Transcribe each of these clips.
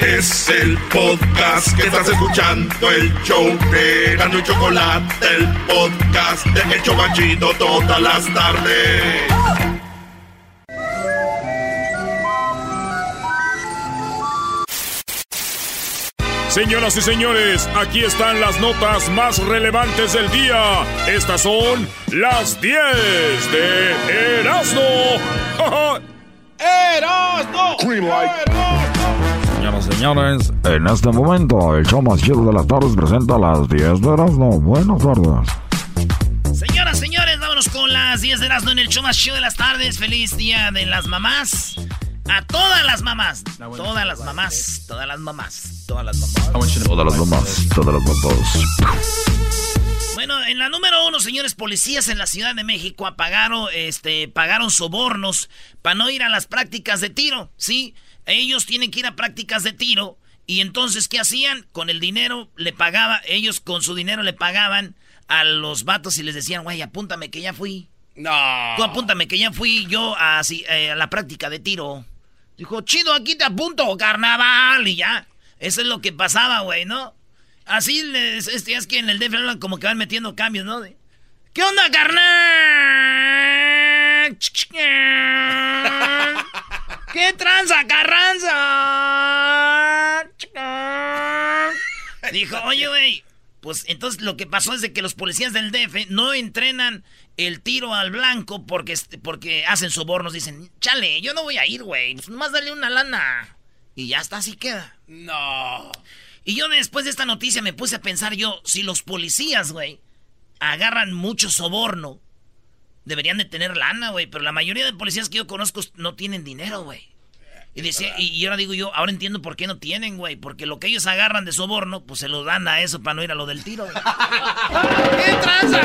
Es el podcast que estás escuchando, el show de Gano y Chocolate, el podcast de El Chocachito todas las tardes. Señoras y señores, aquí están las notas más relevantes del día. Estas son las 10 de Erasmo. ¡Erasmo! Señoras y señores, en este momento el show más chido de las tardes presenta las 10 de Erasmo. Buenas tardes. Señoras, señores, vámonos con las 10 de Erasmo en el show más chido de las tardes. Feliz día de las mamás. A todas las mamás. Todas las mamás. Todas las mamás. Todas las mamás. Todas las mamás, todas las mamás. Bueno, en la número uno, señores policías en la Ciudad de México apagaron, este, pagaron sobornos para no ir a las prácticas de tiro, ¿sí? Ellos tienen que ir a prácticas de tiro y entonces, ¿qué hacían? Con el dinero le pagaba, ellos con su dinero le pagaban a los vatos y les decían, güey, apúntame que ya fui. No. Tú apúntame que ya fui yo a, eh, a la práctica de tiro. Dijo, chido, aquí te apunto, carnaval, y ya. Eso es lo que pasaba, güey, ¿no? Así les, este, es que en el DF hablan como que van metiendo cambios, ¿no? De, ¿Qué onda, carnal? ¿Qué tranza, carranza? Dijo, oye, güey, pues entonces lo que pasó es de que los policías del DF no entrenan el tiro al blanco porque, porque hacen sobornos. Dicen, chale, yo no voy a ir, güey. Pues nomás dale una lana. Y ya está, así queda. No. Y yo después de esta noticia me puse a pensar yo, si los policías, güey, agarran mucho soborno, deberían de tener lana, güey. Pero la mayoría de policías que yo conozco no tienen dinero, güey. Y, decía, y, ahora digo yo, ahora entiendo por qué no tienen, güey. Porque lo que ellos agarran de soborno, pues se lo dan a eso para no ir a lo del tiro. ¿Qué tranza,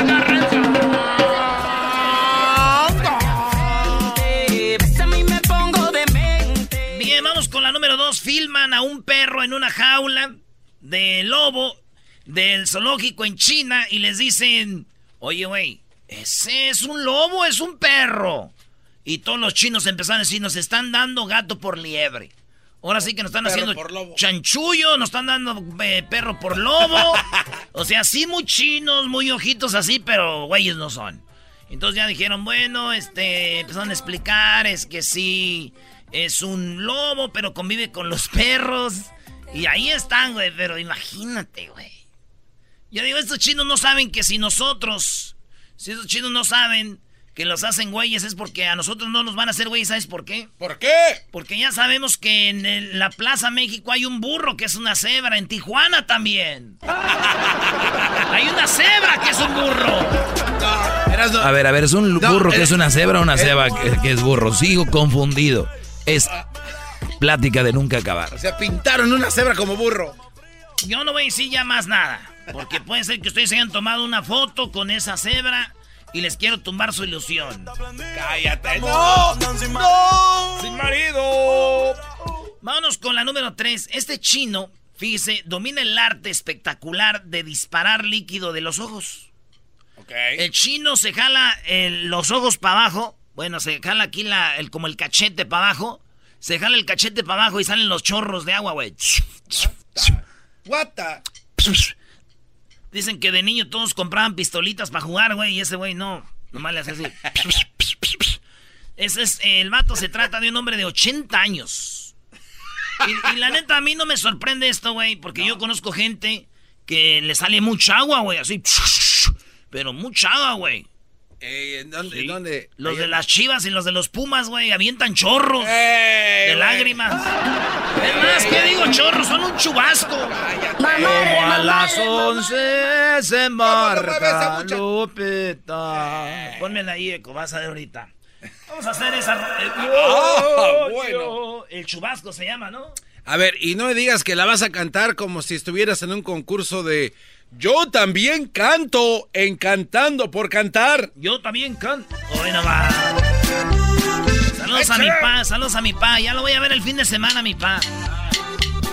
Bien, vamos con la número dos. Filman a un perro en una jaula de lobo del zoológico en China y les dicen, oye, güey, ese es un lobo, es un perro. Y todos los chinos empezaron a decir, nos están dando gato por liebre. Ahora sí que nos están haciendo chanchullo, nos están dando eh, perro por lobo. o sea, sí muy chinos, muy ojitos así, pero güeyes no son. Entonces ya dijeron, bueno, este, empezaron a explicar, es que sí, es un lobo, pero convive con los perros. Y ahí están, güey, pero imagínate, güey. Yo digo, estos chinos no saben que si nosotros, si estos chinos no saben que los hacen güeyes es porque a nosotros no nos van a hacer güeyes, ¿sabes por qué? ¿Por qué? Porque ya sabemos que en la Plaza México hay un burro que es una cebra, en Tijuana también. hay una cebra que es un burro. A ver, a ver, ¿es un burro que es una cebra o una cebra que, es burro? Sigo confundido. Es plática de nunca acabar. O sea, pintaron una cebra como burro. Yo no voy a decir ya más nada. Porque puede ser que ustedes hayan tomado una foto con esa cebra y les quiero tumbar su ilusión. ¡Cállate! ¡No! ¡No! ¡Sin marido! Vámonos con la número 3. Este chino, fíjese, domina el arte espectacular de disparar líquido de los ojos. Okay. El chino se jala los ojos para abajo. Bueno, se jala aquí la, el, como el cachete para abajo. Se jala el cachete para abajo y salen los chorros de agua, güey. What the? Dicen que de niño todos compraban pistolitas para jugar, güey, y ese güey no. Nomás le hace así. Ese es, el vato se trata de un hombre de 80 años. Y, la neta, a mí no me sorprende esto, güey, porque yo conozco gente que le sale mucha agua, güey, así. Pero mucha agua, güey. Eh, ¿dónde, ¿Dónde? Los de las chivas y los de los pumas, güey, avientan chorros de lágrimas. Es más, ¿qué digo chorros? Son un chubasco. Como a las once se marca Lupita. Pónmela ahí, Eco, vas a ver ahorita. Vamos a hacer esa... Ah, bueno. El chubasco se llama, ¿no? A ver, y no me digas que la vas a cantar como si estuvieras en un concurso de yo también canto, encantando por cantar. Yo también canto. Hoy nomás. Saludos a mi pa, saludos a mi pa. Ya lo voy a ver el fin de semana, mi pa.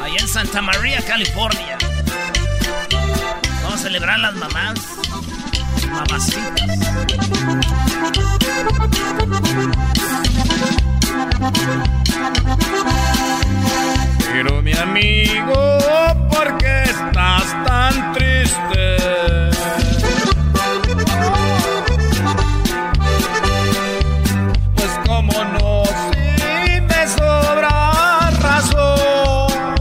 Allá en Santa María, California. Vamos a celebrar las mamás. Mamacitas. Pero me amigo, ¿por qué estás tan triste? Pues como no, si me sobra razón.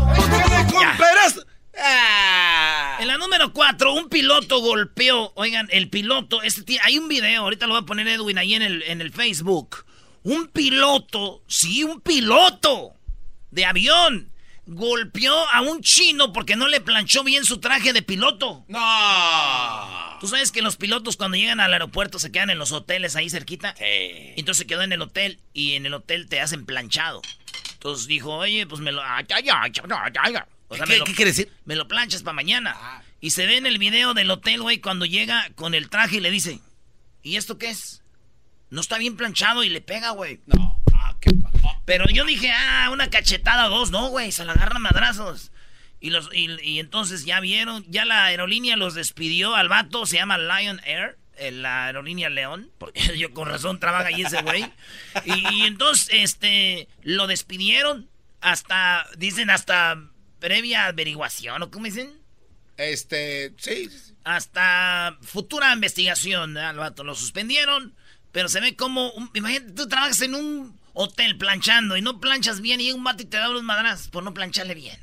En la número 4, un piloto golpeó. Oigan, el piloto, este hay un video, ahorita lo voy a poner Edwin ahí en el, en el Facebook. Un piloto, sí, un piloto de avión golpeó a un chino porque no le planchó bien su traje de piloto. No. Tú sabes que los pilotos cuando llegan al aeropuerto se quedan en los hoteles ahí cerquita. Sí. Entonces se quedó en el hotel y en el hotel te hacen planchado. Entonces dijo, oye, pues me lo... O sea, ¿Qué, me lo- qué quiere decir? me lo planchas para mañana. Y se ve en el video del hotel, güey, cuando llega con el traje y le dice, ¿y esto qué es? No está bien planchado y le pega, güey. No. Pero yo dije, ah, una cachetada o dos, no, güey, se la agarran madrazos. Y, los, y, y entonces ya vieron, ya la aerolínea los despidió al vato, se llama Lion Air, eh, la aerolínea León, porque yo con razón trabaja ahí ese güey. Y, y entonces, este, lo despidieron hasta, dicen, hasta previa averiguación, ¿o cómo dicen? Este, sí. hasta futura investigación ¿eh? al vato. Lo suspendieron, pero se ve como... un- imagínate, tú trabajas en un hotel planchando y no planchas bien y un vato y te da unos madrazos por no plancharle bien.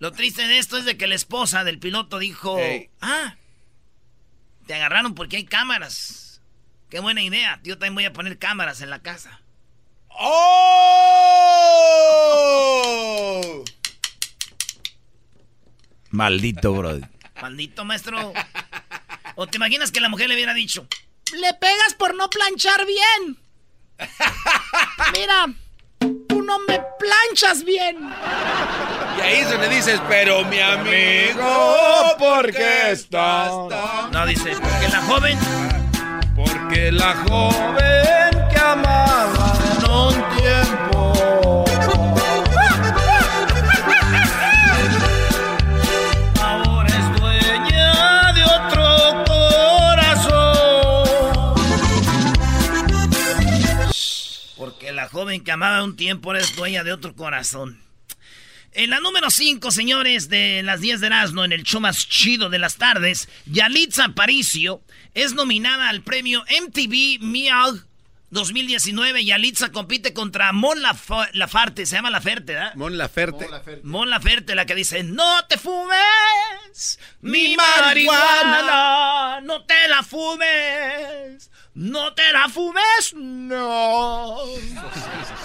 Lo triste de esto es de que la esposa del piloto dijo... Ah, te agarraron porque hay cámaras. Qué buena idea. Yo también voy a poner cámaras en la casa. ¡Oh! Maldito, bro. Maldito maestro. ¿O te imaginas que la mujer le hubiera dicho? Le pegas por no planchar bien. Mira, tú no me planchas bien. Y ahí se le dices, pero mi amigo, ¿por qué estás tan... No, dice, porque la joven Porque la joven que amaba en un tiempo joven que amaba un tiempo es dueña de otro corazón. En la número 5, señores, de las 10 de Erasmo, en el show más chido de las tardes, Yalitza Aparicio es nominada al premio MTV Miau 2019. Yalitza compite contra Mon Laf- Lafarte, se llama Laferte, ¿verdad? Mon Laferte. Mon Laferte, la que dice, no te fumes mi marihuana". marihuana, no te la fumes, no te la fumes, no.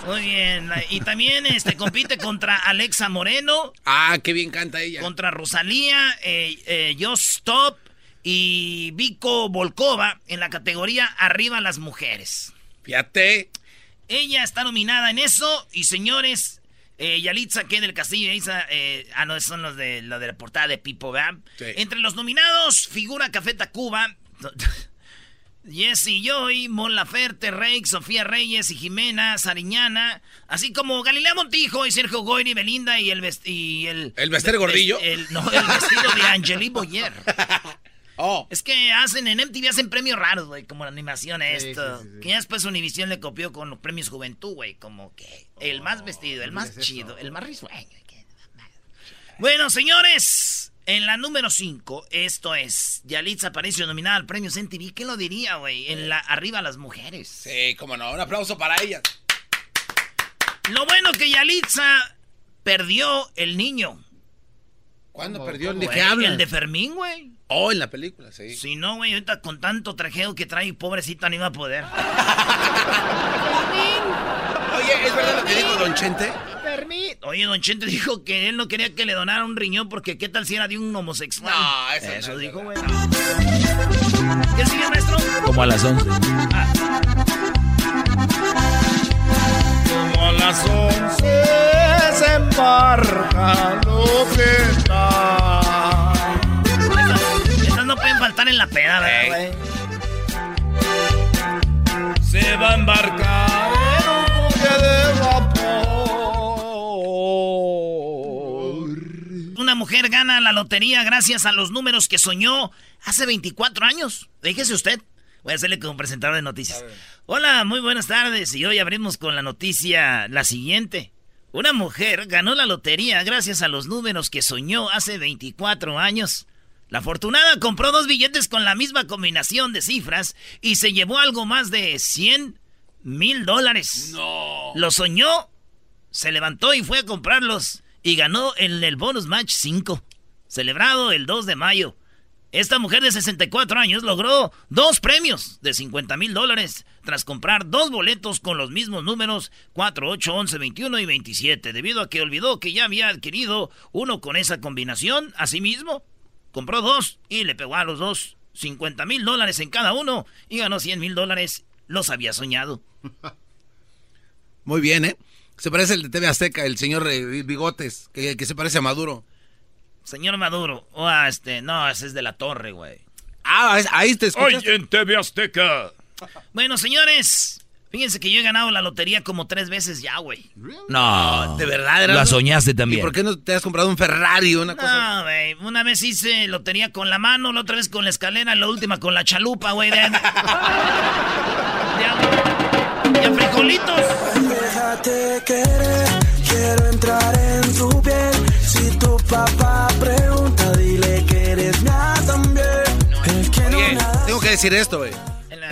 Muy bien, y también este, compite contra Alexa Moreno, Ah, qué bien canta ella. contra Rosalía, eh, eh, Just Stop y Vico Volkova en la categoría Arriba las Mujeres. Fíjate. Ella está nominada en eso. Y señores, eh, Yalitza, que del Castillo, Isa, eh, ah, no, esos son los de, los de la portada de Pipo, ¿verdad? Sí. Entre los nominados figura Café Tacuba, Jesse Joy, Mon Laferte, Rey, Sofía Reyes y Jimena Sariñana, así como Galilea Montijo y Sergio Goyri, Belinda y el y el ¿El Bester Gordillo? el- no, el vestido de Angelique Boyer. Oh. Es que hacen en MTV hacen premios raros, güey, como la animación esto. Que ya después Univision le copió con los premios Juventud, güey, como que el más vestido, el más chido, el más risueño. Bueno, señores, en la número 5, esto es Yalitza Aparicio nominada al premio MTV. ¿Qué lo diría, güey? En la arriba las mujeres. Sí, cómo no. Un aplauso para ella. Lo bueno que Yalitza perdió el niño. ¿Cuándo perdió? ¿De Güey, qué hablan? El de Fermín, güey. Oh, en la película, sí. Si no, güey, ahorita con tanto trajeo que trae, pobrecita, no iba a poder. Oye, ¿es verdad lo que dijo Don Chente? Oye, Don Chente dijo que él no quería que le donara un riñón porque qué tal si era de un homosexual. No, eso no Eso es dijo, güey. ¿Qué sigue, maestro? Como a las 11. Como a las once se embarca lo que está. En la peda, ¿verdad, güey? Se va a embarcar en un buque de vapor. Una mujer gana la lotería gracias a los números que soñó hace 24 años. Déjese usted. Voy a hacerle como presentador de noticias. Hola, muy buenas tardes. Y hoy abrimos con la noticia la siguiente. Una mujer ganó la lotería gracias a los números que soñó hace 24 años. La afortunada compró dos billetes con la misma combinación de cifras y se llevó algo más de 100 mil dólares. No. Lo soñó, se levantó y fue a comprarlos y ganó en el bonus match 5, celebrado el 2 de mayo. Esta mujer de 64 años logró dos premios de 50 mil dólares tras comprar dos boletos con los mismos números 4, 8, 11, 21 y 27, debido a que olvidó que ya había adquirido uno con esa combinación. Asimismo, compró dos y le pegó a los dos 50 mil dólares en cada uno y ganó 100 mil dólares. Los había soñado. Muy bien, ¿eh? Se parece el de TV Azteca, el señor eh, Bigotes, que, que se parece a Maduro. Señor Maduro. O este, no, ese es de la torre, güey. Ah, ahí te escuchas. Hoy en TV Azteca. Bueno, señores, fíjense que yo he ganado la lotería como tres veces ya, güey. No, ¿De verdad? La soñaste también. ¿Y por qué no te has comprado un Ferrari o una cosa? No, güey. Una vez hice lotería con la mano, la otra vez con la escalera, la última con la chalupa, güey. De... ya frijolitos. Déjate querer, quiero entrar en tu piel. Si tu papá pregunta, dile que eres mía también. Oye, nada- tengo que decir esto, güey.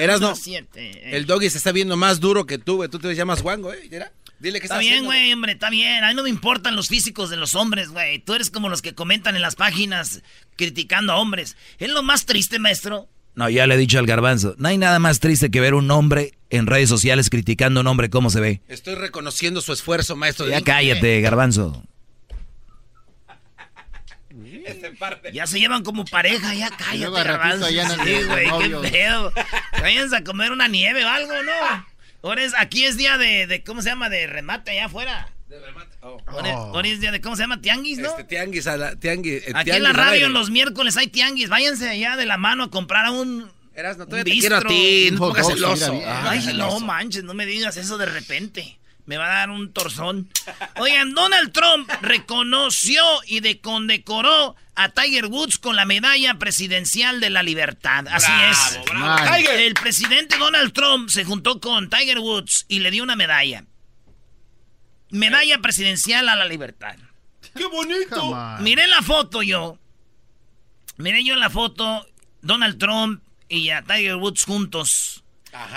Eras no. siete, eh. El doggy se está viendo más duro que tú, güey. Tú te llamas guango, ¿eh? ¿Mira? Dile que Está bien, güey, hombre, está bien. A mí no me importan los físicos de los hombres, güey. Tú eres como los que comentan en las páginas criticando a hombres. Es lo más triste, maestro. No, ya le he dicho al garbanzo. No hay nada más triste que ver un hombre en redes sociales criticando a un hombre cómo se ve. Estoy reconociendo su esfuerzo, maestro. Ya cállate, garbanzo. Ya se llevan como pareja, ya cállate, garbanzo. ya andan Sí, de güey, qué pedo. Váyanse a comer una nieve o algo, ¿no? Ahora es, aquí es día de, de, ¿cómo se llama? De remate allá afuera. Ahora, es- ahora es día de, ¿cómo se llama? Tianguis, ¿no? Este tianguis a la tianguis. eh, Aquí tianguis en la radio en los miércoles hay tianguis. Váyanse allá de la mano a comprar a un. Erasno, un todavía te quiero a ti, no te Un pongas hot dog, celoso. Ay, no manches, no me digas eso de repente. Me va a dar un torzón. Oigan, Donald Trump reconoció y de condecoró a Tiger Woods con la medalla presidencial de la libertad. Así es. Tiger. El presidente Donald Trump se juntó con Tiger Woods y le dio una medalla. Medalla presidencial a la libertad. ¡Qué bonito! Miré la foto yo. Miré yo la foto, Donald Trump y a Tiger Woods juntos.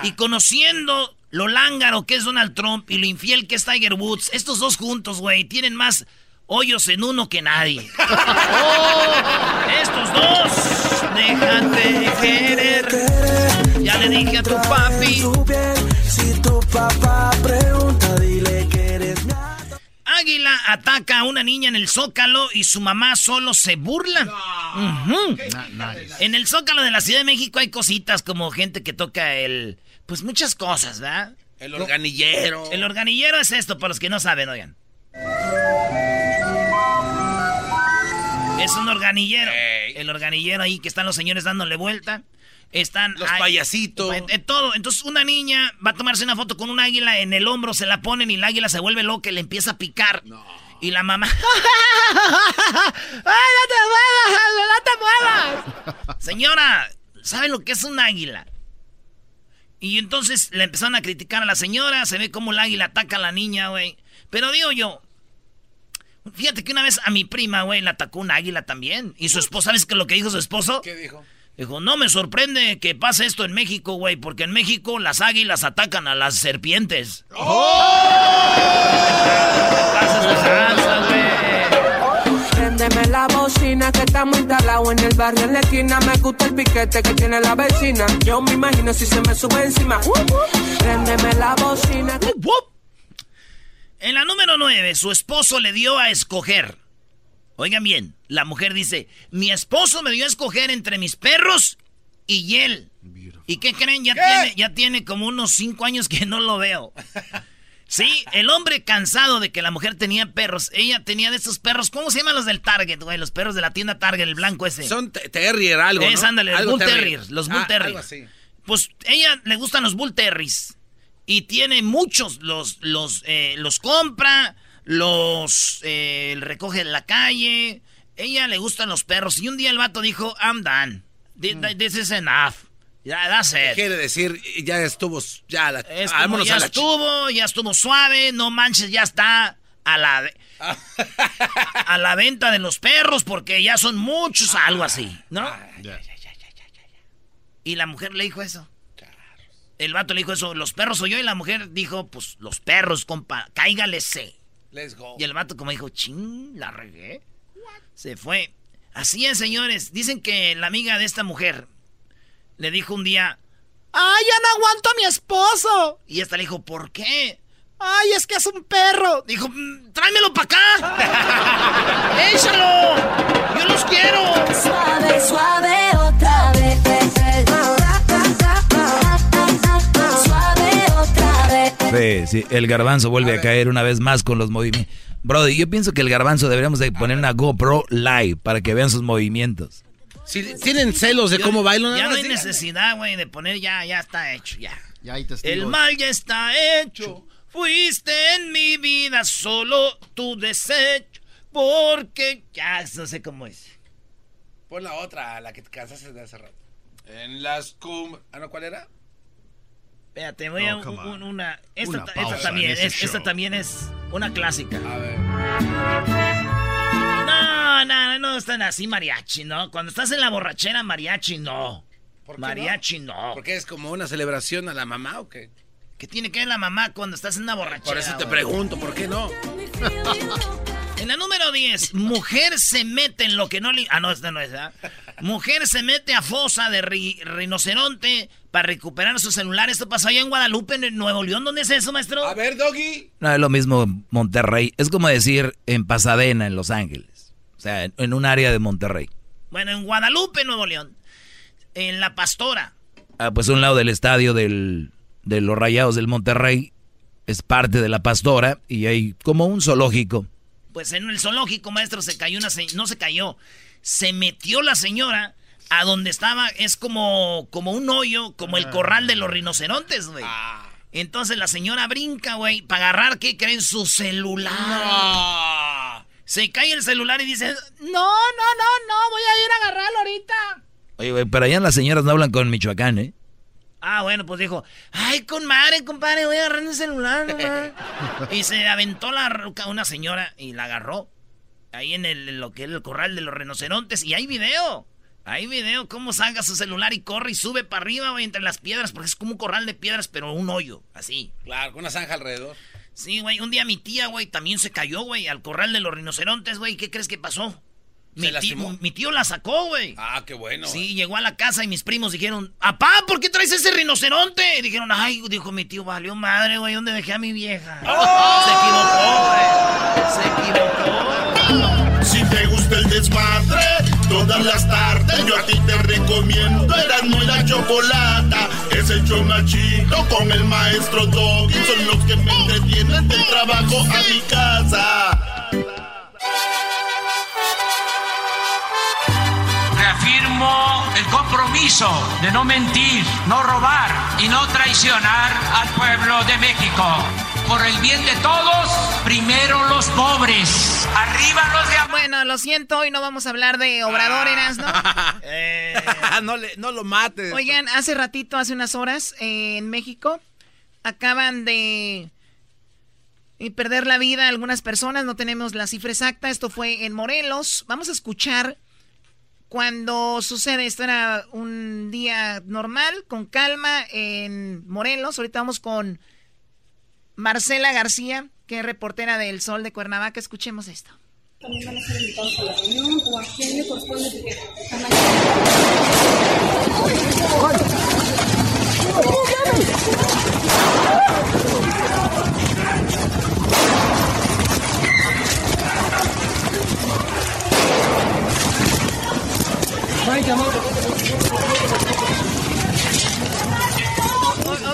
Y conociendo lo lángaro que es Donald Trump y lo infiel que es Tiger Woods, estos dos juntos, güey, tienen más hoyos en uno que nadie. ¡Oh! Estos dos, déjate querer. Ya le dije a tu papi. Si tu papá pregunta, dile que eres Águila ataca a una niña en el Zócalo y su mamá solo se burla. En el Zócalo de la Ciudad de México hay cositas como gente que toca el... Pues muchas cosas, ¿verdad? El organillero. El organillero es esto, para los que no saben, oigan. Es un organillero. El organillero ahí que están los señores dándole vuelta. Están Los ahí- payasitos. en- en todo. Entonces una niña va a tomarse una foto con un águila en el hombro, se la ponen y el águila se vuelve loca y le empieza a picar. Y la mamá... ¡Ay, no te muevas! ¡No te muevas! Señora, ¿sabe lo que es un águila? Y entonces le empezaron a criticar a la señora, se ve como el águila ataca a la niña, güey. Pero digo yo, fíjate que una vez a mi prima, güey, le atacó un águila también. Y su esposo, ¿sabes qué lo que dijo su esposo? ¿Qué dijo? Dijo, no me sorprende que pase esto en México, güey, porque en México las águilas atacan a las serpientes. Pasas en el barrio en la esquina. Me gusta el piquete que tiene la vecina. Yo me imagino si se me sube encima. Préndeme la bocina. En la número 9, su esposo le dio a escoger. Oigan bien, la mujer dice, mi esposo me dio a escoger entre mis perros y él. ¿Y qué creen? Ya, Tiene, ya tiene como unos 5 años que no lo veo. Sí, el hombre cansado de que la mujer tenía perros. Ella tenía de esos perros. ¿Cómo se llaman los del Target, güey? Los perros de la tienda Target, el blanco ese. Son te- terrier algo, Es, ¿no? ándale, Algo Bull terrier. Los Bull Ah, algo así. Pues ella le gustan los Bull Terriers. Y tiene muchos, los, los, eh, los compra, los eh, recoge en la calle. Ella le gustan los perros. Y un día el vato dijo, I'm done. Mm. This is enough. Ya, that's it. Quiere decir, ya estuvo, ya la, Es como, vámonos ya a la estuvo, ya estuvo suave, no manches, ya está. a la, a la venta de los perros porque ya son muchos, algo así, ¿no? Y la mujer le dijo eso. El vato le dijo eso, los perros soy yo, y la mujer dijo, pues los perros, compa, cáigale C. Let's go. Y el vato como dijo, ching, la regué. Se fue. Así es, señores. Dicen que la amiga de esta mujer le dijo un día, ¡ay, ya no aguanto a mi esposo! Y esta le dijo, ¿por qué? ¡Ay, es que es un perro! Dijo, mm, tráemelo para acá. ¡Échalo! ¡Yo los quiero! Suave, suave, otra vez. Suave, otra vez. Sí, sí, el garbanzo vuelve a, caer una vez más con los movimientos. Brody, yo pienso que el garbanzo deberíamos de poner una GoPro live para que vean sus movimientos. Si tienen celos de cómo bailan, Ya no hay díganme. necesidad, güey, de poner ya, ya está hecho, ya. Ya hay. El mal ya está hecho. Fuiste en mi vida solo tu desecho. Porque ya no sé cómo es. Pon la otra, la que te cansaste de hace rato. En las cum... ¿Ah, no? ¿Cuál era? Espérate, voy a Oh, un- una. Esta, Una esta pausa también, es- esta también es una clásica. A ver. No, no, no están así mariachi, ¿no? Cuando estás en la borrachera, mariachi no. ¿Por qué Mariachi no. ¿Porque es como una celebración a la mamá o qué? ¿Qué tiene que ver la mamá cuando estás en una borrachera? Por eso te pregunto, ¿por qué no? En la número 10, mujer se mete en lo que no le... Ah, no, esta no es, ¿verdad? Mujer se mete a fosa de ri- rinoceronte para recuperar su celular. Esto pasó allá en Guadalupe, en Nuevo León. ¿Dónde es eso, maestro? A ver, Doggy. No, es lo mismo Monterrey. Es como decir en Pasadena, en Los Ángeles. O sea, en, en un área de Monterrey. Bueno, en Guadalupe, Nuevo León. En La Pastora. Ah, pues un lado del estadio del, de los Rayados del Monterrey es parte de la pastora y hay como un zoológico. Pues en el zoológico, maestro, se cayó una... se- No se cayó. Se metió la señora a donde estaba. Es como, como un hoyo, como el corral de los rinocerontes, güey. Ah. Entonces la señora brinca, güey, para agarrar, ¿qué creen? Su celular. Ah. Se cae el celular y dice, no, no, no, no, voy a ir a agarrarlo ahorita. Oye, güey, pero allá las señoras no hablan con Michoacán, ¿eh? Ah, bueno, pues dijo, ay, con madre, compadre, voy a agarrar el celular, nomás". y se aventó la ruca una señora y la agarró. Ahí en el, lo que es el corral de los rinocerontes. Y hay video. Hay video cómo saca su celular y corre y sube para arriba, güey, entre las piedras, porque es como un corral de piedras, pero un hoyo, así. Claro, con una zanja alrededor. Sí, güey, un día mi tía, güey, también se cayó, güey, al corral de los rinocerontes, güey. ¿Qué crees que pasó? ¿Se Mi, lastimó? mi tío la sacó, güey. Ah, qué bueno. Sí, llegó a la casa y mis primos dijeron, ¡Apá, ¿por qué traes ese rinoceronte? Y dijeron, ay, dijo mi tío, valió madre, güey, ¿dónde dejé a mi vieja? Se equivocó, güey. Se equivocó. Si te gusta el desmadre, todas las tardes yo a ti te recomiendo Erasmo y la Chocolata. Es el show más chido con el maestro Doggy. Son los que me entretienen del trabajo a mi casa. Reafirmo el compromiso de no mentir, no robar y no traicionar al pueblo de México. Por el bien de todos, primero los pobres, arriba los de abajo. Bueno, lo siento, hoy no vamos a hablar de Obrador, Eras, ¿no? Eh, no, le, no lo mates. Oigan, hace ratito, hace unas horas, eh, en México, acaban de eh, perder la vida algunas personas, no tenemos la cifra exacta, esto fue en Morelos. Vamos a escuchar cuando sucede, esto era un día normal, con calma, en Morelos. Ahorita vamos con Marcela García, que es reportera del Sol de Cuernavaca. Escuchemos esto. también van a ser invitados a la reunión o a quién le corresponde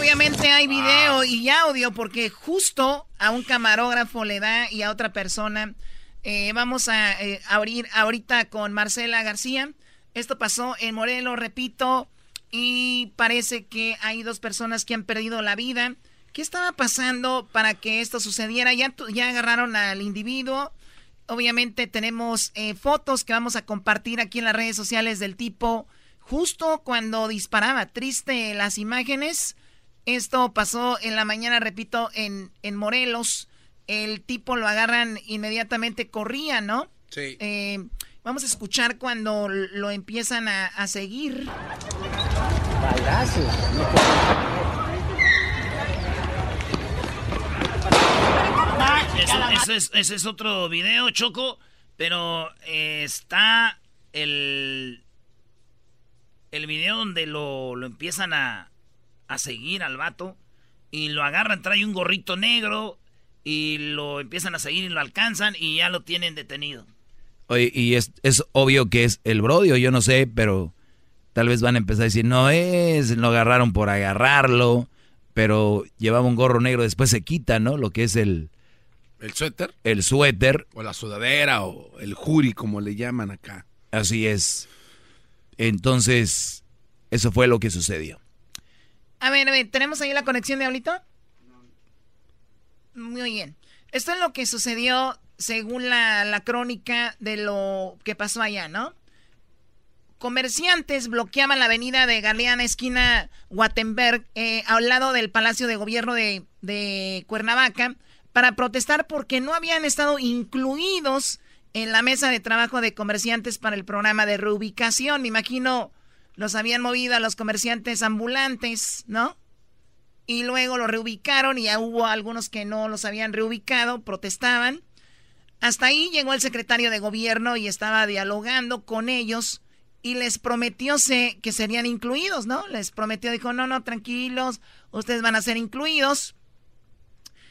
Obviamente hay video y audio porque justo a un camarógrafo le da y a otra persona. Eh, vamos a eh, abrir ahorita con Marcela García. Esto pasó en Morelos, repito, y parece que hay dos personas que han perdido la vida. ¿Qué estaba pasando para que esto sucediera? Ya, ya agarraron al individuo. Obviamente tenemos eh, fotos que vamos a compartir aquí en las redes sociales del tipo justo cuando disparaba. Triste las imágenes. Esto pasó en la mañana, repito, en, en Morelos. el tipo lo agarran inmediatamente, corría, ¿no? Sí. Eh, vamos a escuchar cuando lo empiezan a, seguir. ese es otro video, Choco, pero eh, está el, el video donde lo, lo empiezan a, a seguir al vato y lo agarran, trae un gorrito negro y lo empiezan a seguir y lo alcanzan y ya lo tienen detenido. Oye, y es, es obvio que es el Brodio, yo no sé, pero tal vez van a empezar a decir, no es, lo agarraron por agarrarlo, pero llevaba un gorro negro, después se quita, ¿no? Lo que es el... ¿El suéter? El suéter. O la sudadera, o el juri, como le llaman acá. Así es. Entonces, eso fue lo que sucedió. A ver, a ver, ¿tenemos ahí la conexión, Diablito? Muy bien. Esto es lo que sucedió según la, crónica de lo que pasó allá, ¿no? Comerciantes bloqueaban la avenida de Galeana, esquina Guatemberg, eh, al lado del Palacio de Gobierno de, de Cuernavaca, para protestar porque no habían estado incluidos en la mesa de trabajo de comerciantes para el programa de reubicación. Me imagino los habían movido a los comerciantes ambulantes, ¿no? y luego lo reubicaron y ya hubo algunos que no los habían reubicado, protestaban. Hasta ahí llegó el secretario de gobierno y estaba dialogando con ellos y les prometió que serían incluidos, ¿no? Les prometió, dijo, no, no, tranquilos, ustedes van a ser incluidos.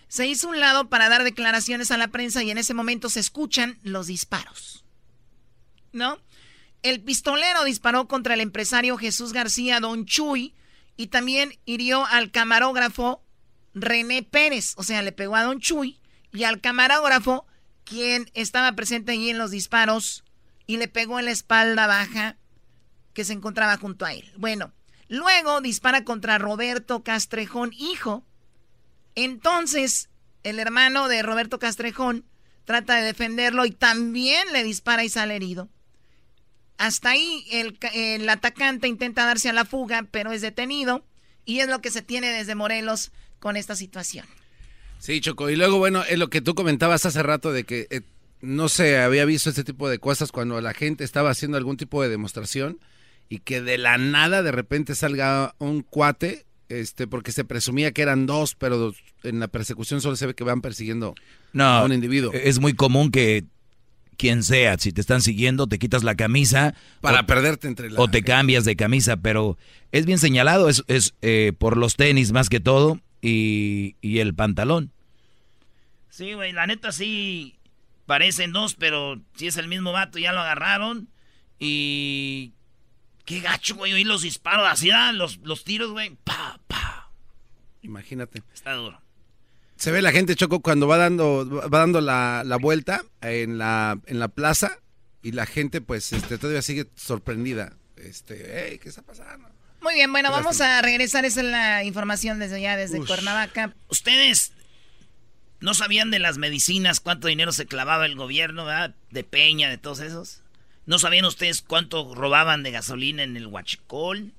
Se hizo un lado para dar declaraciones a la prensa y en ese momento se escuchan los disparos, ¿no? El pistolero disparó contra el empresario Jesús García Don Chuy, y también hirió al camarógrafo René Pérez, o sea, le pegó a Don Chuy y al camarógrafo, quien estaba presente allí en los disparos y le pegó en la espalda baja que se encontraba junto a él. Bueno, luego dispara contra Roberto Castrejón, hijo. Entonces, el hermano de Roberto Castrejón trata de defenderlo y también le dispara y sale herido. Hasta ahí el, atacante intenta darse a la fuga, pero es detenido. Y es lo que se tiene desde Morelos con esta situación. Sí, Choco. Y luego, bueno, es lo que tú comentabas hace rato de que eh, no se había visto este tipo de cosas cuando la gente estaba haciendo algún tipo de demostración y que de la nada de repente salga un cuate, este, porque se presumía que eran dos, pero en la persecución solo se ve que van persiguiendo a un individuo. Es muy común que quien sea, si te están siguiendo, te quitas la camisa. Para perderte entre la... O te cambias de camisa, pero es bien señalado, es, es eh, por los tenis más que todo y, y el pantalón. Sí, güey, la neta sí parecen dos, pero si es el mismo vato, ya lo agarraron. Y... Qué gacho, güey, oí los disparos, así dan los, los tiros, güey. Pa, pa. Imagínate. Está duro se ve la gente, Choco, cuando va dando, va dando la, vuelta en la, en la plaza y la gente, pues, este, todavía sigue sorprendida. Este, ¿qué está pasando? Muy bien, bueno, vamos a regresar. Esa es la información desde allá, desde Cuernavaca. Ustedes no sabían de las medicinas, cuánto dinero se clavaba el gobierno, ¿verdad? De Peña, de todos esos. ¿No sabían ustedes cuánto robaban de gasolina en el Huachicol?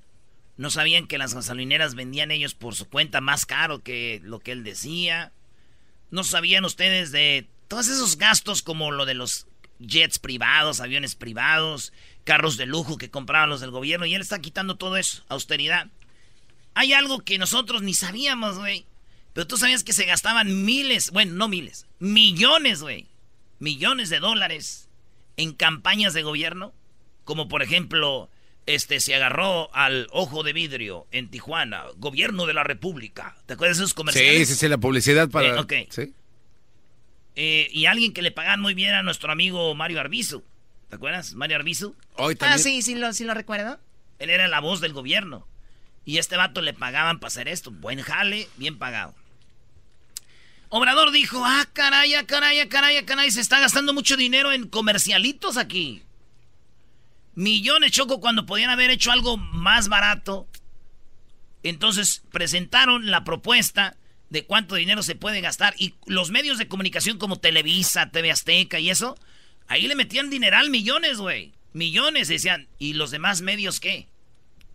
No sabían que las gasolineras vendían ellos por su cuenta más caro que lo que él decía. No sabían ustedes de todos esos gastos como lo de los jets privados, aviones privados, carros de lujo que compraban los del gobierno y él está quitando todo eso, austeridad. Hay algo que nosotros ni sabíamos, güey. Pero tú sabías que se gastaban miles, bueno, no miles, millones, güey. Millones de dólares en campañas de gobierno. Como por ejemplo, este, se agarró al ojo de vidrio en Tijuana, gobierno de la República. ¿Te acuerdas de esos comerciales? Sí, sí, sí, la publicidad para... Eh, ok. ¿Sí? Eh, y alguien que le pagan muy bien a nuestro amigo Mario Arbizu. ¿Te acuerdas? Mario Arbizu. Hoy Ah, sí, sí lo, sí lo recuerdo. Él era la voz del gobierno. Y a este vato le pagaban para hacer esto. Buen jale, bien pagado. Obrador dijo, ah, caray, ah, caray, ah, caray, ah, caray, se está gastando mucho dinero en comercialitos aquí. Millones, Choco, cuando podían haber hecho algo más barato. Entonces presentaron la propuesta de cuánto dinero se puede gastar. Y los medios de comunicación como Televisa, TV Azteca y eso, ahí le metían dineral millones, güey. Millones, decían. ¿Y los demás medios qué?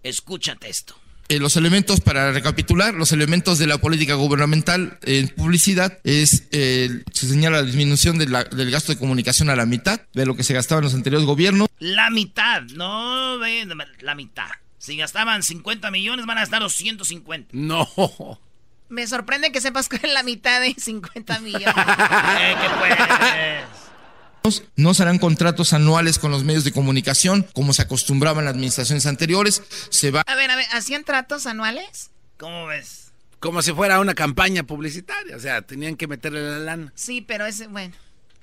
Escúchate esto. Eh, los elementos, para recapitular, los elementos de la política gubernamental en publicidad es, eh, se señala la disminución de la- del gasto de comunicación a la mitad de lo que se gastaba en los anteriores gobiernos. La mitad, no, ve, la mitad. Si gastaban 50 millones, van a gastar 250. No. Me sorprende que sepas que es la mitad de 50 millones. Eh, que pues. No se harán contratos anuales con los medios de comunicación como se acostumbraba en las administraciones anteriores. Se va A ver, a ver, ¿hacían tratos anuales? ¿Cómo ves? Como si fuera una campaña publicitaria. O sea, tenían que meterle la lana. Sí, pero ese, bueno.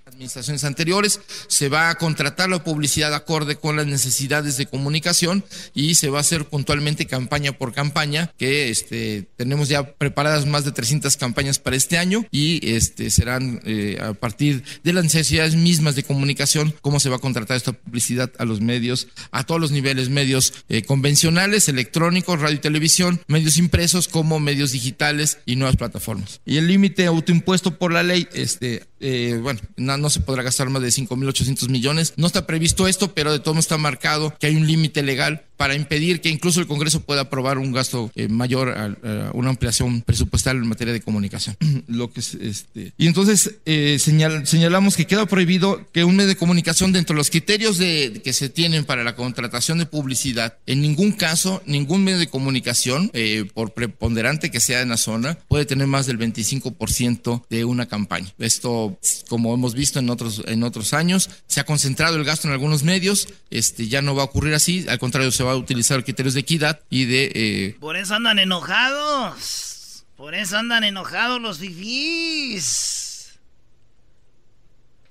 Administraciones anteriores, se va a contratar la publicidad acorde con las necesidades de comunicación y se va a hacer puntualmente campaña por campaña, que este, tenemos ya preparadas más de 300 campañas para este año y este, serán eh, a partir de las necesidades mismas de comunicación, cómo se va a contratar esta publicidad a los medios, a todos los niveles, medios eh, convencionales, electrónicos, radio y televisión, medios impresos como medios digitales y nuevas plataformas. Y el límite autoimpuesto por la ley, este, eh, bueno, no, se podrá gastar más de 5.800 millones. No está previsto esto, pero de todo está marcado que hay un límite legal para impedir que incluso el Congreso pueda aprobar un gasto eh, mayor a, a una ampliación presupuestal en materia de comunicación. Lo que es, este, y entonces eh, señal- señalamos que queda prohibido que un medio de comunicación dentro de los criterios de, que se tienen para la contratación de publicidad, en ningún caso, ningún medio de comunicación, eh, por preponderante que sea en la zona, puede tener más del 25% de una campaña. Esto, como hemos visto en otros, en otros años, se ha concentrado el gasto en algunos medios, este, ya no va a ocurrir así, al contrario, se va a utilizar criterios de equidad y de... eh, Por eso andan enojados. Por eso andan enojados los fifís.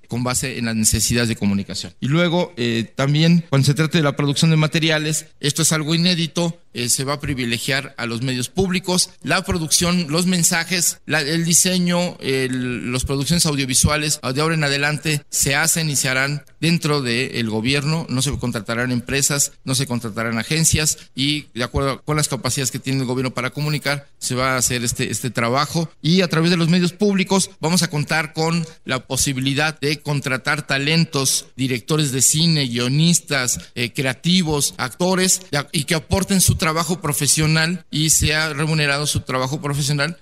con base en las necesidades de comunicación. Y luego, eh, también, cuando se trate de la producción de materiales, esto es algo inédito, eh, se va a privilegiar a los medios públicos, la producción, los mensajes, el diseño, las producciones audiovisuales, de ahora en adelante, se hacen y se harán dentro del gobierno, no se contratarán empresas, no se contratarán agencias y de acuerdo con las capacidades que tiene el gobierno para comunicar, se va a hacer este, este trabajo. Y a través de los medios públicos vamos a contar con la posibilidad de contratar talentos, directores de cine, guionistas, eh, creativos, actores y que aporten su trabajo profesional y sea remunerado su trabajo profesional,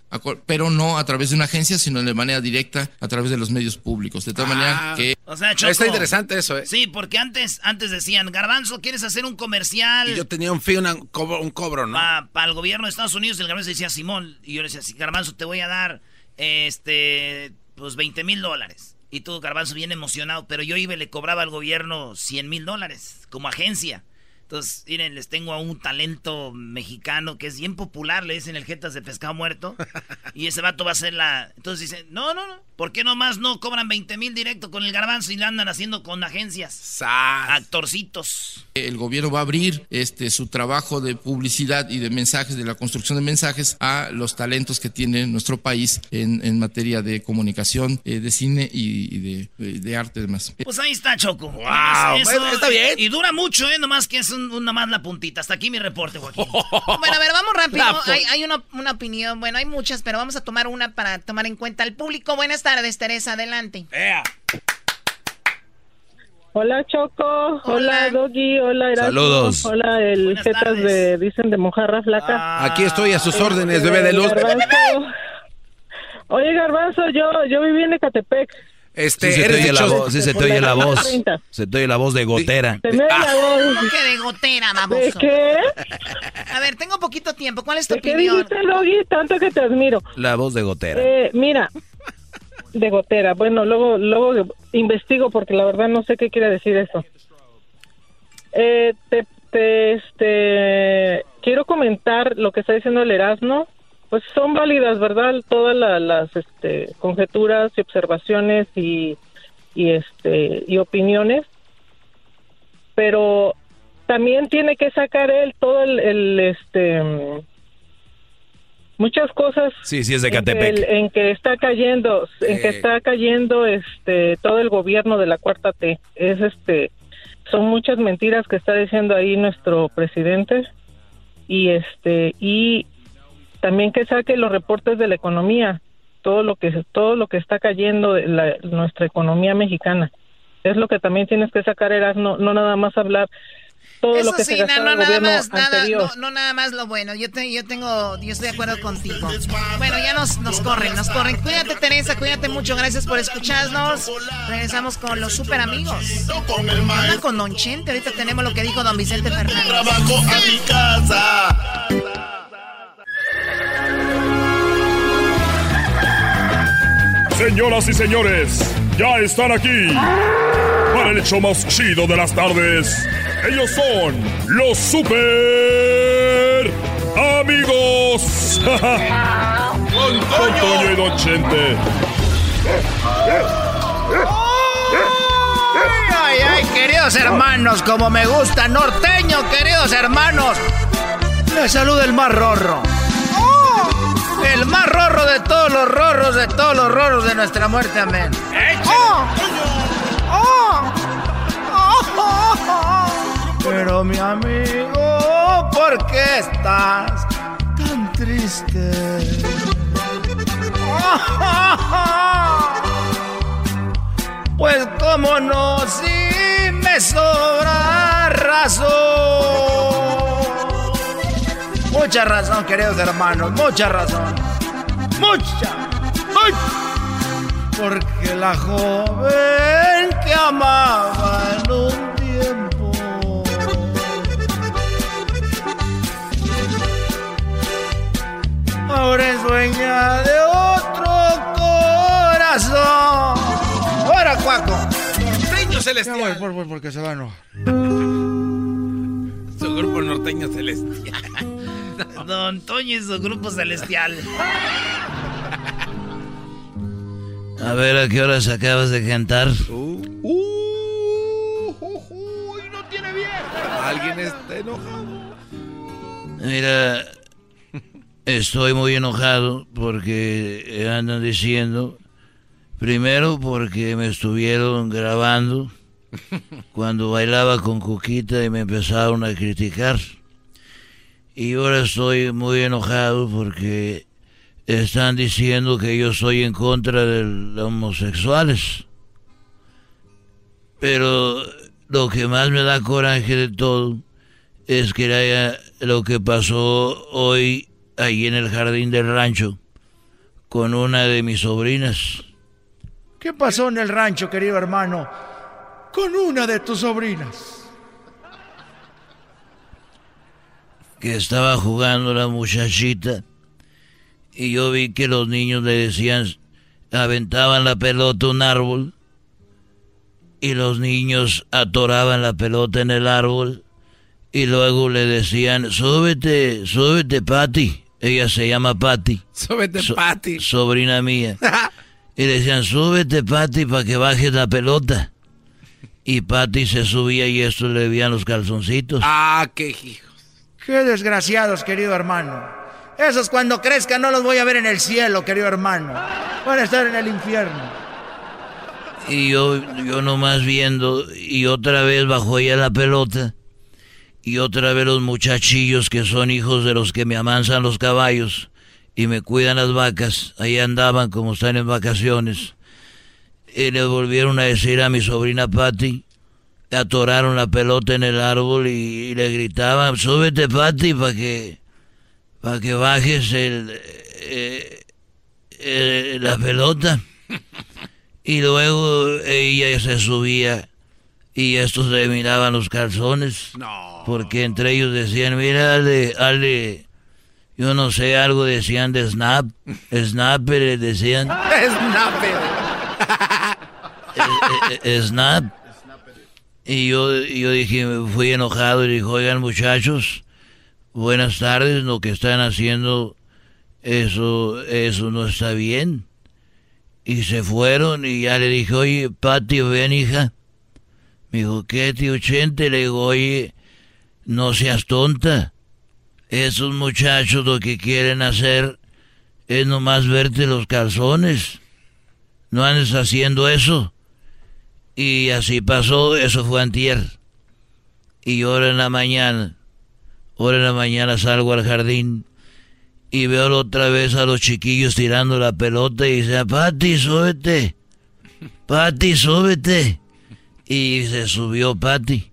pero no a través de una agencia, sino de manera directa a través de los medios públicos. De tal manera que... O sea, Choco, Está interesante eso, ¿eh? Sí, porque antes, antes decían, Garbanzo, ¿quieres hacer un comercial? Y yo tenía un fee, una- un cobro, un cobro, ¿no? para el gobierno de Estados Unidos, el Garbanzo decía, Simón, y yo le decía, sí, Garbanzo, te voy a dar, este, pues 20 mil dólares. Y tú, Garbanzo, bien emocionado, pero yo iba y le cobraba al gobierno 100 mil dólares como agencia. Entonces, miren, les tengo a un talento mexicano que es bien popular, le dicen el Jetas de Pescado Muerto. y ese vato va a ser la... Entonces dicen, no, no, no, ¿por qué nomás no cobran 20 mil directo con el garbanzo y lo andan haciendo con agencias? Actorcitos. El gobierno va a abrir este su trabajo de publicidad y de mensajes, de la construcción de mensajes a los talentos que tiene nuestro país en, en materia de comunicación, eh, de cine y, y de, de- de arte y demás. Pues ahí está, Choco. Wow, está bien. Y dura mucho, ¿eh? Nomás que es un, una más la puntita. Hasta aquí mi reporte, Joaquín. Bueno, a ver, vamos rápido. Hay, hay una, una opinión, bueno, hay muchas, pero vamos a tomar una para tomar en cuenta al público. Buenas tardes, Teresa, adelante. Hola Choco, hola, Doggy, hola Erasmo, Saludos. hola el jetas de dicen de mojarra flaca. Aquí estoy a sus Este, órdenes, bebé de luz. Garbanzo. Oye Garbanzo, yo yo viví en Ecatepec. Este, Sí se te la voz, sí se te oye la voz. 30. Se te oye la voz de gotera. Voz. ¿Cómo que de gotera, baboso? ¿De qué? A ver, tengo poquito tiempo. ¿Cuál es tu ¿De qué opinión? dijiste Doggy? Tanto que te admiro. La voz de gotera. Eh, mira, de gotera. Bueno, luego luego investigo porque la verdad no sé qué quiere decir eso. Eh, te, te, este, quiero comentar lo que está diciendo el Erasmo. Pues son válidas, ¿verdad? Todas la- las este, conjeturas y observaciones y, y, este, y opiniones. Pero también tiene que sacar él todo el, el, este, muchas cosas Sí, sí es de en que, el- en que está cayendo en que está cayendo este todo el gobierno de la cuarta T es este son muchas mentiras que está diciendo ahí nuestro presidente y este y también que saque los reportes de la economía todo lo que todo lo que está cayendo de la- nuestra economía mexicana es lo que también tienes que sacar Eras no no nada más hablar todo Eso lo que sí, se gastó no, el no, nada gobierno más, nada, anterior. no, no nada más lo bueno. Yo, te, yo tengo, yo estoy de acuerdo contigo. Bueno, ya nos, nos corren, nos corren. Cuídate, Teresa, cuídate mucho. Gracias por escucharnos. Regresamos con los super amigos. Anda con Don Chente. Ahorita tenemos lo que dijo Don Vicente Fernández. Trabajo a mi casa. Señoras y señores, ya están aquí para el hecho más chido de las tardes. Ellos son los super amigos. Don Toño y Don Chente. Ay, ay, queridos hermanos, como me gusta norteño, queridos hermanos. Les saluda el más rorro. El más rorro de todos los rorros, de todos los rorros de nuestra muerte, amén. Pero mi amigo, ¿por qué estás tan triste? Pues cómo no, si me sobra razón. Mucha razón, queridos hermanos, mucha razón. Mucha, mucha. Porque la joven que amaba en un tiempo ahora es dueña de otro corazón. ¡Ahora, Cuaco! Norteño celestial. Por, por, porque se va a enojar. Su grupo norteño celestial. Don Toño y su grupo celestial. A ver, ¿a qué horas acabas de cantar? Alguien está enojado. Mira, estoy muy enojado porque andan diciendo, primero porque me estuvieron grabando cuando bailaba con Cuquita y me empezaron a criticar. Y ahora estoy muy enojado porque están diciendo que yo soy en contra de los homosexuales. Pero lo que más me da coraje de todo es que haya lo que pasó hoy ahí en el jardín del rancho con una de mis sobrinas. ¿Qué pasó en el rancho, querido hermano? Con una de tus sobrinas. Que estaba jugando la muchachita y yo vi que los niños le decían, aventaban la pelota a un árbol y los niños atoraban la pelota en el árbol y luego le decían, súbete, súbete, Patty. Ella se llama Patty. Súbete, So- Patty. Sobrina mía. y le decían, súbete, Patty, para que bajes la pelota. Y Patty se subía y esto le veían los calzoncitos. Ah, qué hijo. Qué desgraciados, querido hermano. Esos cuando crezcan no los voy a ver en el cielo, querido hermano. Van a estar en el infierno. Y yo, yo nomás viendo, y otra vez bajó ella la pelota, y otra vez los muchachillos que son hijos de los que me amansan los caballos y me cuidan las vacas, ahí andaban como están en vacaciones. Y le volvieron a decir a mi sobrina Patty, atoraron la pelota en el árbol y, y le gritaban, súbete Patty para que, para que bajes el, eh, eh, la pelota. Y luego ella se subía y estos le miraban los calzones. Porque entre ellos decían, mira, Ale, Ale, yo no sé, algo decían de Snap. Snapper le decían. Eh, eh, Snap. Y yo, yo dije, fui enojado y dije, oigan muchachos, buenas tardes, lo que están haciendo, eso, eso no está bien. Y se fueron y ya le dije, oye, Pati, ven hija. Me dijo, ¿qué, tío Chente? Le digo, oye, no seas tonta. Esos muchachos lo que quieren hacer es nomás verte los calzones. No andes haciendo eso. Y así pasó, eso fue antier. Y ahora en la mañana, ahora en la mañana salgo al jardín y veo otra vez a los chiquillos tirando la pelota y dice, Pati, súbete. Pati, súbete. Y se subió Pati.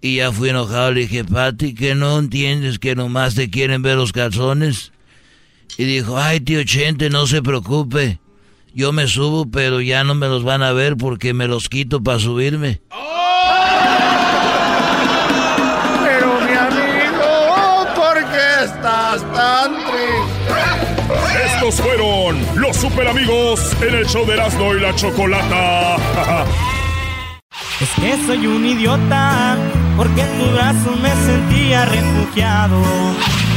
Y ya fui enojado, le dije, Pati, que no entiendes que nomás te quieren ver los calzones. Y dijo, ay, tío Chente, no se preocupe. Yo me subo, pero ya no me los van a ver porque me los quito para subirme. Pero mi amigo, ¿por qué estás tan triste? Estos fueron los super amigos en el show de Erasmo y la Chocolata. Es que soy un idiota, porque en tu brazo me sentía refugiado.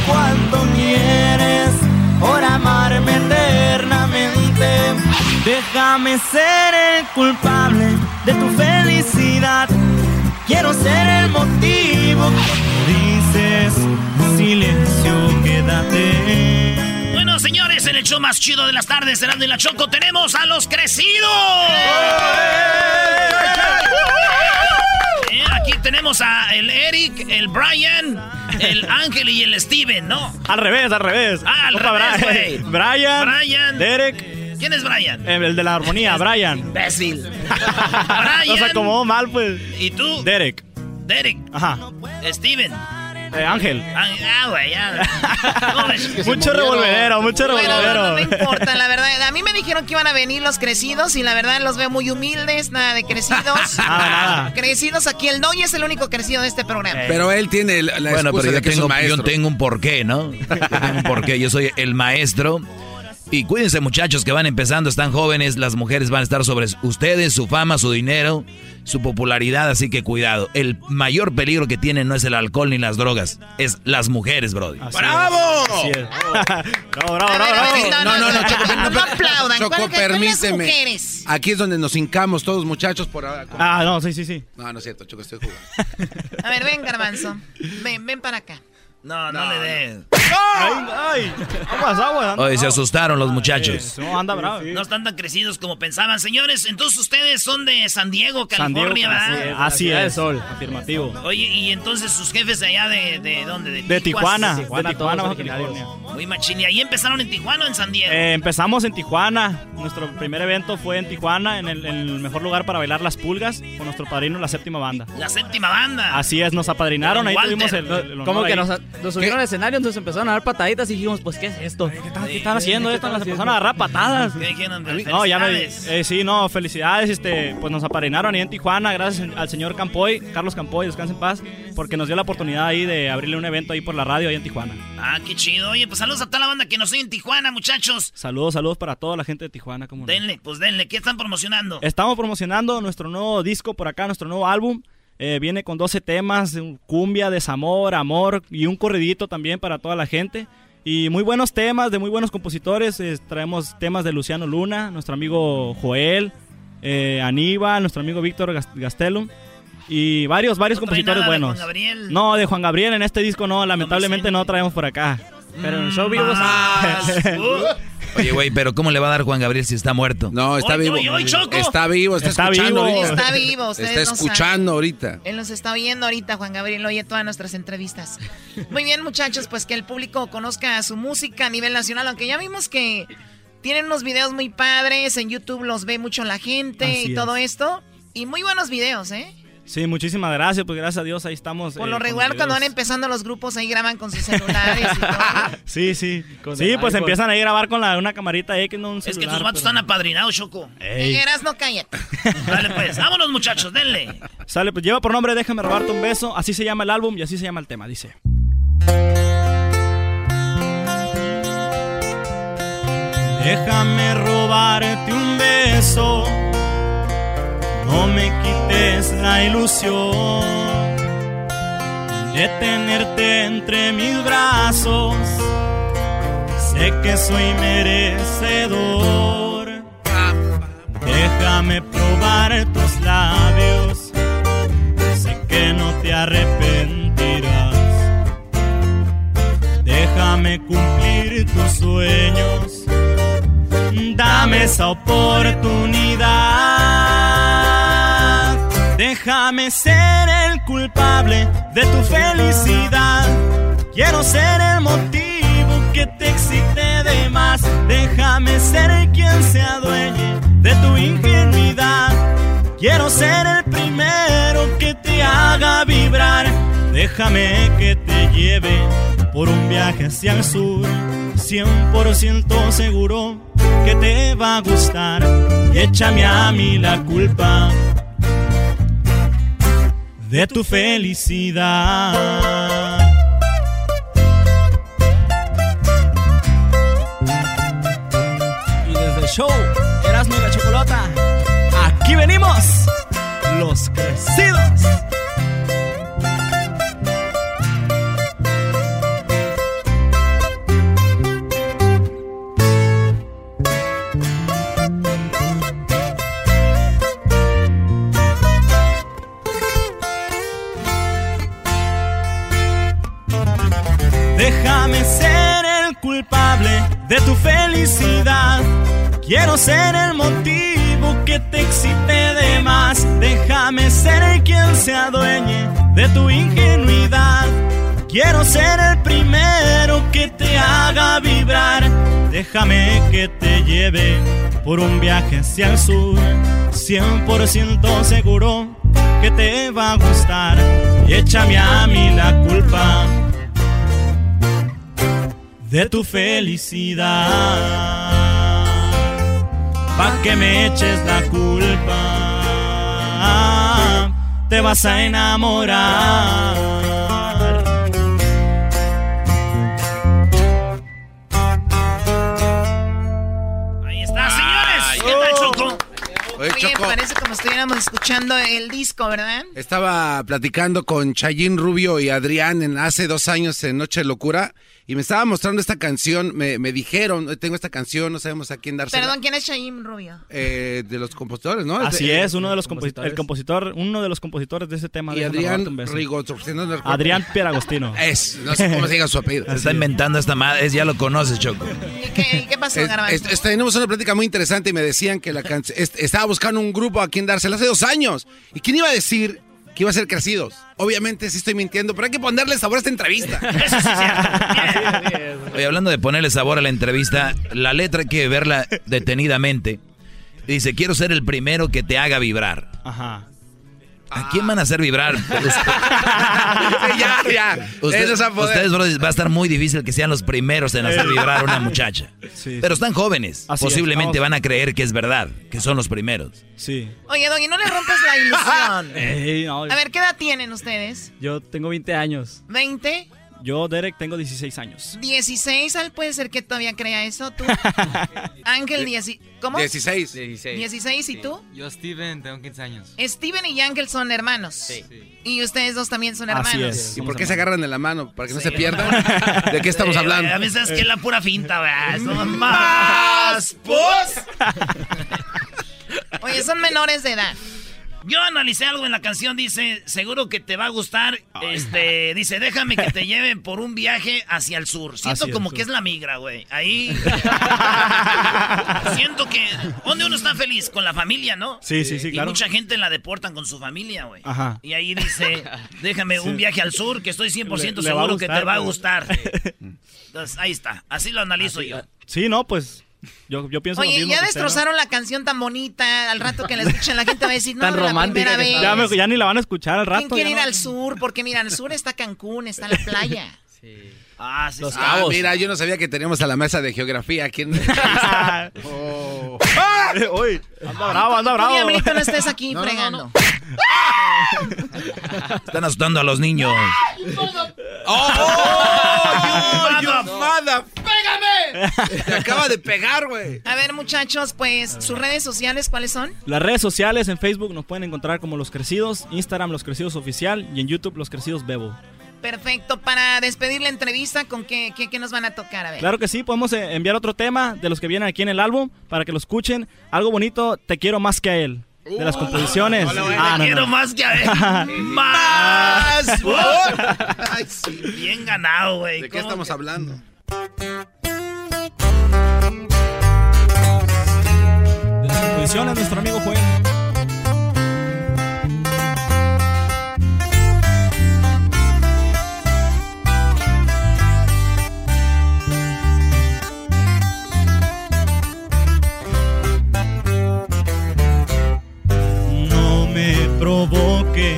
Cuánto quieres por amarme. Déjame ser el culpable de tu felicidad. Quiero ser el motivo que dices. Silencio, quédate. Bueno, señores, en el show más chido de las tardes, Erasmo y la Choco, tenemos a los crecidos. Eh, aquí tenemos a el Eric, el Brian, el Ángel y el Steven, ¿no? Al revés, al revés. Ah, al Opa, revés. Brian. Brian. Derek. ¿Quién es Brian? eh, El de la armonía, Brian. Imbécil. Nos acomodó mal, pues. ¿Y tú? Derek. Derek. Ajá. Steven. Eh, Ángel. Ah, ah, güey, ya. No. Mucho revolvedero, mucho revolvedero. no, no me importa, la verdad. A mí me dijeron que iban a venir los crecidos y la verdad los veo muy humildes, nada de crecidos. Nada, nada. Crecidos aquí, el Doy es el único crecido de este programa. Pero él tiene la Bueno, excusa pero de yo que es un tengo, maestro. yo tengo un porqué, ¿no? Yo tengo un porqué. Yo soy el maestro. Y cuídense, muchachos, que van empezando, están jóvenes. Las mujeres van a estar sobre ustedes, su fama, su dinero, su popularidad. Así que cuidado. El mayor peligro que tienen no es el alcohol ni las drogas, es las mujeres, Brody. ¡Bravo! Así es. bravo, bravo, A ver, bravo, a ver, bravo. no, no, no, Choco, no, no aplaudan. Choco, ¿Cuál- cuál- cuáles permíteme. mujeres? Aquí es donde nos hincamos todos, muchachos, por ahora. Ah, no, sí, sí, sí. No, no es cierto, Choco, estoy jugando. A ver, ven, Garbanzo. Ven, ven para acá. No, no, le den. Ay, ay. Aguas, aguas. anda Oye, se asustaron los muchachos. No, anda bravo. No están tan crecidos como pensaban. Señores, entonces ustedes son de San Diego, San Diego, California, así ¿verdad? es, así es. Sol, afirmativo. Oye, y entonces sus jefes de allá de, de dónde? De Tijuana, de Tijuana, Tijuana, todos Baja California. Muy machín. ¿Y ahí empezaron en Tijuana o en San Diego? Eh, empezamos en Tijuana. Nuestro primer evento fue en Tijuana, en el, en el mejor lugar para bailar las pulgas, con nuestro padrino, la séptima banda. La séptima banda. Así es, nos apadrinaron, ahí Walter. tuvimos el, el- Como que ahí. nos, nos subieron al escenario, entonces empezaron a dar pataditas y dijimos, pues, ¿qué es esto? ¿Qué están, qué están haciendo esto? Nos empezaron a agarrar patadas. ¿Qué dijeron? No, ya me eh, sí, no, felicidades, este, pues nos apadrinaron ahí en Tijuana, gracias al señor Campoy, Carlos Campoy, descanse en paz, porque nos dio la oportunidad ahí de abrirle un evento ahí por la radio ahí en Tijuana. Ah, qué chido. Oye, pues saludos a toda la banda que nos oye en Tijuana, muchachos. Saludos, saludos para toda la gente de Tijuana, como Denle, pues denle. ¿Qué están promocionando? Estamos promocionando nuestro nuevo disco por acá, nuestro nuevo álbum. Eh, viene con 12 temas, cumbia, desamor, amor y un corridito también para toda la gente. Y muy buenos temas de muy buenos compositores. eh, traemos temas de Luciano Luna, nuestro amigo Joel, eh, Aníbal, nuestro amigo Víctor Gas- Gastelum. Y varios, varios ¿No compositores de buenos. Juan Gabriel? No, de Juan Gabriel en este disco no, lamentablemente no traemos por acá. Pero en el show vivo Oye, güey, pero ¿cómo le va a dar Juan Gabriel si está muerto? No, está Oye, vivo. oye, oye, Choco. Está vivo, está, Está escuchando vivo. ahorita. Está vivo, ustedes Está no escuchando ahorita. Él nos está oyendo ahorita, Juan Gabriel, oye todas nuestras entrevistas. Muy bien, muchachos, pues que el público conozca su música a nivel nacional, aunque ya vimos que tienen unos videos muy padres, en YouTube los ve mucho la gente Así y es. todo esto. Y muy buenos videos, ¿eh? Sí, muchísimas gracias, pues gracias a Dios ahí estamos. Por eh, lo regular, cuando van empezando los grupos, ahí graban con sus celulares y todo. Sí, sí. Con sí, pues iPhone. empiezan a ir a grabar con la, una camarita X, no un Es que tus vatos pero- están apadrinados, Choco. Eras, no cállate. Dale, pues. Vámonos, muchachos, denle. Sale, pues lleva por nombre Déjame robarte un beso. Así se llama el álbum y así se llama el tema, dice. Déjame robarte un beso. No me quites la ilusión de tenerte entre mis brazos. Sé que soy merecedor. Déjame probar tus labios. Sé que no te arrepentirás. Déjame cumplir tus sueños. Dame esa oportunidad. Déjame ser el culpable de tu felicidad. Quiero ser el motivo que te excite de más. Déjame ser quien se adueñe de tu ingenuidad. Quiero ser el primero que te haga vibrar Déjame que te lleve por un viaje hacia el sur. 100% seguro que te va a gustar. Y échame a mí la culpa de tu felicidad. Y desde el show Erasmo y la Chocolata, aquí venimos, los crecidos. Déjame ser el culpable de tu felicidad. Quiero ser el motivo que te excite de más. Déjame ser el quien se adueñe de tu ingenuidad. Quiero ser el primero que te haga vibrar. Déjame que te lleve por un viaje hacia el sur. 100% seguro que te va a gustar. Y échame a mí la culpa de tu felicidad. Pa' que me eches la culpa, te vas a enamorar. Choco. parece como estuviéramos escuchando el disco, ¿verdad? Estaba platicando con Chayín Rubio y Adrián en, hace dos años en Noche de Locura y me estaba mostrando esta canción. Me, me dijeron, "Eh, tengo esta canción, no sabemos a quién dársela. Perdón, ¿quién es Shaim Rubio? Eh, de los compositores, ¿no? Así De- es, uno de los compositores, el compositor, uno de los compositores de ese tema. Y Adrián si no. Adrián Pieragostino. Es, no sé cómo se diga su apellido. Se está inventando esta madre, es- ya lo conoces, Choco. ¿Y qué, qué pasó, es- es- tenemos una plática muy interesante y me decían que la canción estaba buscando un grupo a quien dársela hace dos años. ¿Y quién iba a decir que iba a ser crecidos? Obviamente sí estoy mintiendo, pero hay que ponerle sabor a esta entrevista. Oye, hablando de ponerle sabor a la entrevista, la letra hay que verla detenidamente. Dice, quiero ser el primero que te haga vibrar. Ajá. ¿A quién van a hacer vibrar? ya, ya. Usted- Eso ustedes, bro, va a estar muy difícil que sean los primeros en hacer vibrar a una muchacha. Sí. Pero están jóvenes. Así Posiblemente van a creer que es verdad, que son los primeros. Sí. Oye, Doggy, no le rompes la ilusión. Ey, no, A ver, ¿qué edad tienen ustedes? yo tengo 20 años. ¿20? Yo, Derek, tengo 16 años. 16, ¿al puede ser que todavía crea eso tú? Ángel, 10, ¿cómo? 16. 16. 16, ¿y tú? Yo, Steven, tengo 15 años. Steven y Ángel son hermanos. Sí. Y ustedes dos también son Así hermanos. es. ¿Y por qué se agarran de la mano? ¿Para que no se pierdan? ¿De qué estamos hablando? A veces que es la pura finta, ¿verdad? Más, pues. Oye, son menores de edad. Yo analicé algo en la canción, dice, seguro que te va a gustar, este, dice, déjame que te lleven por un viaje hacia el sur. Siento Hacia como sur. que es la migra, güey. Ahí siento que ¿dónde uno está feliz? Con la familia, ¿no? Sí, sí, sí, Y claro. mucha gente la deportan con su familia, güey. Ajá. Y ahí dice, déjame un viaje al sur que estoy 100% Le- seguro que te va a gustar. Entonces, ahí está. Así lo analizo yo. Sí, no, pues yo, yo pienso lo Oye, mismo ya que usted, ¿no? destrozaron la canción tan bonita. Al rato que la escuchen, la gente va a decir, no, Tan la romántica primera vez. Ya, me- ya ni la van a escuchar al ¿Quién rato. quiere ya ir no. al sur? Porque mira, al sur está Cancún, está la playa. Ah, sí, Los sí. Ah, cabos. mira, yo no sabía que teníamos a la mesa de geografía aquí en... Oh. Uy, anda bravo, anda bravo. Diablito, no estés aquí No, no, no, fregando. Están asustando a los niños. ¡Oh! mother- ¡Pégame! Te acaba de pegar, güey. A ver, muchachos, pues, sus redes sociales, ¿cuáles son? Las redes sociales en Facebook nos pueden encontrar como Los Crecidos, Instagram Los Crecidos Oficial y en YouTube Los Crecidos Bebo. Perfecto. Para despedir la entrevista, ¿con qué, qué, qué nos van a tocar? A ver. Claro que sí, podemos eh, enviar otro tema de los que vienen aquí en el álbum para que lo escuchen. Algo bonito, Te quiero más que a él. De las composiciones. Te Ah, no, quiero más que a él. más. Ay, sí. Bien ganado, güey. ¿De qué ¿Cómo estamos que- hablando? De las composiciones, nuestro amigo Juan.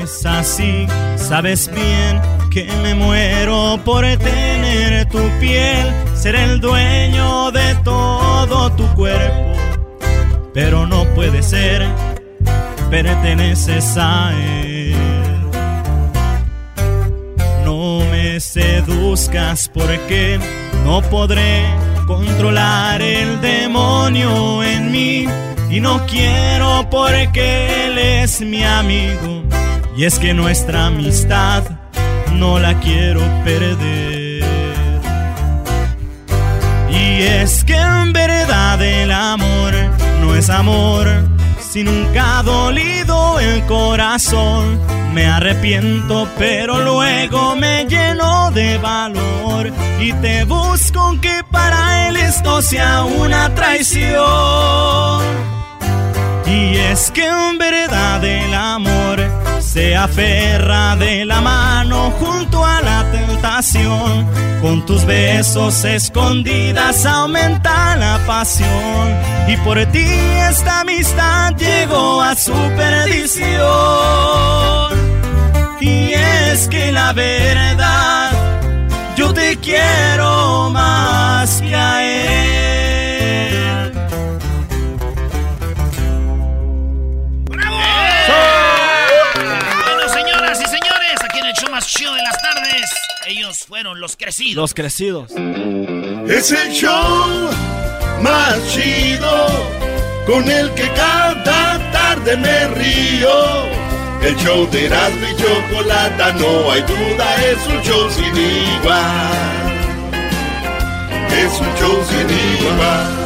Es así, sabes bien que me muero por tener tu piel, ser el dueño de todo tu cuerpo, pero no puede ser, perteneces a él. No me seduzcas porque no podré controlar el demonio en mí. Y no quiero porque él es mi amigo y es que nuestra amistad no la quiero perder. Y es que en verdad el amor no es amor si nunca ha dolido el corazón. Me arrepiento, pero luego me lleno de valor y te busco aunque para él esto sea una traición. Y es que en verdad el amor se aferra de la mano junto a la tentación. Con tus besos escondidas aumenta la pasión. Y por ti esta amistad llegó a su perdición. Y es que la verdad, yo te quiero más que a él. Show más chido de las tardes, ellos fueron los crecidos. Los crecidos. Es el show más chido con el que cada tarde me río. El show de Erasmo y Chocolata, no hay duda, es un show sin igual. Es un show sin igual.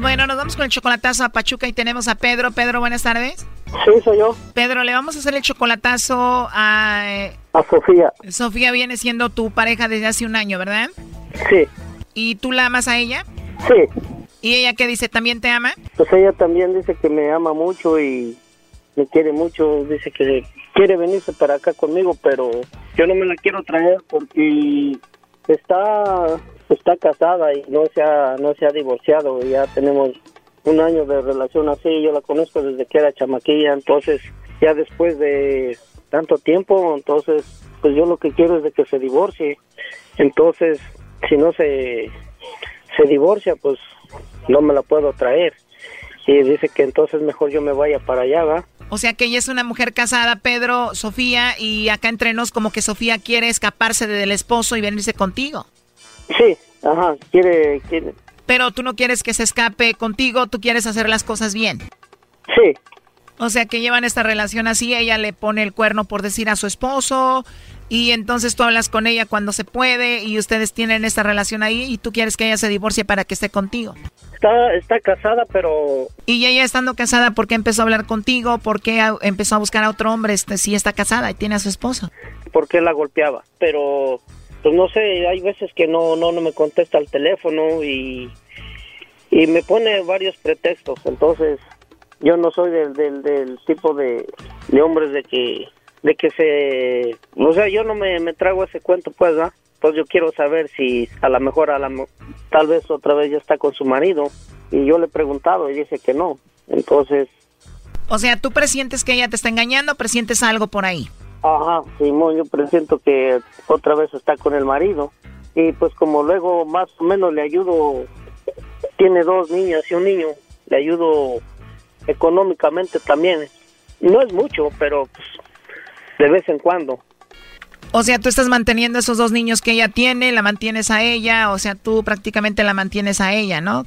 Bueno, nos vamos con el chocolatazo a Pachuca y tenemos a Pedro. Pedro, buenas tardes. Sí, soy yo. Pedro, le vamos a hacer el chocolatazo a... eh, A Sofía. Sofía viene siendo tu pareja desde hace un año, ¿verdad? Sí, ¿Y tú la amas a ella? sí. ¿Y ella qué dice? ¿También te ama? Pues ella también dice que me ama mucho y me quiere mucho. Dice que quiere venirse para acá conmigo, pero yo no me la quiero traer porque está está casada y no se ha, no se ha divorciado. Ya tenemos un año de relación así. Yo la conozco desde que era chamaquilla. Entonces, ya después de tanto tiempo, entonces, pues yo lo que quiero es de que se divorcie. Entonces, si no se, se divorcia, pues no me la puedo traer. Y dice que entonces mejor yo me vaya para allá, ¿va? O sea que ella es una mujer casada, Pedro, Sofía, y acá entre nos como que Sofía quiere escaparse del esposo y venirse contigo. Sí, ajá, quiere, quiere. Pero tú no quieres que se escape contigo, tú quieres hacer las cosas bien. Sí. O sea que llevan esta relación así, ella le pone el cuerno por decir a su esposo y entonces tú hablas con ella cuando se puede y ustedes tienen esta relación ahí y tú quieres que ella se divorcie para que esté contigo. Está, está casada, pero Y ella estando casada, ¿por qué empezó a hablar contigo? ¿Por qué empezó a buscar a otro hombre este, si está casada y tiene a su esposo? porque la golpeaba. Pero, pues no sé, hay veces que no, no, no me contesta el teléfono y, y me pone varios pretextos. Entonces, yo no soy del, del, del tipo de, de hombres de que, de que se, o sea, yo no me, me trago ese cuento, pues, ¿verdad? Pues yo quiero saber si a lo mejor, a la, tal vez otra vez ya está con su marido. Y yo le he preguntado y dice que no. Entonces, O sea, ¿tú presientes que ella te está engañando o presientes algo por ahí? Ajá, Simón, yo presiento que otra vez está con el marido. Y pues como luego más o menos le ayudo, tiene dos niñas y un niño, le ayudo económicamente también. No es mucho, pero pues, de vez en cuando. O sea, tú estás manteniendo esos dos niños que ella tiene, la mantienes a ella, o sea, tú prácticamente la mantienes a ella, ¿no?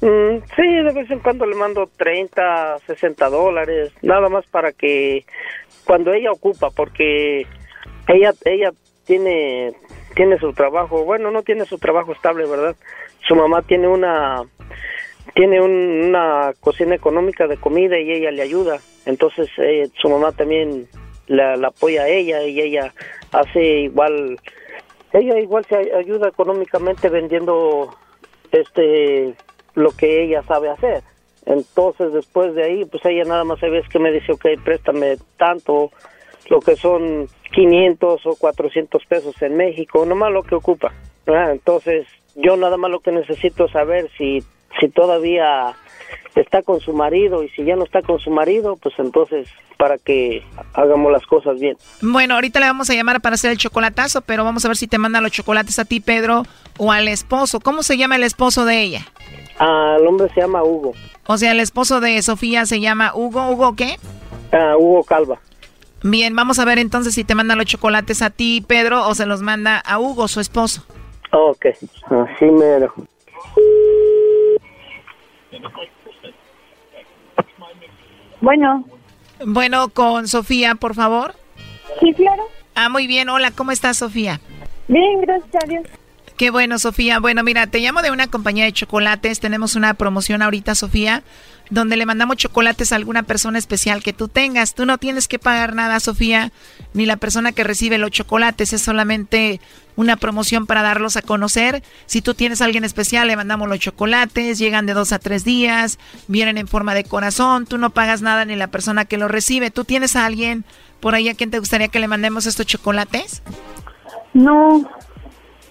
Mm, sí, de vez en cuando le mando 30, 60 dólares, nada más para que cuando ella ocupa, porque ella ella tiene tiene su trabajo, bueno, no tiene su trabajo estable, ¿verdad? Su mamá tiene una tiene un- una cocina económica de comida y ella le ayuda. Entonces eh, su mamá también la, la apoya a ella y ella hace igual, ella igual se ay- ayuda económicamente vendiendo este lo que ella sabe hacer. Entonces después de ahí, pues ella nada más se ve que me dice, ok, préstame tanto, lo que son 500 o 400 pesos en México, nomás lo que ocupa. Entonces yo nada más lo que necesito es saber si, si todavía está con su marido y si ya no está con su marido, pues entonces para que hagamos las cosas bien. Bueno, ahorita le vamos a llamar para hacer el chocolatazo, pero vamos a ver si te manda los chocolates a ti, Pedro, o al esposo. ¿Cómo se llama el esposo de ella? Ah, el hombre se llama Hugo, O sea, el esposo de Sofía se llama Hugo. ¿Hugo qué? Ah, Hugo Calva. Bien, vamos a ver entonces si te manda los chocolates a ti, Pedro, o se los manda a Hugo, su esposo. Ok, así mero. Bueno. Bueno, con Sofía, por favor. Sí, claro. Ah, muy bien. Hola, ¿cómo estás, Sofía? Bien, gracias a Dios. Qué bueno, Sofía. Bueno, mira, te llamo de una compañía de chocolates. Tenemos una promoción ahorita, Sofía, donde le mandamos chocolates a alguna persona especial que tú tengas. Tú no tienes que pagar nada, Sofía, ni la persona que recibe los chocolates. Es solamente una promoción para darlos a conocer. Si tú tienes a alguien especial, le mandamos los chocolates. Llegan de dos a tres días. Vienen en forma de corazón. Tú no pagas nada ni la persona que los recibe. ¿Tú tienes a alguien por ahí a quien te gustaría que le mandemos estos chocolates? No,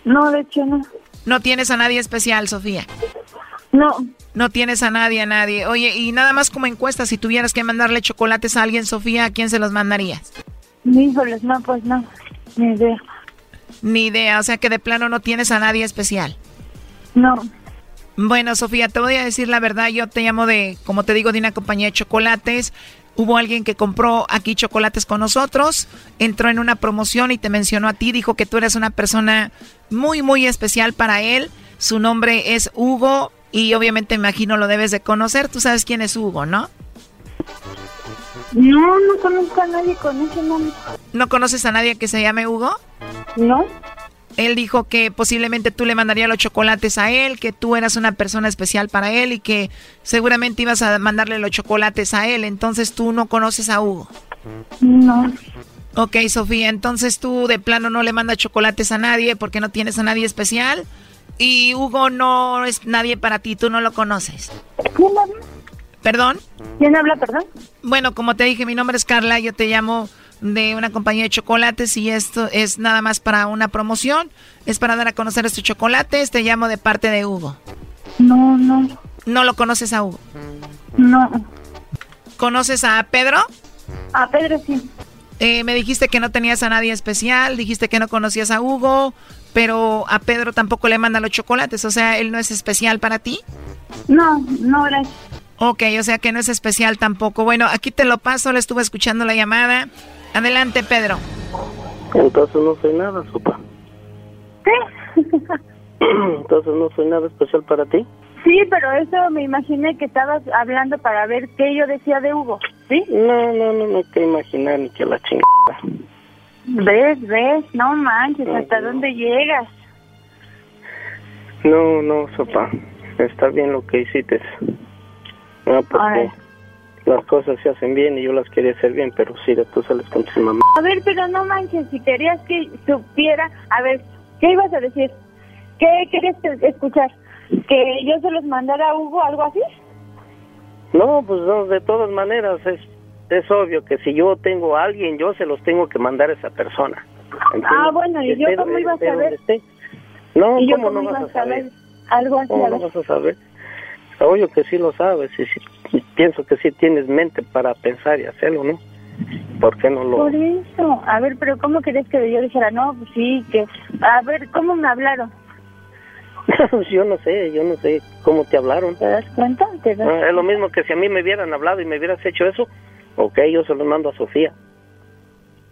no, de hecho no. No tienes a nadie especial, Sofía. No. No tienes a nadie, a nadie. Oye, y nada más como encuesta, si tuvieras que mandarle chocolates a alguien, Sofía, ¿a quién se los mandarías? Híjoles, no, pues no. Ni idea. Ni idea, o sea que de plano no tienes a nadie especial. No. Bueno, Sofía, te voy a decir la verdad, yo te llamo de, como te digo, de una compañía de chocolates. Hubo alguien que compró aquí chocolates con nosotros, entró en una promoción y te mencionó a ti, dijo que tú eres una persona muy, muy especial para él. Su nombre es Hugo y obviamente me imagino lo debes de conocer. Tú sabes quién es Hugo, ¿no? No, no conozco a nadie con ese nombre. ¿No conoces a nadie que se llame Hugo? No. Él dijo que posiblemente tú le mandarías los chocolates a él, que tú eras una persona especial para él y que seguramente ibas a mandarle los chocolates a él. Entonces tú no conoces a Hugo. No. Ok, Sofía, entonces tú de plano no le mandas chocolates a nadie porque no tienes a nadie especial. Y Hugo no es nadie para ti, tú no lo conoces. ¿Quién habla? ¿Perdón? ¿Quién habla, perdón? Bueno, como te dije, mi nombre es Carla, yo te llamo de una compañía de chocolates y esto es nada más para una promoción. Es para dar a conocer estos chocolates, te llamo de parte de Hugo. No, no. ¿No lo conoces a Hugo? No. ¿Conoces a Pedro? A Pedro sí. Eh, me dijiste que no tenías a nadie especial, dijiste que no conocías a Hugo, pero a Pedro tampoco le manda los chocolates, o sea, él no es especial para ti. No, no, gracias. Ok, o sea que no es especial tampoco. Bueno, aquí te lo paso, le estuve escuchando la llamada. Adelante, Pedro. Entonces no soy nada, sopa. Entonces no soy nada especial para ti. Sí, pero eso me imaginé que estabas hablando para ver qué yo decía de Hugo, ¿sí? No, no, no, no hay que imaginar ni que la chingada. ¿Ves, ves? No manches, ¿hasta dónde llegas? No, no, sopa. Está bien lo que hiciste. No, porque las cosas se hacen bien y yo las quería hacer bien, pero sí, tú sales con tu mamá. A ver, pero no manches, si querías que supiera... A ver, ¿qué ibas a decir? ¿Qué querías que- escuchar? ¿Que yo se los mandara a Hugo, algo así? No, pues no, de todas maneras es, es obvio que si yo tengo a alguien, yo se los tengo que mandar a esa persona. ¿entiendes? Ah, bueno, ¿y yo cómo iba a saber? No, ¿Y yo ¿cómo cómo no vas a saber? Algo así, ¿Cómo no vas a saber? Obvio que sí lo sabes y sí- pienso que sí tienes mente para pensar y hacerlo, ¿no? ¿Por qué no lo...? Por eso. A ver, pero ¿cómo querías que yo dijera? No, pues sí, que... A ver, ¿cómo me hablaron? yo no sé, yo no sé cómo te hablaron. ¿Te das cuenta? ¿Te das Ah, es lo mismo que si a mí me hubieran hablado y me hubieras hecho eso, ok, yo se lo mando a Sofía.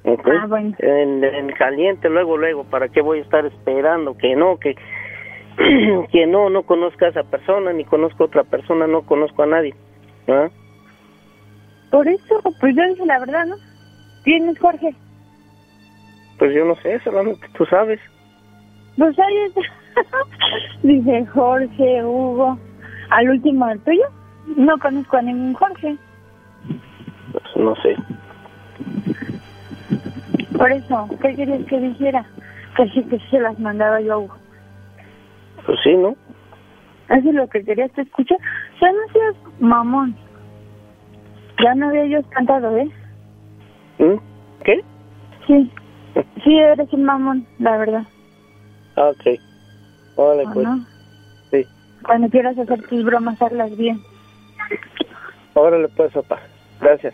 Ok. Ah, bueno. En, en caliente, luego, luego, ¿para qué voy a estar esperando que no, que, que no, no conozca a esa persona, ni conozco a otra persona, no conozco a nadie? ¿Ah? Por eso, pues yo dije la verdad, ¿no? ¿Quién es Jorge? Pues yo no sé, solamente tú sabes. Pues ahí está. Dice Jorge, Hugo. ¿Al último del tuyo? No conozco a ningún Jorge. No sé. Por eso, ¿qué querías que dijera? Que sí, que se las mandaba yo. Pues sí, ¿no? Eso es lo que querías que escuchar. Ya no seas mamón. Ya no había yo cantado, ¿eh? ¿Mm? ¿Qué? Sí. Sí, eres un mamón, la verdad. Ah, ok. Órale, ¿O pues. no? Sí. Cuando quieras hacer tus bromas, hazlas bien. Órale, pues, papá. Gracias.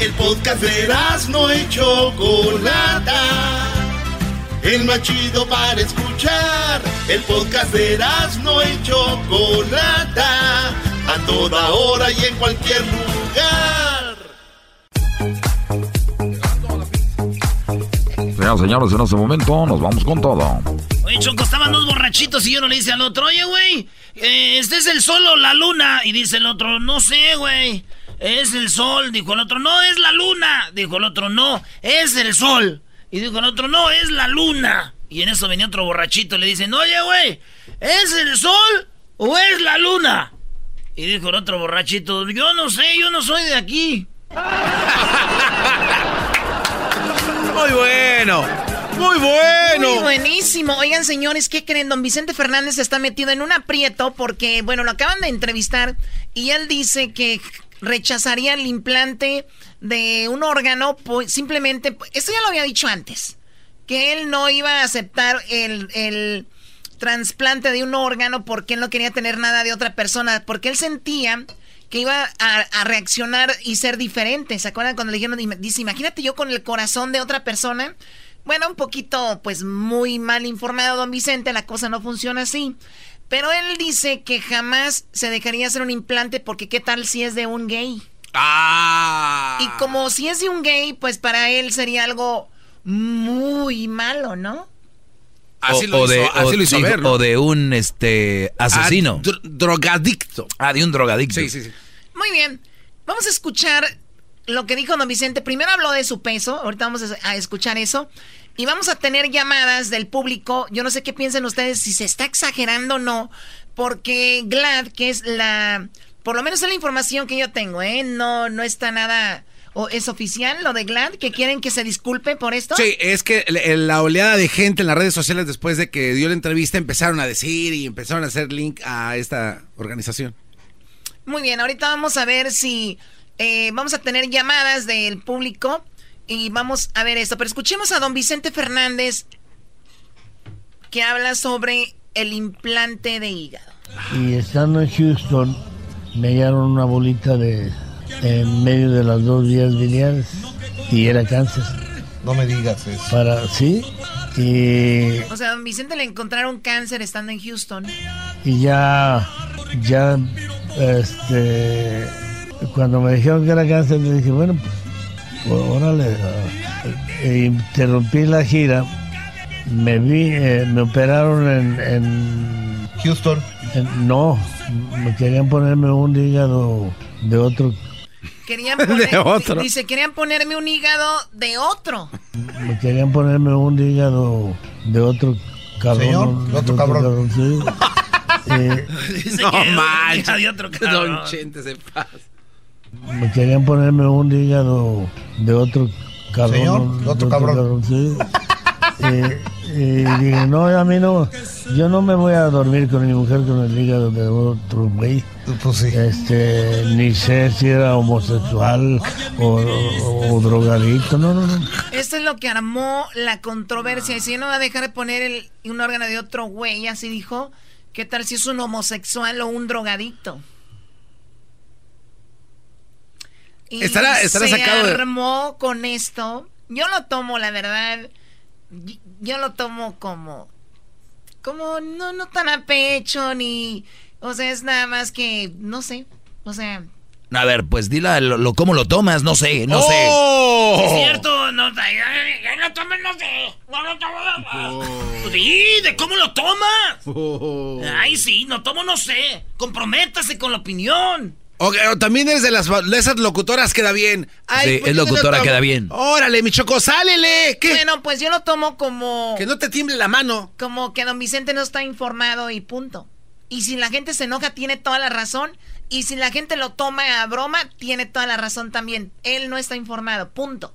El podcast de no y Chocolata. El más chido para escuchar. El podcast de no y Chocolata. A toda hora y en cualquier lugar. Señoras y señores, en este momento nos vamos con todo. Oye, Choco, estaban dos borrachitos y yo no le dice al otro, oye, güey, eh, ¿este es el sol o la luna? Y dice el otro, no sé, güey, es el sol. Dijo el otro, no, es la luna. Dijo el otro, no, es el sol. Y dijo el otro, no, es la luna. Y en eso venía otro borrachito y le dicen, oye, güey, ¿es el sol o es la luna? Y dijo el otro borrachito, yo no sé, yo no soy de aquí. Muy bueno. Muy bueno. Muy buenísimo. Oigan, señores, ¿qué creen? Don Vicente Fernández está metido en un aprieto porque, bueno, lo acaban de entrevistar y él dice que rechazaría el implante de un órgano pues, simplemente, esto ya lo había dicho antes, que él no iba a aceptar el, el trasplante de un órgano porque él no quería tener nada de otra persona, porque él sentía que iba a, a reaccionar y ser diferente. ¿Se acuerdan cuando le dijeron, dice, imagínate yo con el corazón de otra persona? Bueno, un poquito, pues muy mal informado, don Vicente, la cosa no funciona así. Pero él dice que jamás se dejaría hacer un implante porque qué tal si es de un gay. Ah. Y como si es de un gay, pues para él sería algo muy malo, ¿no? Así lo o, hizo, de, así o, lo hizo dijo- ver, ¿no? o de un este asesino. Ah, dro- drogadicto. Ah, de un drogadicto. Sí, sí, sí. Muy bien. Vamos a escuchar lo que dijo don Vicente. Primero habló de su peso. Ahorita vamos a escuchar eso. Y vamos a tener llamadas del público. Yo no sé qué piensan ustedes, si se está exagerando o no. Porque Glad, que es la... Por lo menos es la información que yo tengo, ¿eh? No, no está nada... ¿O es oficial lo de Glad? ¿Que quieren que se disculpe por esto? Sí, es que la oleada de gente en las redes sociales después de que dio la entrevista empezaron a decir y empezaron a hacer link a esta organización. Muy bien, ahorita vamos a ver si eh, vamos a tener llamadas del público y vamos a ver esto. Pero escuchemos a don Vicente Fernández que habla sobre el implante de hígado. Y estando en Houston, me hallaron una bolita de en medio de las dos vías biliares y era cáncer. No me digas eso. Para, sí, y, O sea, don Vicente le encontraron cáncer estando en Houston. y ya, ya, este, cuando me dijeron que era cáncer, le dije, bueno, pues, órale, ah, e interrumpí la gira, me vi, eh, me operaron en, en Houston. no, me querían ponerme un hígado de otro Querían De poner, otro. dice, querían ponerme un hígado de otro. Me querían ponerme un hígado de otro cabrón. Señor, de otro cabrón. sí. Eh, No manches. de cabrón. Don Chente se pasa. Me querían ponerme un hígado de otro cabrón. Señor, ¿no? de otro cabrón. sí. Eh, y dije, no, a mí no, yo no me voy a dormir con mi mujer con el hígado de otro güey. Pues Este, ni sé si era homosexual o, o- o drogadicto, no, no, no. Esto es lo que armó la controversia. Y si no va a dejar de poner el, un órgano de otro güey, así dijo, ¿qué tal si es un homosexual o un drogadicto? Y Estará- estará se sacado de- armó con esto. Yo lo tomo, la verdad, yo lo tomo como, como no, no tan a pecho ni, o sea, es nada más que, no sé, o sea, A ver, pues dila lo, lo- cómo lo tomas, no sé, no Sí, sé. Es cierto, no, ay, ay, ay, no tomes, no sé. No lo tomes. Sí, de cómo lo tomas. Ay, sí, no tomo, no sé. Comprométase con la opinión. O, o también eres de las de esas locutoras queda bien. Sí, ¿por es no locutora, queda bien. Órale, mi choco, sálele. ¿Qué? Bueno, pues yo lo tomo como... Que no te tiemble la mano. Como que don Vicente no está informado y punto. Y si la gente se enoja, tiene toda la razón. Y si la gente lo toma a broma, tiene toda la razón también. Él no está informado, punto.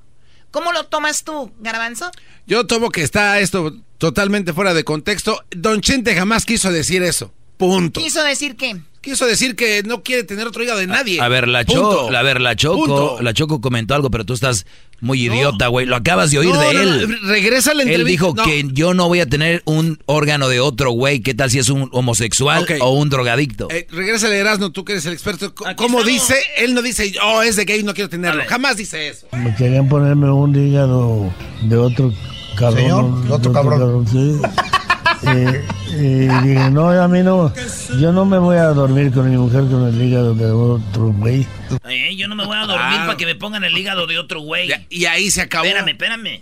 ¿Cómo lo tomas tú, Garbanzo? Yo tomo que está esto totalmente fuera de contexto. Don Chente jamás quiso decir eso. Punto. ¿Quiso decir qué? Quiso decir que no quiere tener otro hígado de nadie. A ver, la Punto. Choco, a ver, la Choco, Punto. la Choco comentó algo, pero tú estás muy idiota, güey. Lo acabas de oír No, de no, él. no, regresa la Él entrevista. dijo No. que yo no voy a tener un órgano de otro güey. ¿Qué tal si es un homosexual o un drogadicto? Eh, regresa Erasmo, tú que eres el experto. C- ¿Cómo dice? Él no dice, oh, es de gay, no quiero tenerlo. Jamás dice eso. Me querían ponerme un hígado de otro cabrón. Señor, de otro cabrón. sí. Eh, y dije, no, a mí no, yo no me voy a dormir con mi mujer con el hígado de otro güey. Eh, yo no me voy a dormir para que me pongan el hígado de otro güey. Y ahí se acabó. Espérame, espérame.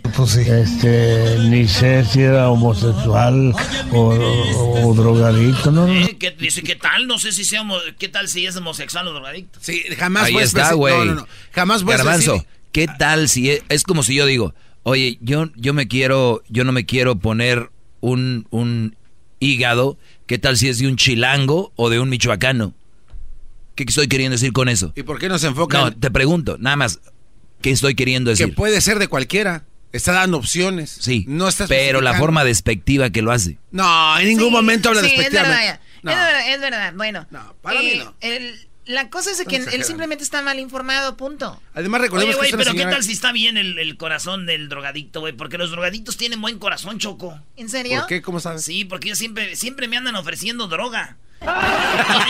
Este, ni sé si era homosexual o, o- o drogadicto, ¿no? no. Eh, ¿qué- dice, ¿qué tal? No sé si sea homo- ¿Qué tal si es homosexual o drogadicto? Sí, jamás Ahí está, güey. No, no, no. Jamás Garbanzo, decir- ¿qué tal si es, es como si yo digo, oye, yo, yo me quiero, yo no me quiero poner un, un hígado, ¿qué tal si es de un chilango o de un michoacano? ¿Qué estoy queriendo decir con eso? ¿Y por qué no se enfocan? No, te pregunto, nada más, ¿qué estoy queriendo que decir? puede ser de cualquiera. Está dando opciones. Sí, No está pero la forma despectiva que lo hace. No, en ningún Sí, momento habla sí, es despectivamente. verdad, No. es verdad, es verdad. Bueno, para mí eh, no. el- la cosa es de que él simplemente está mal informado, punto. Además, Oye, recordemos güey, que es una pero ¿qué tal si está bien el, el corazón del drogadicto, güey? Porque los drogadictos tienen buen corazón, Choco. ¿En serio? ¿Por qué? ¿Cómo sabes? Sí, porque ellos siempre, siempre me andan ofreciendo droga. Y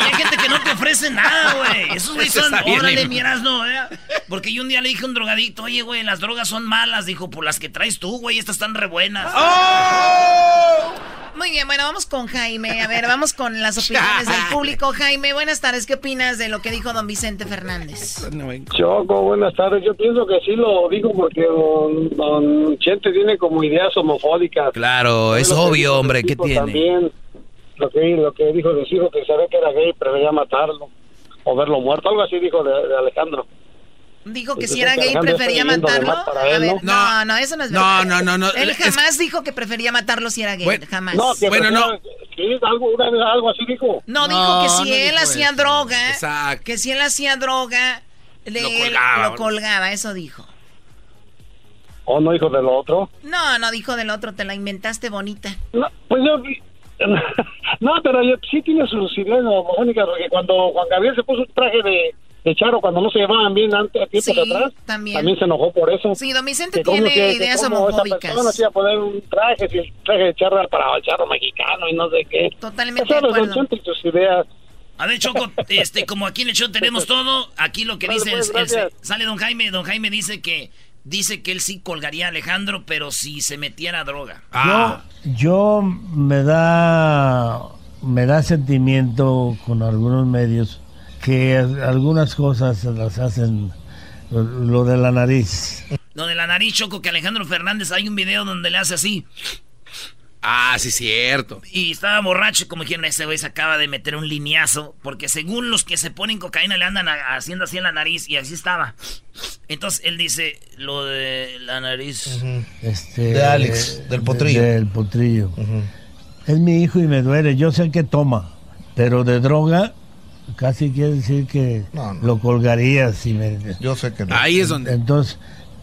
hay gente que no te ofrece nada, güey. Esos güey son, órale, güey. miras, no, ¿eh? Porque yo un día le dije a un drogadicto, oye, güey, las drogas son malas. Dijo, por las que traes tú, güey, estas están re buenas. Muy bien, bueno, vamos con Jaime. A ver, vamos con las opiniones del público. Jaime, buenas tardes. ¿Qué opinas de lo que dijo don Vicente Fernández? Choco, buenas tardes. Yo pienso que sí lo digo porque don, don Chente tiene como ideas homofóbicas. Claro, es Lo que obvio, hombre, de ¿qué su hijo tiene? También, lo que, lo que dijo de su hijo, que sabía que era gay, prefería matarlo o verlo muerto. Algo así dijo de, de Alejandro. Dijo que Entonces, si era gay prefería matarlo. más para él, A ver, ¿no? no, no, eso no es No, verdad. no, no, no, Él es- jamás dijo que prefería matarlo si era gay. Bueno, jamás. No, que Bueno, no. Sí, algo, una vez algo así dijo. No, dijo No, que si no él hacía eso. droga, Exacto. que si él hacía droga, le- Lo colgaba. lo colgaba, eso dijo. ¿O no dijo de lo otro? No, no dijo del otro, te la inventaste bonita. No, pues yo... No, pero yo, sí tiene sus ideas homofónicas, porque cuando Juan Gabriel se puso un traje de, de charo cuando no se llevaban bien antes, a tiempos Sí, atrás, también. se enojó por eso. Sí, don Vicente Que tiene que- que ideas esa homofóbicas. persona se iba a poner un traje, si el traje de charro era para el charro mexicano y no sé qué. Totalmente de don acuerdo. Chente y sus ideas. A ver, Choco, este, como aquí en el show tenemos todo, aquí lo que Vale, dice pues, el- el- sale don Jaime, don Jaime dice que dice que él sí colgaría a Alejandro, pero si se metiera droga. Ah. Yo, yo me da me da sentimiento con algunos medios que algunas cosas las hacen lo, de la nariz. Lo de la nariz, Choco, que Alejandro Fernández hay un video donde le hace así. Ah, sí, cierto. Y estaba borracho, como dijeron, ese güey se acaba de meter un lineazo. Porque según los que se ponen cocaína le andan haciendo así en la nariz y así estaba. Entonces él dice, lo de la nariz. Este, De Alex, del potrillo. Del potrillo. Es mi hijo y me duele. Yo sé que toma, pero de droga casi quiere decir que No, no. lo colgaría si me... Yo sé que no. Ahí es donde. Entonces,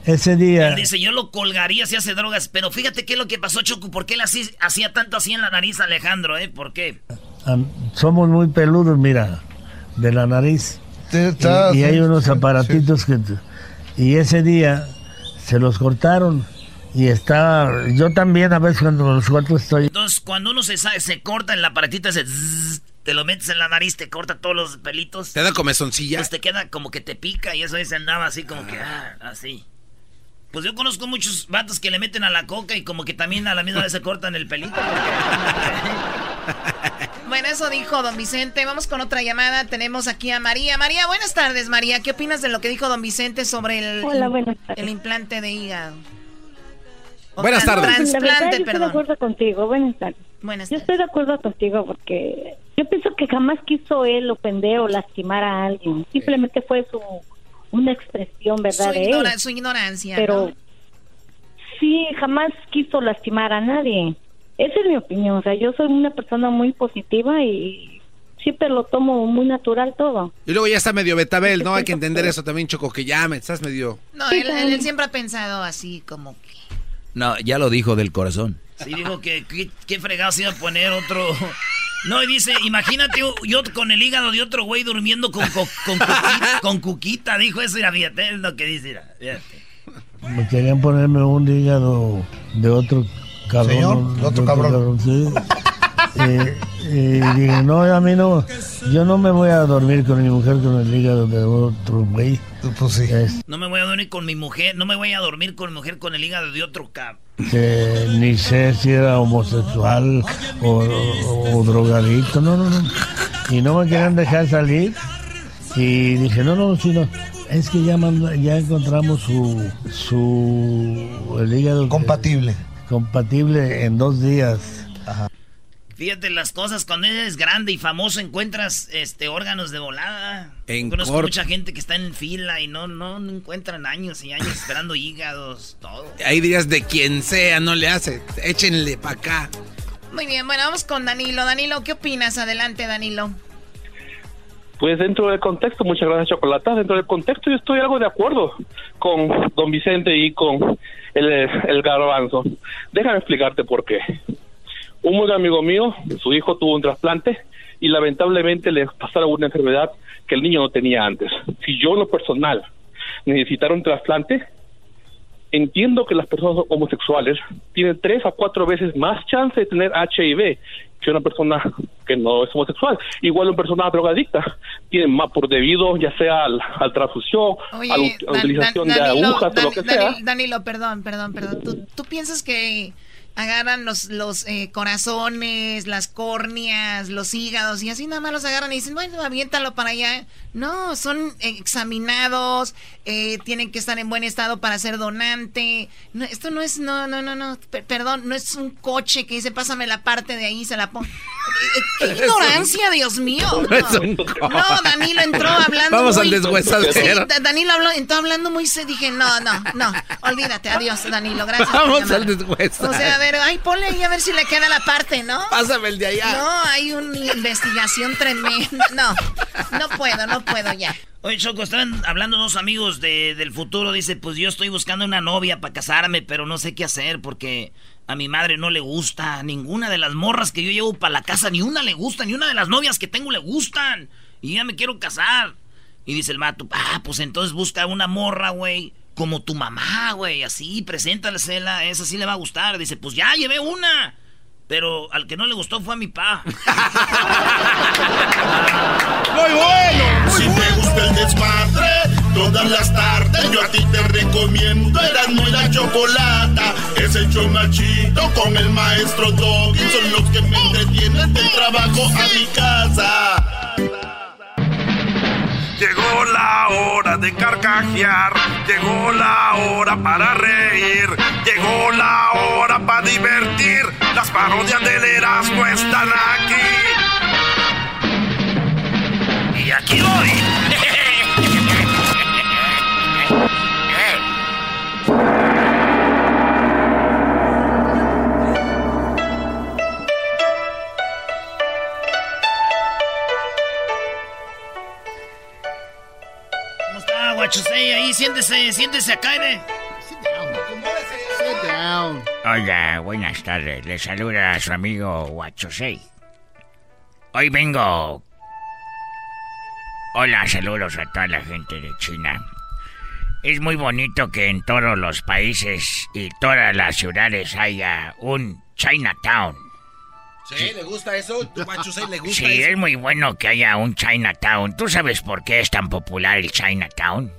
ese día... Él dice, yo lo colgaría si hace drogas. Pero fíjate qué es lo que pasó, Choco. ¿Por qué él así, hacía tanto así en la nariz Alejandro, eh? ¿Por qué? am- somos muy peludos, mira, de la nariz. Está- Y, y hay sí, unos sí, aparatitos que... Y ese día se los cortaron y estaba... Yo también a veces cuando los corto estoy... Entonces, cuando uno se, se corta en la aparatito ese... zzzz, te lo metes en la nariz, te corta todos los pelitos. ¿Te da comezoncilla? Pues te queda como que te pica y eso ahí se andaba así como que... ah, así. Pues yo conozco muchos vatos que le meten a la coca y como que también a la misma vez se cortan el pelito. porque- Bueno, eso dijo don Vicente. Vamos con otra llamada. Tenemos aquí a María. María, buenas tardes, María. ¿Qué opinas de lo que dijo don Vicente sobre el, Hola, el implante de hígado? Buenas tardes. La verdad, Trasplante, yo estoy de acuerdo contigo. Buenas tardes. Buenas Yo estoy de acuerdo contigo porque yo pienso que jamás quiso él ofender o lastimar a alguien. Simplemente fue su una expresión, ¿verdad? Su, de ignora- él. su ignorancia. Pero ¿no? sí, jamás quiso lastimar a nadie. Esa es mi opinión. O sea, yo soy una persona muy positiva y siempre lo tomo muy natural todo. Y luego ya está medio betabel, ¿no? Hay que entender eso también, Choco, que ya me estás medio... No, él, él- él siempre ha pensado así, como que. No, ya lo dijo del corazón. Sí, dijo que qué, fregado se iba a poner otro. No, y dice, imagínate yo con el hígado de otro güey durmiendo con, co- con, cuquita, con cuquita, dijo eso, mira, fíjate, es lo que dice, mira, fíjate. Me querían ponerme un hígado de otro cabrón. Señor, de otro cabrón. sí. Eh, eh, dije, no, a mí no, yo no me voy a dormir con mi mujer con el hígado de otro güey. Pues sí. No me voy a dormir con mi mujer, no me voy a dormir con mi mujer con el hígado de otro cab. que ni sé si era homosexual o, o- o drogadicto, no, no, no. Y no me querían dejar salir. Y dije, no, no, si no. Es que ya, manda- ya encontramos su, su, el hígado. Compatible. compatible en dos días. Fíjate las cosas, cuando eres grande y famoso encuentras este órganos de volada. En Conozco corto. mucha gente que está en fila y no, no, no encuentran años y años esperando hígados, todo. Ahí dirías de quien sea, no le hace. Échenle para acá. Muy bien, bueno, vamos con Danilo. Danilo, ¿qué opinas? Adelante, Danilo. Pues dentro del contexto, muchas gracias Chocolata, dentro del contexto yo estoy algo de acuerdo con don Vicente y con el, el garbanzo. Déjame explicarte por qué. Un buen amigo mío, su hijo tuvo un trasplante y lamentablemente le pasaron una enfermedad que el niño no tenía antes. Si yo en lo personal necesitara un trasplante, entiendo que las personas homosexuales tienen tres a cuatro veces más chance de tener HIV que una persona que no es homosexual. Igual una persona drogadicta tiene más por debido ya sea al, al transfusión, Oye, a la Dan- utilización de agujas o lo que sea. Danilo, Danilo, perdón, perdón, perdón. ¿Tú, tú piensas que agarran los, los eh, corazones, las córneas, los hígados y así nada más los agarran y dicen, bueno, aviéntalo para allá? No, son examinados, eh, tienen que estar en buen estado para ser donante. No, esto no es, no, no, no, no, per- perdón, no es un coche que dice, pásame la parte de ahí, se la pongo. ¡Qué ignorancia, Dios mío! No es un coche. No, Danilo entró hablando Vamos al muy- deshuesadero. Sí, Da- Danilo habló, entró hablando muy... Se dije, no, no, no, olvídate, adiós, Danilo, gracias Vamos al deshuesadero. O sea, ver, ay, ponle ahí a ver si le queda la parte, ¿no? Pásame el de allá. No, hay una investigación tremenda. No, no puedo, no puedo ya. Oye, Choco, están hablando dos amigos de- del futuro. Dice, pues yo estoy buscando una novia para casarme, pero no sé qué hacer porque a mi madre no le gusta. Ninguna de las morras que yo llevo para la casa, ni una le gusta, ni una de las novias que tengo le gustan. Y ya me quiero casar. Y dice el mato, ah, pues entonces busca una morra, güey, como tu mamá, güey, así, preséntalesela, esa sí le va a gustar. Dice, pues ya llevé una. Pero al que no le gustó fue a mi pa. Muy bueno. Si te gusta el desmadre, todas las tardes yo a ti te recomiendo. Eran muy la chocolata. Es el chido con el maestro Doggy. Son los que me entretienen del trabajo a mi casa. Llegó la hora de carcajear, llegó la hora para reír, llegó la hora para divertir. Las parodias del Erasmo están aquí. Y aquí voy. Está, Guachusei? Ahí, siéntese, siéntese acá, ¿eh? Sit down. Hola, buenas tardes. Le saluda a su amigo Huachosei. Hoy vengo. Hola, saludos a toda la gente de China. Es muy bonito que en todos los países y todas las ciudades haya un Chinatown. Sí, ¿le gusta eso? ¿Tu macho sí le gusta Sí, eso? es muy bueno que haya un Chinatown. ¿Tú sabes por qué es tan popular el Chinatown?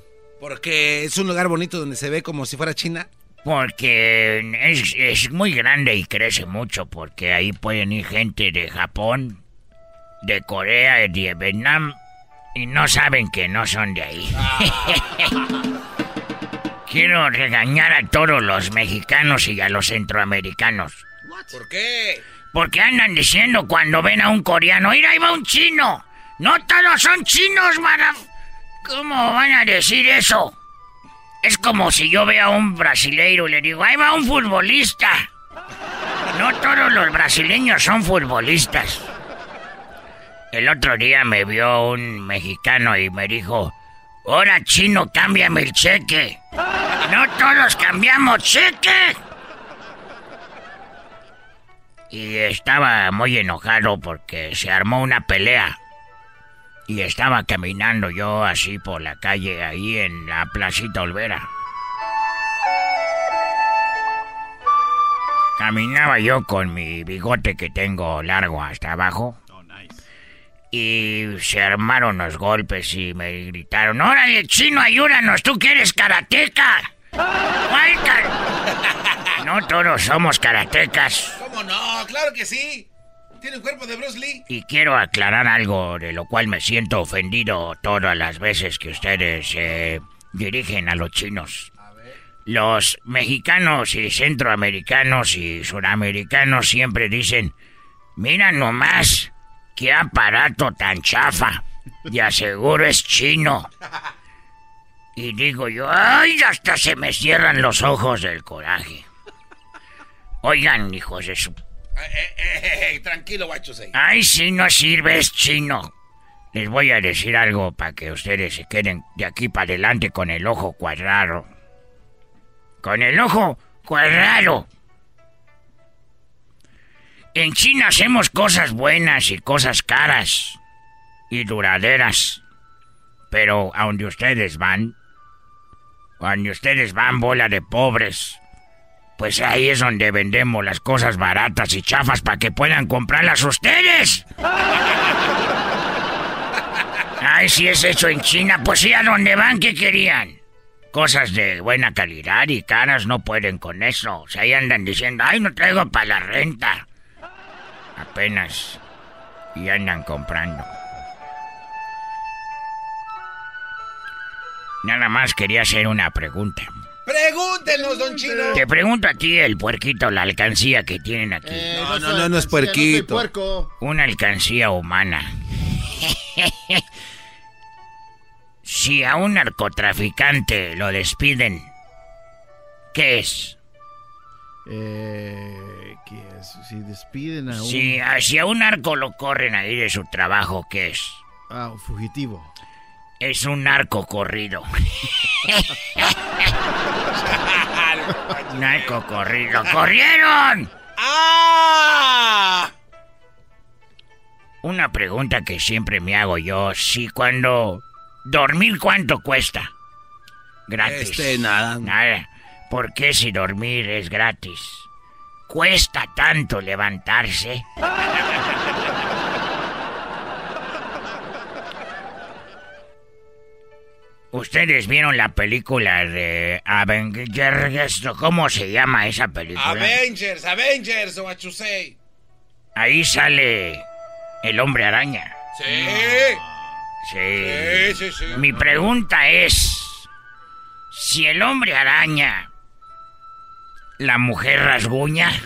Porque es un lugar bonito donde se ve como si fuera China. Porque es, es muy grande y crece mucho, porque ahí pueden ir gente de Japón, de Corea y de Vietnam y no saben que no son de ahí. Quiero regañar a todos los mexicanos y a los centroamericanos. ¿Por qué? Porque andan diciendo cuando ven a un coreano, mira, ahí va un chino. No todos son chinos, mara. ¿Cómo van a decir eso? Es como si yo vea a un brasileiro y le digo, ahí va un futbolista. No todos los brasileños son futbolistas. El otro día me vio un mexicano y me dijo, ahora chino, cámbiame el cheque. No todos cambiamos cheque. Y estaba muy enojado porque se armó una pelea. Y estaba caminando yo así por la calle ahí en la placita Olvera. Caminaba yo con mi bigote que tengo largo hasta abajo. Y se armaron los golpes y me gritaron, órale chino, ayúdanos, tú que eres karateca. No todos somos karatecas. ¿Cómo no? Claro que sí. Tiene un cuerpo de Bruce Lee. Y quiero aclarar algo de lo cual me siento ofendido todas las veces que ustedes se dirigen a los chinos. Los mexicanos y centroamericanos y suramericanos siempre dicen, mira nomás, qué aparato tan chafa. Y aseguro es chino. Y digo yo, ay, hasta se me cierran los ojos del coraje. Oigan, hijos de su... Eh, eh, eh, tranquilo, guacho. Ay, si no sirve, es chino. Les voy a decir algo para que ustedes se queden de aquí para adelante con el ojo cuadrado. Con el ojo cuadrado. En China hacemos cosas buenas y cosas caras y duraderas. Pero a donde ustedes van, a donde ustedes van, bola de pobres, pues ahí es donde vendemos las cosas baratas y chafas para que puedan comprarlas ustedes. Ay, si es hecho en China, pues sí, a dónde van, ¿qué querían? Cosas de buena calidad y caras no pueden con eso. Ahí andan diciendo, ay, no traigo para la renta. Apenas. Y andan comprando. Nada más quería hacer una pregunta. Pregúntenos, don Chino. Te pregunto a ti, el puerquito, la alcancía que tienen aquí. no, no, no, no es puerquito. Una alcancía humana. si a un narcotraficante lo despiden, ¿qué es? Eh, ¿qué es? Si despiden a un... Si, a- si a un narco lo corren ahí de su trabajo, ¿qué es? Ah, un fugitivo. Es un narco corrido. narco corrido. ¡Corrieron! ¡Ah! Una pregunta que siempre me hago yo, si cuando dormir cuánto cuesta? Gratis. Este, nada. Nada. ¿Por qué si dormir es gratis? Cuesta tanto levantarse. ¿Ustedes vieron la película de Avengers? ¿Cómo se llama esa película? Avengers, Avengers, you say. Ahí sale el hombre araña. Sí. Sí. Sí, sí, sí. Mi pregunta es, si el hombre araña, la mujer rasguña,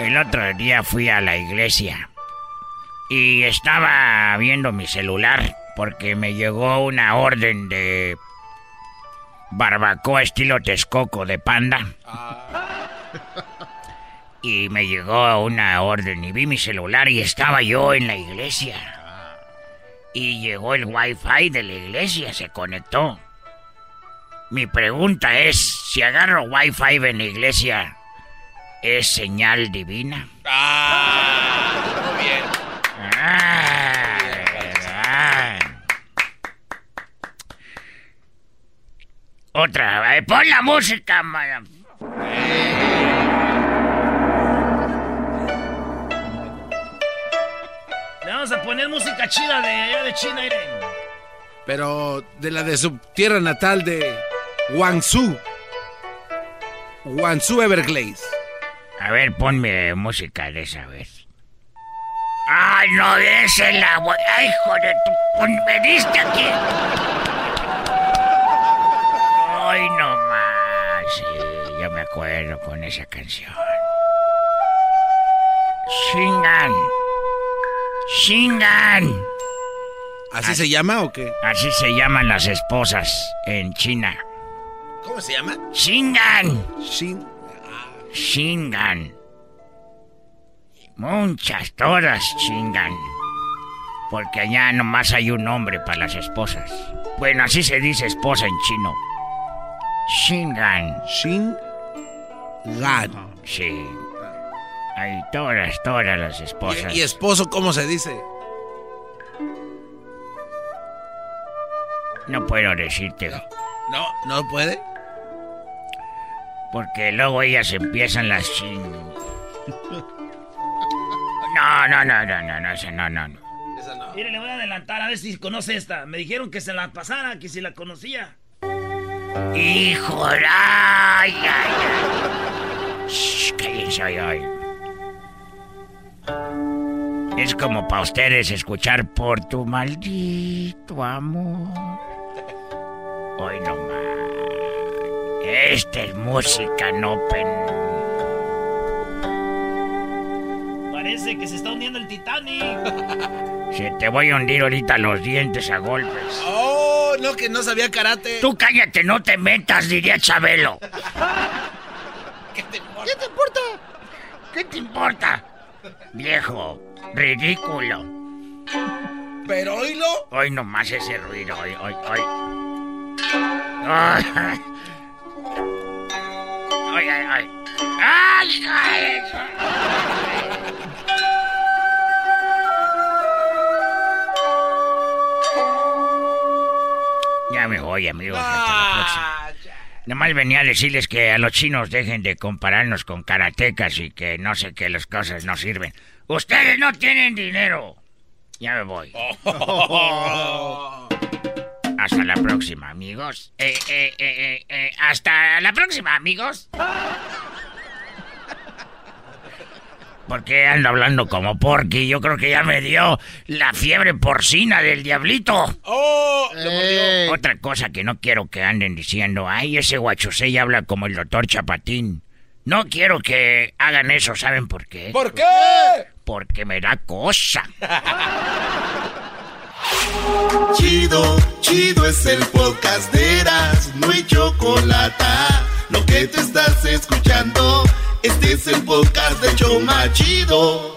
el otro día fui a la iglesia y estaba viendo mi celular porque me llegó una orden de barbacoa estilo Texcoco de panda. Y me llegó una orden y vi mi celular y estaba yo en la iglesia. Y llegó el wifi de la iglesia, se conectó. Mi pregunta es, si agarro wifi en la iglesia, ¿es señal divina? Ah, muy bien. Otra, eh, pon la música, madam. Le vamos a poner música chida de allá de China, Irene. Pero de la de su tierra natal de Guangzhou. Guangzhou Everglades. A ver, ponme música de esa vez. ¡Ay, no, es la... bu- ¡Ay, hijo de tu... pon- ¡Veniste aquí! ¡Ay, no más! Sí, yo me acuerdo con esa canción. Shingan. Shingan. ¿Así se llama o qué? Así se llaman las esposas en China. ¿Cómo se llama? Shingan. Shin. Shingan. Muchas, todas chingan. Porque allá nomás hay un nombre para las esposas. Bueno, así se dice esposa en chino. Shingan. Shin. Gan. Sí. Hay todas, todas las esposas. ¿Y, y esposo cómo se dice? No puedo decirte. No, no puede. Porque luego ellas empiezan las chin. No, no, no, no, no, no, esa no, no, no. Mire, le voy a adelantar a ver si conoce esta. Me dijeron que se la pasara, que si la conocía. Hijo, ay, ay, ay. Shh, cállense, ay, ay. Es como para ustedes escuchar por tu maldito amor. Hoy no más. Esta es música no pen. Parece que se está hundiendo el Titanic. Se te voy a hundir ahorita los dientes a golpes. Oh, no, que no sabía karate. Tú cállate, no te metas, diría Chabelo. ¿Qué te importa? ¿Qué te importa? ¿Qué te importa? Viejo, ridículo. Pero oílo. Hoy nomás ese ruido, hoy, hoy, hoy. Ay, ay, ay. ay. ¡Ay, Ya me voy, amigos. Hasta la próxima. Nomás venía a decirles que a los chinos dejen de compararnos con karatecas y que no sé qué las cosas no sirven. Ustedes no tienen dinero. Ya me voy. Hasta la próxima, amigos. Eh, eh, eh, hasta la próxima, amigos. ¿Por qué ando hablando como porky? Yo creo que ya me dio la fiebre porcina del diablito. ¡Oh! Otra cosa que no quiero que anden diciendo, ay, ese guachosei habla como el doctor Chapatín. No quiero que hagan eso, ¿saben por qué? ¿Por qué? Porque me da cosa. Chido, chido es el podcast de Eras, no hay chocolate. Lo que te estás escuchando, este es el podcast de Choma Chido.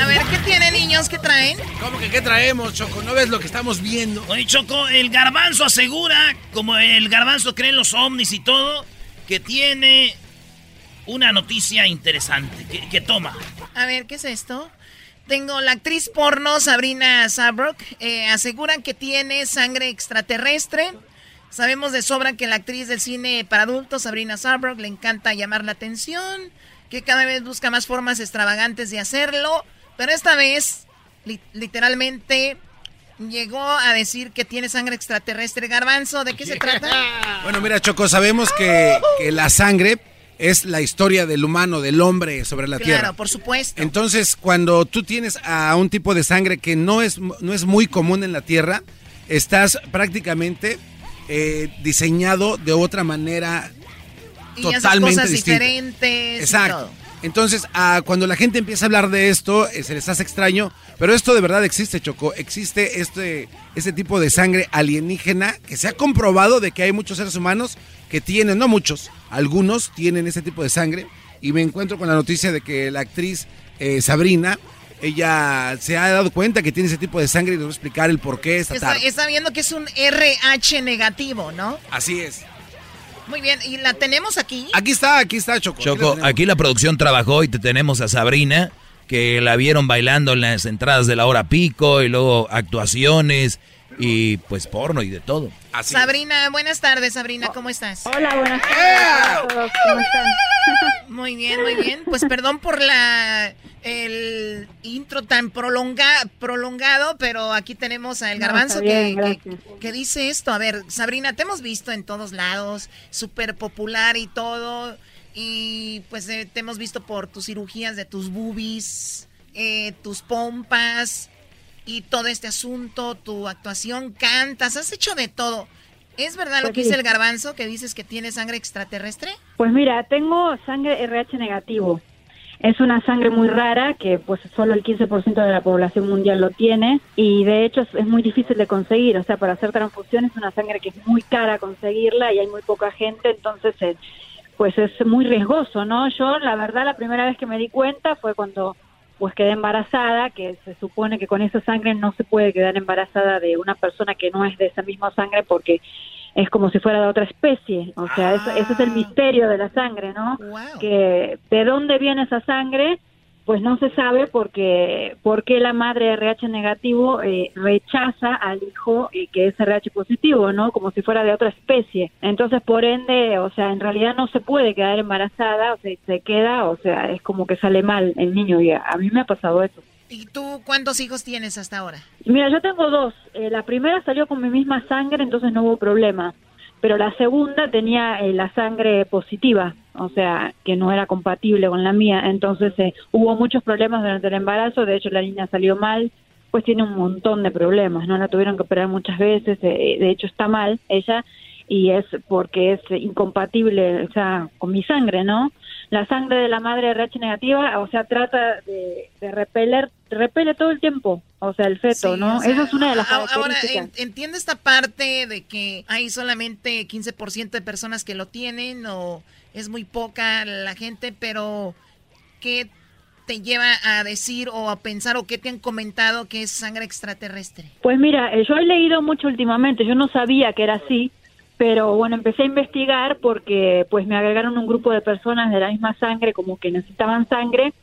A ver, ¿qué tienen niños? ¿Qué traen? ¿Cómo que qué traemos, Choco? ¿No ves lo que estamos viendo? Oye, Choco, el garbanzo asegura, como el garbanzo cree en los ovnis y todo, que tiene una noticia interesante que, que toma. A ver, ¿qué es esto? Tengo la actriz porno Sabrina Sabrok. Eh, aseguran que tiene sangre extraterrestre. Sabemos de sobra que la actriz del cine para adultos, Sabrina Sabrok, le encanta llamar la atención, que cada vez busca más formas extravagantes de hacerlo, pero esta vez, li- literalmente, llegó a decir que tiene sangre extraterrestre. Garbanzo, ¿de qué se trata? Bueno, mira, Choco, sabemos que, que la sangre es la historia del humano, del hombre sobre la Claro, tierra. por supuesto. Entonces, cuando tú tienes a un tipo de sangre que no es, no es muy común en la Tierra, estás prácticamente eh, diseñado de otra manera y haces totalmente cosas distinta. diferentes. y Exacto. todo. Entonces, ah, cuando la gente empieza a hablar de esto, eh, se les hace extraño, pero esto de verdad existe, Choco. Existe este, este tipo de sangre alienígena que se ha comprobado de que hay muchos seres humanos que tienen, no muchos, algunos tienen ese tipo de sangre. Y me encuentro con la noticia de que la actriz eh, Sabrina, ella se ha dado cuenta que tiene ese tipo de sangre y nos va a explicar el por qué esta Está, tarde. está viendo que es un RH negativo, ¿no? Así es. Muy bien, ¿y la tenemos aquí? Aquí está, aquí está, Choco. Aquí la Choco, aquí la producción trabajó y te tenemos a Sabrina, que la vieron bailando en las entradas de la hora pico y luego actuaciones y pues porno y de todo. Sabrina, buenas tardes, Sabrina, ¿cómo estás? Hola, buenas tardes a todos, ¿cómo están? Muy bien, muy bien. Pues perdón por la el intro tan prolonga, prolongado, pero aquí tenemos a El Garbanzo que, que, dice esto. A ver, Sabrina, te hemos visto en todos lados, súper popular y todo. Y pues eh, te hemos visto por tus cirugías de tus boobies, eh, tus pompas y todo este asunto, tu actuación, cantas, has hecho de todo. ¿Es verdad lo pues que dice el garbanzo, que dices que tiene sangre extraterrestre? Pues mira, tengo sangre RH negativo. Es una sangre muy rara que pues solo el 15% de la población mundial lo tiene y de hecho es, muy difícil de conseguir, o sea, para hacer transfusión es una sangre que es muy cara conseguirla y hay muy poca gente, entonces eh, pues es muy riesgoso, ¿no? Yo la verdad la primera vez que me di cuenta fue cuando pues quedé embarazada, que se supone que con esa sangre no se puede quedar embarazada de una persona que no es de esa misma sangre porque es como si fuera de otra especie, o sea, ese es el ah. misterio de la sangre, ¿no? Que de dónde viene esa sangre pues no se sabe porque qué la madre RH negativo eh, rechaza al hijo eh, que es RH positivo, ¿no? Como si fuera de otra especie. Entonces, por ende, o sea, en realidad no se puede quedar embarazada, o sea, se queda, o sea, es como que sale mal el niño y a, mí me ha pasado eso. ¿Y tú cuántos hijos tienes hasta ahora? Mira, yo tengo dos. Eh, la primera salió con mi misma sangre, entonces no hubo problema pero la segunda tenía eh, la sangre positiva, o sea, que no era compatible con la mía. Entonces eh, hubo muchos problemas durante el embarazo, de hecho la niña salió mal, pues tiene un montón de problemas, ¿no? La tuvieron que operar muchas veces, eh, de hecho está mal ella y es porque es incompatible, o sea, con mi sangre, ¿no? La sangre de la madre RH negativa, o sea, trata de, de repeler, repele todo el tiempo, o sea, el feto, ¿no? Esa es una de las características. Ahora, entiende esta parte de que hay solamente 15% de personas que lo tienen o es muy poca la gente, pero ¿qué te lleva a decir o a pensar o qué te han comentado que es sangre extraterrestre? Pues mira, eh, yo he leído mucho últimamente, yo no sabía que era así, pero bueno, empecé a investigar porque pues me agregaron un grupo de personas de la misma sangre como que necesitaban sangre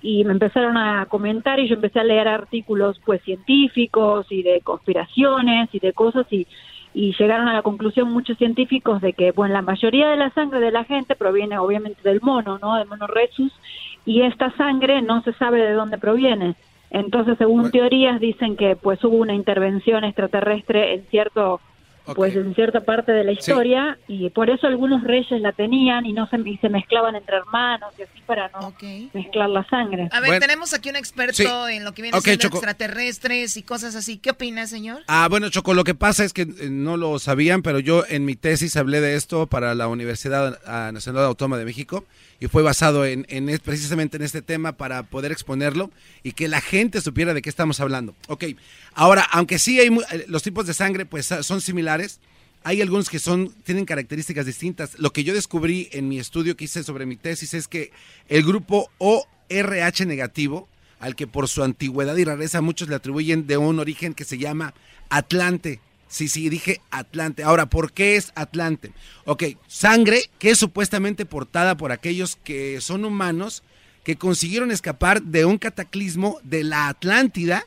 y me empezaron a comentar y yo empecé a leer artículos pues científicos y de conspiraciones y de cosas y, y llegaron a la conclusión muchos científicos de que bueno la mayoría de la sangre de la gente proviene obviamente del mono no del mono rhesus y esta sangre no se sabe de dónde proviene. Entonces según teorías dicen que pues hubo una intervención extraterrestre en cierto pues en cierta parte de la historia y por eso algunos reyes la tenían y no se, se mezclaban entre hermanos y así para no mezclar la sangre. A ver, tenemos aquí un experto en lo que viene siendo extraterrestres y cosas así. ¿Qué opina, señor? Ah, bueno, Choco, lo que pasa es que eh, no lo sabían, pero yo en mi tesis hablé de esto para la Universidad Nacional Autónoma de México y fue basado en, precisamente en este tema para poder exponerlo y que la gente supiera de qué estamos hablando. Ok, ahora, aunque sí hay eh, los tipos de sangre pues son similares, hay algunos que son tienen características distintas. Lo que yo descubrí en mi estudio que hice sobre mi tesis es que el grupo ORH negativo, al que por su antigüedad y rareza muchos le atribuyen de un origen que se llama Atlante. Sí, sí, dije Atlante. Ahora, ¿por qué es Atlante? Ok, sangre que es supuestamente portada por aquellos que son humanos que consiguieron escapar de un cataclismo de la Atlántida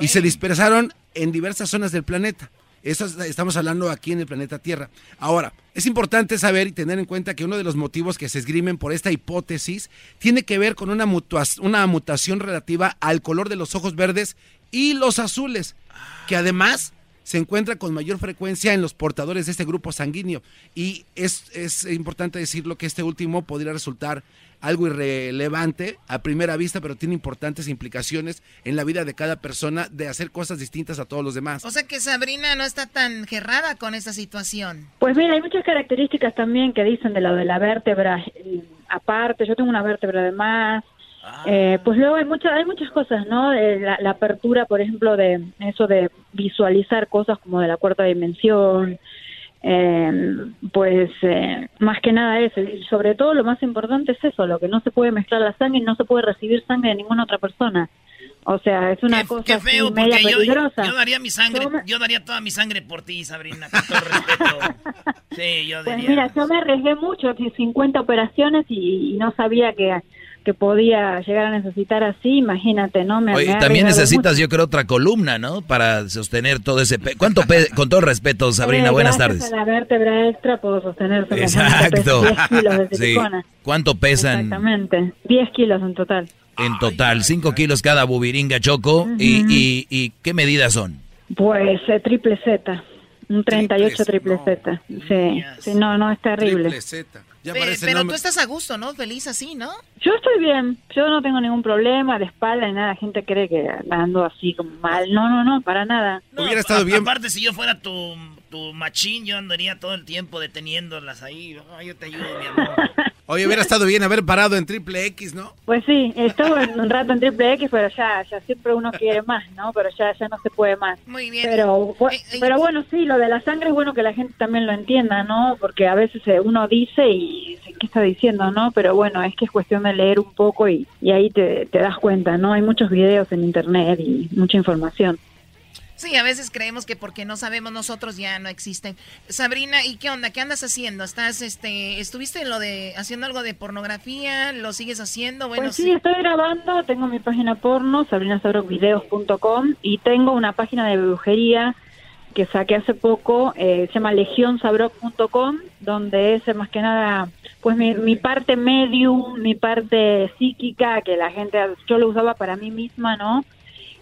y se dispersaron en diversas zonas del planeta. Eso estamos hablando aquí en el planeta Tierra. Ahora, es importante saber y tener en cuenta que uno de los motivos que se esgrimen por esta hipótesis tiene que ver con una, una mutación relativa al color de los ojos verdes y los azules, que además se encuentra con mayor frecuencia en los portadores de este grupo sanguíneo. Y es, es importante decirlo que este último podría resultar algo irrelevante a primera vista, pero tiene importantes implicaciones en la vida de cada persona de hacer cosas distintas a todos los demás. O sea que Sabrina no está tan gerrada con esta situación. Pues mira, hay muchas características también que dicen de lo de la vértebra. Aparte, yo tengo una vértebra de más, eh, pues luego hay muchas hay muchas cosas, ¿no? la, apertura, por ejemplo, de eso de visualizar cosas como de la cuarta dimensión, eh, pues eh, más que nada eso. Y sobre todo lo más importante es eso, lo que no se puede mezclar la sangre y no se puede recibir sangre de ninguna otra persona. O sea, es una cosa qué feo, media peligrosa. Yo, daría mi sangre, yo daría toda mi sangre por ti, Sabrina, con todo respeto. Sí, yo diría. Pues mira, yo me arriesgué mucho, 50 operaciones y no sabía que que podía llegar a necesitar así, imagínate, ¿no? Me, Oye, me también necesitas, mucho. yo creo, otra columna, ¿no? Para sostener todo ese... pe- ¿Cuánto pe- Con todo respeto, Sabrina, Eh, buenas gracias tardes. a la vértebra extra puedo sostener Exacto. peso, 10 kilos de Sí. silicona. ¿Cuánto pesan Exactamente, 10 kilos en total. en total? Cinco kilos cada bubiringa choco. y, y, y qué medidas son? Pues eh, triple Z, un 38 triple Z. Sí, sí, no, no, es terrible. Triple Z. Ya Pe- parece pero tú estás a gusto, ¿no? Feliz así, ¿no? Yo estoy bien, yo no tengo ningún problema de espalda ni nada, la gente cree que ando así como mal. No, no, no, para nada. Hubiera estado A- bien. Aparte, si yo fuera tu, tu machín, yo andaría todo el tiempo deteniéndolas ahí. Yo te ayudo, mi amor. Oye, hubiera estado bien haber parado en triple X, ¿no? Pues sí, estuve un rato en triple X, pero ya, ya siempre uno quiere más, ¿no? Pero ya, ya no se puede más. Muy bien. Pero, bu- Eh, pero bueno, sí, lo de la sangre es bueno que la gente también lo entienda, ¿no? Porque a veces eh, uno dice y dice, ¿qué está diciendo, no? Pero bueno, es que es cuestión de leer un poco y, y ahí te, te das cuenta, ¿no? Hay muchos videos en internet y mucha información. Sí, a veces creemos que porque no sabemos nosotros ya no existen. Sabrina, ¿y qué onda? ¿Qué andas haciendo? ¿Estás, este, estuviste en lo de, haciendo algo de pornografía? ¿Lo sigues haciendo? Bueno, Pues sí, estoy grabando, tengo mi página porno, sabrinasabrockvideos.com y tengo una página de brujería que saqué hace poco, eh, se llama legionsabrock.com, donde es eh, más que nada pues mi, mi parte medium, mi parte psíquica, que la gente, yo lo usaba para mí misma, ¿no?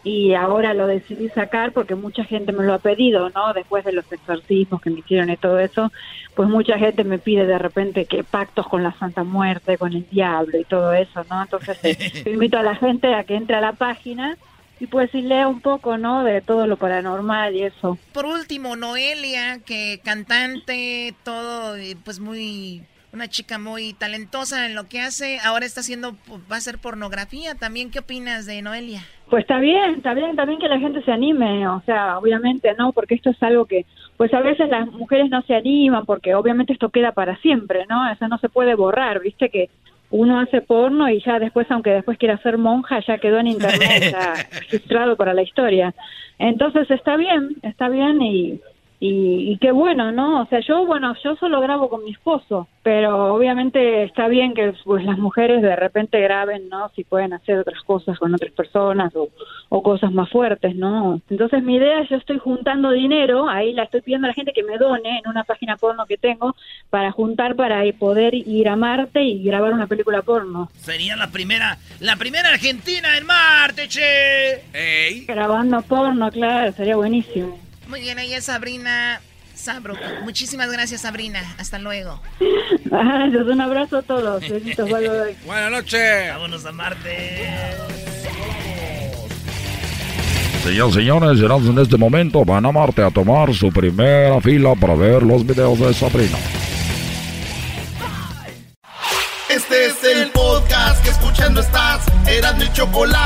Y ahora lo decidí sacar porque mucha gente me lo ha pedido, ¿no? Después de los exorcismos que me hicieron y todo eso, pues mucha gente me pide de repente que pactos con la Santa Muerte, con el diablo y todo eso, ¿no? Entonces eh, invito a la gente a que entre a la página y pues y lea un poco, ¿no? De todo lo paranormal y eso. Por último, Noelia, que cantante, todo, y pues muy, una chica muy talentosa en lo que hace, ahora está haciendo, va a hacer pornografía también. ¿Qué opinas de Noelia? Pues está bien, está bien también que la gente se anime, o sea, obviamente no, porque esto es algo que, pues a veces las mujeres no se animan, porque obviamente esto queda para siempre, ¿no? Eso no se puede borrar, viste que uno hace porno y ya después, aunque después quiera ser monja, ya quedó en internet, ya registrado para la historia. Entonces está bien, está bien y, y, y qué bueno, ¿no? O sea, yo, bueno, yo solo grabo con mi esposo, pero obviamente está bien que pues las mujeres de repente graben, ¿no? Si pueden hacer otras cosas con otras personas o, o cosas más fuertes, ¿no? Entonces mi idea, es yo estoy juntando dinero, ahí la estoy pidiendo a la gente que me done en una página porno que tengo para juntar para poder ir a Marte y grabar una película porno. Sería la primera, la primera argentina en Marte, che. Grabando porno, claro, sería buenísimo. Muy bien, ella es Sabrina Sabro. Muchísimas gracias, Sabrina. Hasta luego. Gracias, un abrazo a todos. Besitos, bye, bye. Buenas noches. Vámonos a Marte. Señoras y señores, llegados en este momento van a Marte a tomar su primera fila para ver los videos de Sabrina. Este es el podcast que escuchando estás. Eran mi chocolate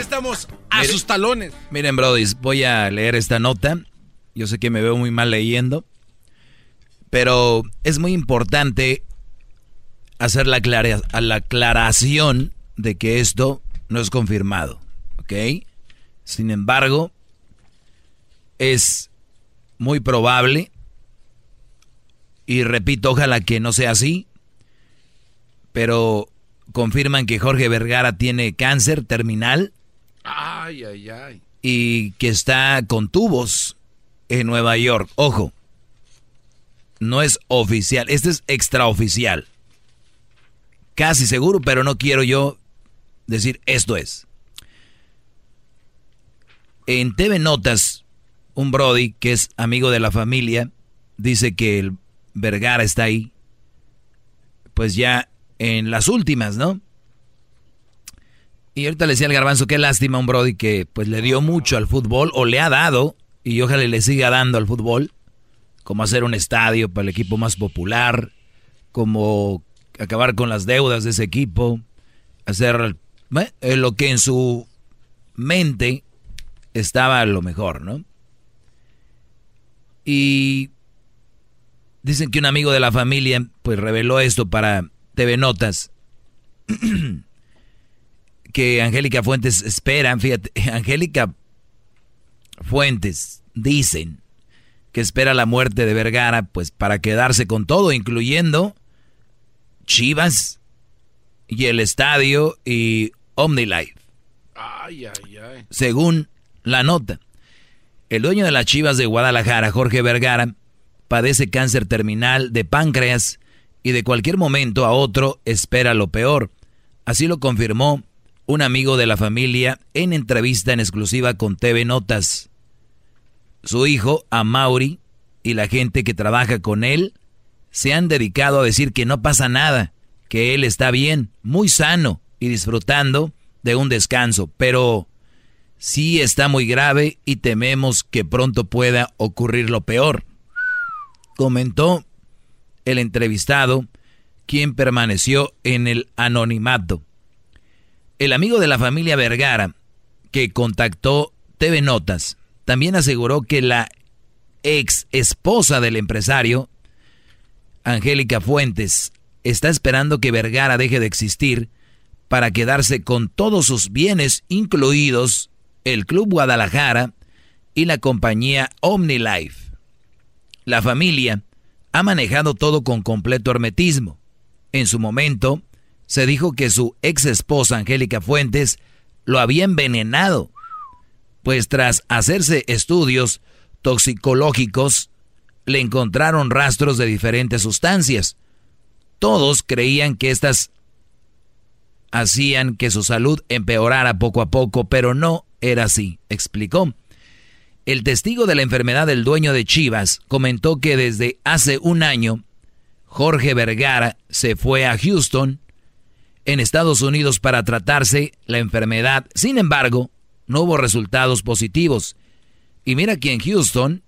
estamos a sus talones. Miren, Brody, voy a leer esta nota. Yo sé que me veo muy mal leyendo, pero es muy importante hacer la, clara- a la aclaración de que esto no es confirmado, ¿ok? Sin embargo, es muy probable, y repito, ojalá que no sea así, pero confirman que Jorge Vergara tiene cáncer terminal Ay, ay, ay. y que está con tubos en Nueva York. Ojo, no es oficial, este es extraoficial. Casi seguro, pero no quiero yo decir esto es. En TV Notas, un Brody que es amigo de la familia dice que el Vergara está ahí. Pues ya en las últimas, ¿no? Y ahorita le decía al garbanzo, qué lástima un Brody que pues le dio mucho al fútbol, o le ha dado, y ojalá le siga dando al fútbol, como hacer un estadio para el equipo más popular, como acabar con las deudas de ese equipo, hacer eh, lo que en su mente estaba lo mejor, ¿no? Y dicen que un amigo de la familia pues reveló esto para TV Notas. que Angélica Fuentes espera, fíjate, Angélica Fuentes dicen que espera la muerte de Vergara pues para quedarse con todo, incluyendo Chivas y el estadio y OmniLife. Ay, ay, ay. Según la nota, el dueño de las Chivas de Guadalajara, Jorge Vergara, padece cáncer terminal de páncreas y de cualquier momento a otro espera lo peor. Así lo confirmó un amigo de la familia en entrevista en exclusiva con TV Notas. Su hijo, Mauri y la gente que trabaja con él se han dedicado a decir que no pasa nada, que él está bien, muy sano y disfrutando de un descanso, pero sí está muy grave y tememos que pronto pueda ocurrir lo peor. Comentó el entrevistado, quien permaneció en el anonimato. El amigo de la familia Vergara, que contactó TV Notas, también aseguró que la ex esposa del empresario, Angélica Fuentes, está esperando que Vergara deje de existir para quedarse con todos sus bienes, incluidos el Club Guadalajara y la compañía OmniLife. La familia ha manejado todo con completo hermetismo. En su momento, se dijo que su ex esposa Angélica Fuentes lo había envenenado, pues tras hacerse estudios toxicológicos, le encontraron rastros de diferentes sustancias. Todos creían que estas hacían que su salud empeorara poco a poco, pero no era así, explicó. El testigo de la enfermedad del dueño de Chivas comentó que desde hace un año, Jorge Vergara se fue a Houston, en Estados Unidos, para tratarse la enfermedad. Sin embargo, no hubo resultados positivos. Y mira que en Houston,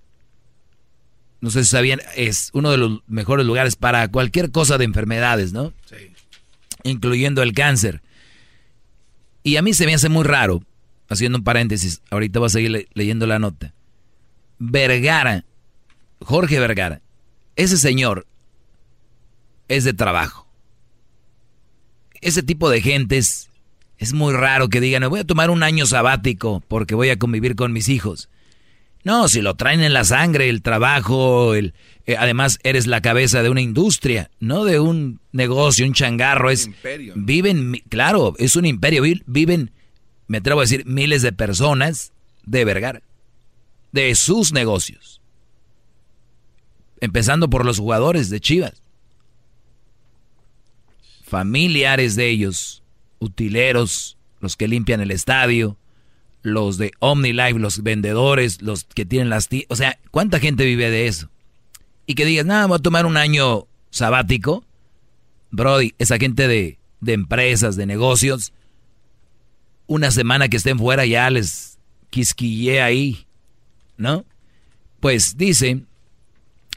no sé si sabían, es uno de los mejores lugares para cualquier cosa de enfermedades, ¿no? Sí. Incluyendo el cáncer. Y a mí se me hace muy raro haciendo un paréntesis, ahorita voy a seguir leyendo la nota. Vergara, Jorge Vergara, ese señor es de trabajo. Ese tipo de gentes es muy raro que digan, voy a tomar un año sabático porque voy a convivir con mis hijos. No, si lo traen en la sangre, el trabajo, el, eh, además eres la cabeza de una industria, no de un negocio, un changarro. Es, imperio. Viven, claro, es un imperio, viven me atrevo a decir, miles de personas de Vergara, de sus negocios. Empezando por los jugadores de Chivas. Familiares de ellos, utileros, los que limpian el estadio, los de OmniLife, los vendedores, los que tienen las... O sea, ¿cuánta gente vive de eso? Y que digas, nada, voy a tomar un año sabático. Brody, esa gente de, de empresas, de negocios, una semana que estén fuera ya les quisquillé ahí, ¿no? Pues dice,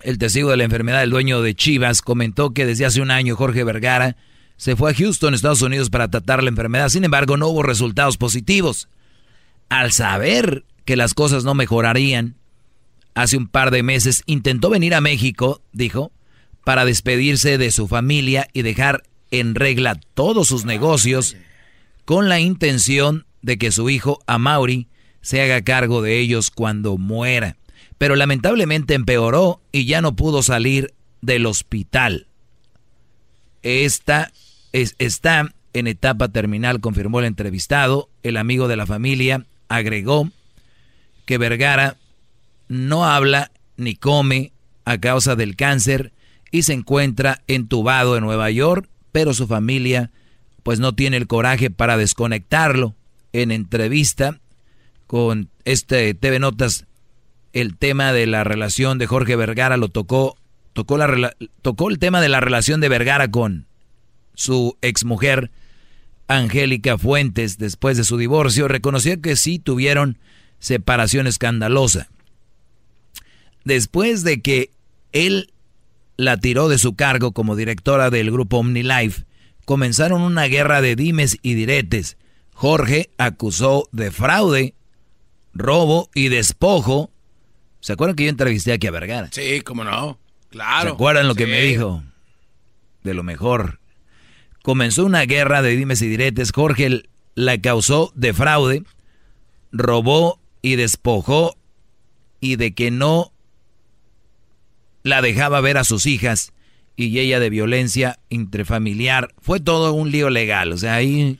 el testigo de la enfermedad del dueño de Chivas comentó que desde hace un año Jorge Vergara se fue a Houston, Estados Unidos, para tratar la enfermedad. Sin embargo, no hubo resultados positivos. Al saber que las cosas no mejorarían, hace un par de meses intentó venir a México, dijo, para despedirse de su familia y dejar en regla todos sus negocios con la intención de que su hijo Amaury se haga cargo de ellos cuando muera. Pero lamentablemente empeoró y ya no pudo salir del hospital. Esta es, está en etapa terminal, confirmó el entrevistado. El amigo de la familia agregó que Vergara no habla ni come a causa del cáncer y se encuentra entubado en Nueva York, pero su familia pues no tiene el coraje para desconectarlo. En entrevista con este TV Notas, el tema de la relación de Jorge Vergara lo tocó, tocó el tema de la relación de Vergara con su exmujer Angélica Fuentes, después de su divorcio, reconoció que sí tuvieron separación escandalosa. Después de que él la tiró de su cargo como directora del grupo OmniLife, comenzaron una guerra de dimes y diretes. Jorge acusó de fraude, robo y despojo. ¿Se acuerdan que yo entrevisté aquí a Vergara? Sí, cómo no. Claro. ¿Se acuerdan lo que me dijo? De lo mejor. Comenzó una guerra de dimes y diretes. Jorge la causó de fraude, robó y despojó y de que no la dejaba ver a sus hijas y ella de violencia intrafamiliar. Fue todo un lío legal, o sea, ahí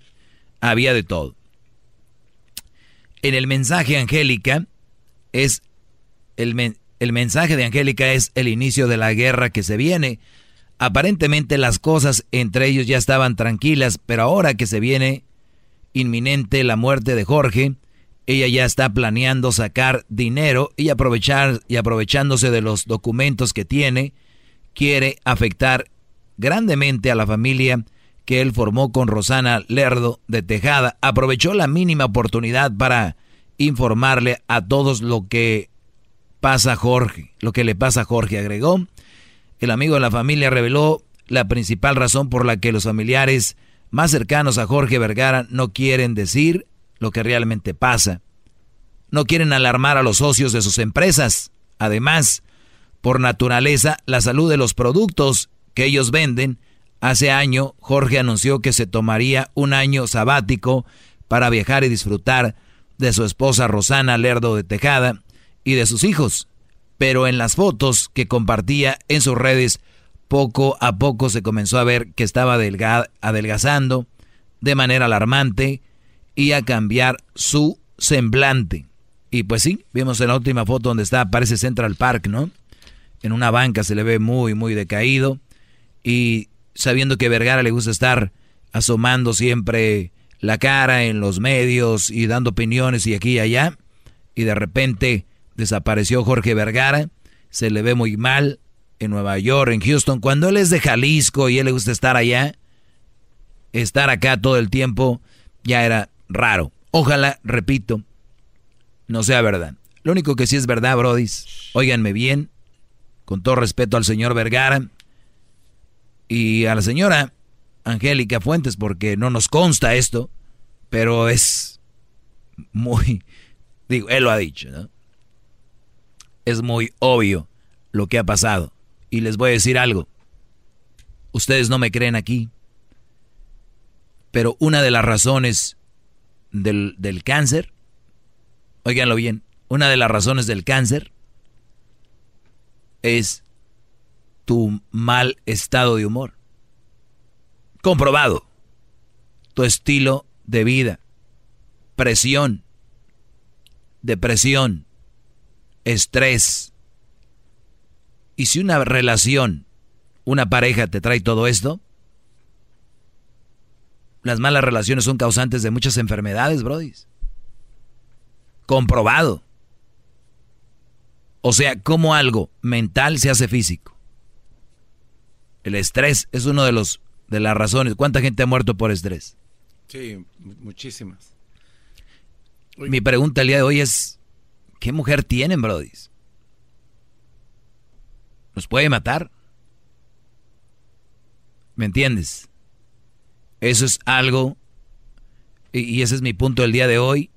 había de todo. En el mensaje Angélica es el, el mensaje de Angélica es el inicio de la guerra que se viene. Aparentemente las cosas entre ellos ya estaban tranquilas, pero ahora que se viene inminente la muerte de Jorge, ella ya está planeando sacar dinero y aprovechar y aprovechándose de los documentos que tiene, quiere afectar grandemente a la familia que él formó con Rosana Lerdo de Tejada. Aprovechó la mínima oportunidad para informarle a todos lo que pasa Jorge, lo que le pasa a Jorge, agregó. El amigo de la familia reveló la principal razón por la que los familiares más cercanos a Jorge Vergara no quieren decir lo que realmente pasa. No quieren alarmar a los socios de sus empresas. Además, por naturaleza, la salud de los productos que ellos venden. Hace año, Jorge anunció que se tomaría un año sabático para viajar y disfrutar de su esposa Rosana Lerdo de Tejada y de sus hijos. Pero en las fotos que compartía en sus redes, poco a poco se comenzó a ver que estaba adelgazando de manera alarmante y a cambiar su semblante. Y pues sí, vimos en la última foto donde está, parece Central Park, ¿no? En una banca se le ve muy, muy decaído. Y sabiendo que Vergara le gusta estar asomando siempre la cara en los medios y dando opiniones y aquí y allá. Y de repente desapareció Jorge Vergara. Se le ve muy mal en Nueva York, en Houston. Cuando él es de Jalisco y él le gusta estar allá, estar acá todo el tiempo ya era raro. Ojalá, repito, no sea verdad. Lo único que sí es verdad, Brodis, óiganme bien, con todo respeto al señor Vergara y a la señora Angélica Fuentes, porque no nos consta esto, pero es muy, digo, él lo ha dicho, ¿no? Es muy obvio lo que ha pasado. Y les voy a decir algo. Ustedes no me creen aquí. Pero una de las razones del, cáncer, óiganlo bien, una de las razones del cáncer es tu mal estado de humor. Comprobado. Tu estilo de vida. Presión. Depresión. Estrés. Y si una relación, una pareja te trae todo esto, las malas relaciones son causantes de muchas enfermedades, Brody. Comprobado. O sea, cómo algo mental se hace físico. El estrés es uno de los de las razones. ¿Cuánta gente ha muerto por estrés? Sí, muchísimas. Mi pregunta el día de hoy es, ¿qué mujer tienen, Brody? ¿Nos puede matar? ¿Me entiendes? Eso es algo, y ese es mi punto del día de hoy,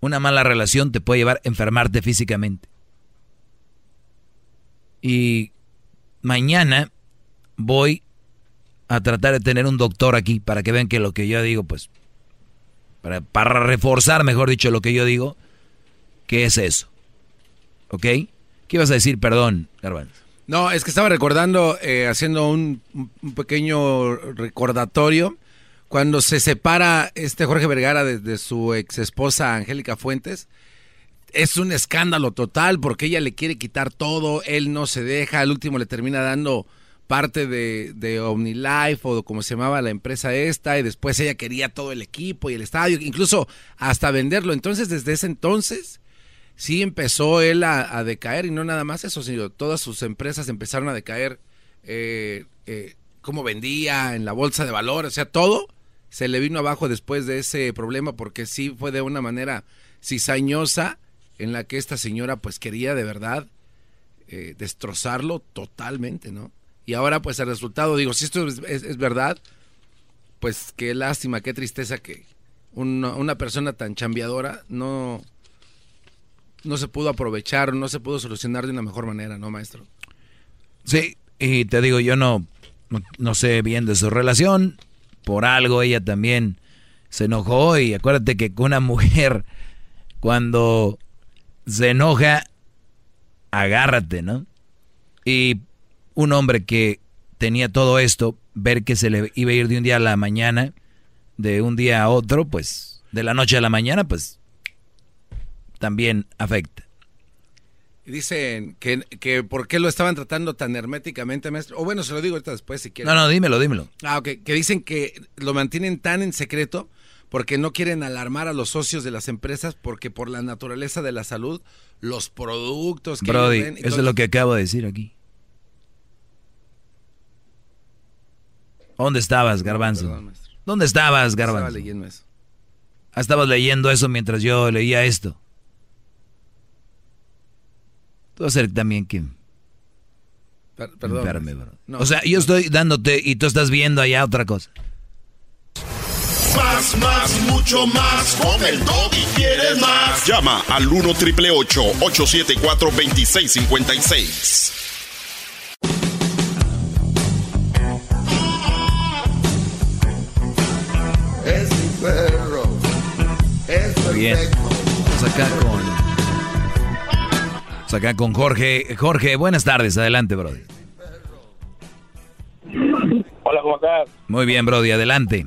una mala relación te puede llevar a enfermarte físicamente. Y mañana voy a tratar de tener un doctor aquí para que vean que lo que yo digo, pues, para reforzar, mejor dicho, lo que yo digo, ¿qué es eso? ¿Ok? ¿Qué ibas a decir? Perdón, Garbanzo. No, es que estaba recordando, eh, haciendo un, pequeño recordatorio, cuando se separa este Jorge Vergara de su ex esposa Angélica Fuentes, es un escándalo total porque ella le quiere quitar todo, él no se deja, al último le termina dando parte de, de OmniLife o como se llamaba la empresa esta y después ella quería todo el equipo y el estadio, incluso hasta venderlo. Entonces desde ese entonces sí empezó él a, a decaer y no nada más eso, sino todas sus empresas empezaron a decaer. Eh, eh, cómo vendía en la bolsa de valores, o sea, todo se le vino abajo después de ese problema porque sí fue de una manera cizañosa en la que esta señora pues quería de verdad eh, destrozarlo totalmente, ¿no? Y ahora pues el resultado, digo, si esto es, verdad, pues qué lástima, qué tristeza que una, una persona tan chambeadora no, no se pudo aprovechar, no se pudo solucionar de una mejor manera, ¿no, maestro? Sí, y te digo, yo no, no, sé bien de su relación, por algo ella también se enojó y acuérdate que una mujer cuando se enoja, agárrate, ¿no? Y un hombre que tenía todo esto, ver que se le iba a ir de un día a la mañana, de un día a otro, pues de la noche a la mañana, pues también afecta. Dicen que, que por qué lo estaban tratando tan herméticamente, maestro. O bueno, se lo digo ahorita después si quieren. No, no, dímelo, dímelo. Ah, ok. Que dicen que lo mantienen tan en secreto porque no quieren alarmar a los socios de las empresas porque por la naturaleza de la salud, los productos que Brody, eso es lo que acabo de decir aquí. ¿Dónde estabas, Garbanzo? ¿Dónde estabas, Garbanzo? Estaba leyendo eso. Ah, estabas leyendo eso mientras yo leía esto. Tú vas a ser también que... perdón. O sea, yo estoy dándote y tú estás viendo allá otra cosa. Más, más, mucho más. Con el y quieres más. Llama al 1 triple 874 2656. Es mi perro. Es Bien. Vamos acá con acá con Jorge. Jorge, buenas tardes. Adelante, Brody. Hola, ¿cómo estás? Muy bien, Brody. Adelante.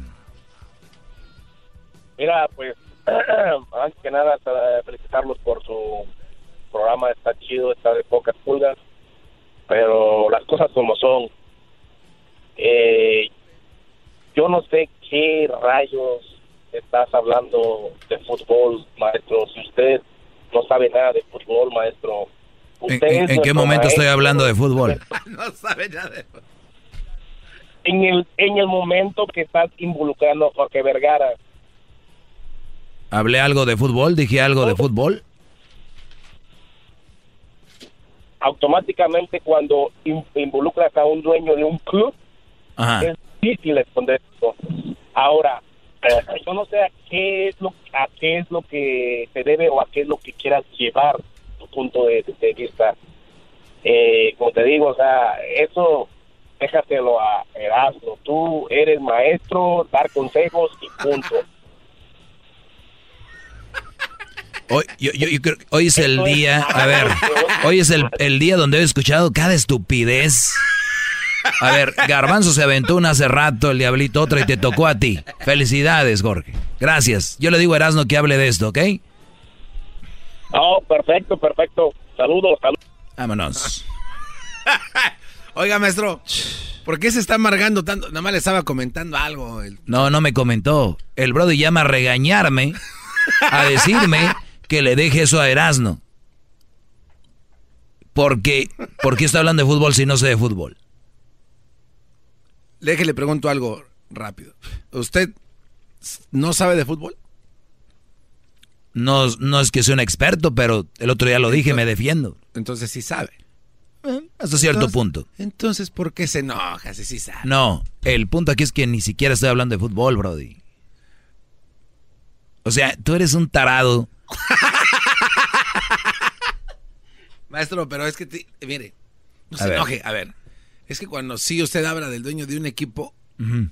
Mira, pues, antes que nada, felicitarlos por su programa. Está chido, está de pocas pulgas. Pero las cosas como son. Eh, yo no sé qué rayos estás hablando de fútbol, maestro. Si usted no sabe nada de fútbol, maestro. ¿En, qué momento estoy hablando de fútbol? no sabe nada de fútbol. En el, en el momento que estás involucrando a Jorge Vergara. ¿Hablé algo de fútbol? ¿Dije algo de fútbol? Automáticamente cuando involucras a un dueño de un club, es difícil responder esto. Ahora, yo no sé a qué es lo a qué es lo que se debe o a qué es lo que quieras llevar tu punto de, vista. Eh, como te digo o sea eso déjatelo a Erasmo. Tú eres maestro dar consejos y punto. Hoy, yo, yo, hoy es el día, a ver, hoy es el, el día donde he escuchado cada estupidez a ver, Garbanzo se aventó una hace rato, el diablito otra y te tocó a ti. Felicidades, Jorge. Gracias. Yo le digo a Erasno que hable de esto, ¿ok? Oh, perfecto, perfecto. Saludos, saludos. Vámonos. Oiga, maestro, ¿por qué se está amargando tanto? Nada más le estaba comentando algo. No, no me comentó. El brother llama a regañarme, a decirme que le deje eso a Erasno. Porque, ¿Por qué está hablando de fútbol si no sé de fútbol? Le pregunto algo rápido. ¿Usted no sabe de fútbol? No, no es que sea un experto, pero el otro día lo dije, me defiendo. Entonces sí sabe. Eh, hasta cierto punto. Entonces, ¿por qué se enoja si sí sabe? No, el punto aquí es que ni siquiera estoy hablando de fútbol, Brody. O sea, tú eres un tarado. Maestro, pero es que, mire, no se enoje. A ver, es que cuando sí usted habla del dueño de un equipo,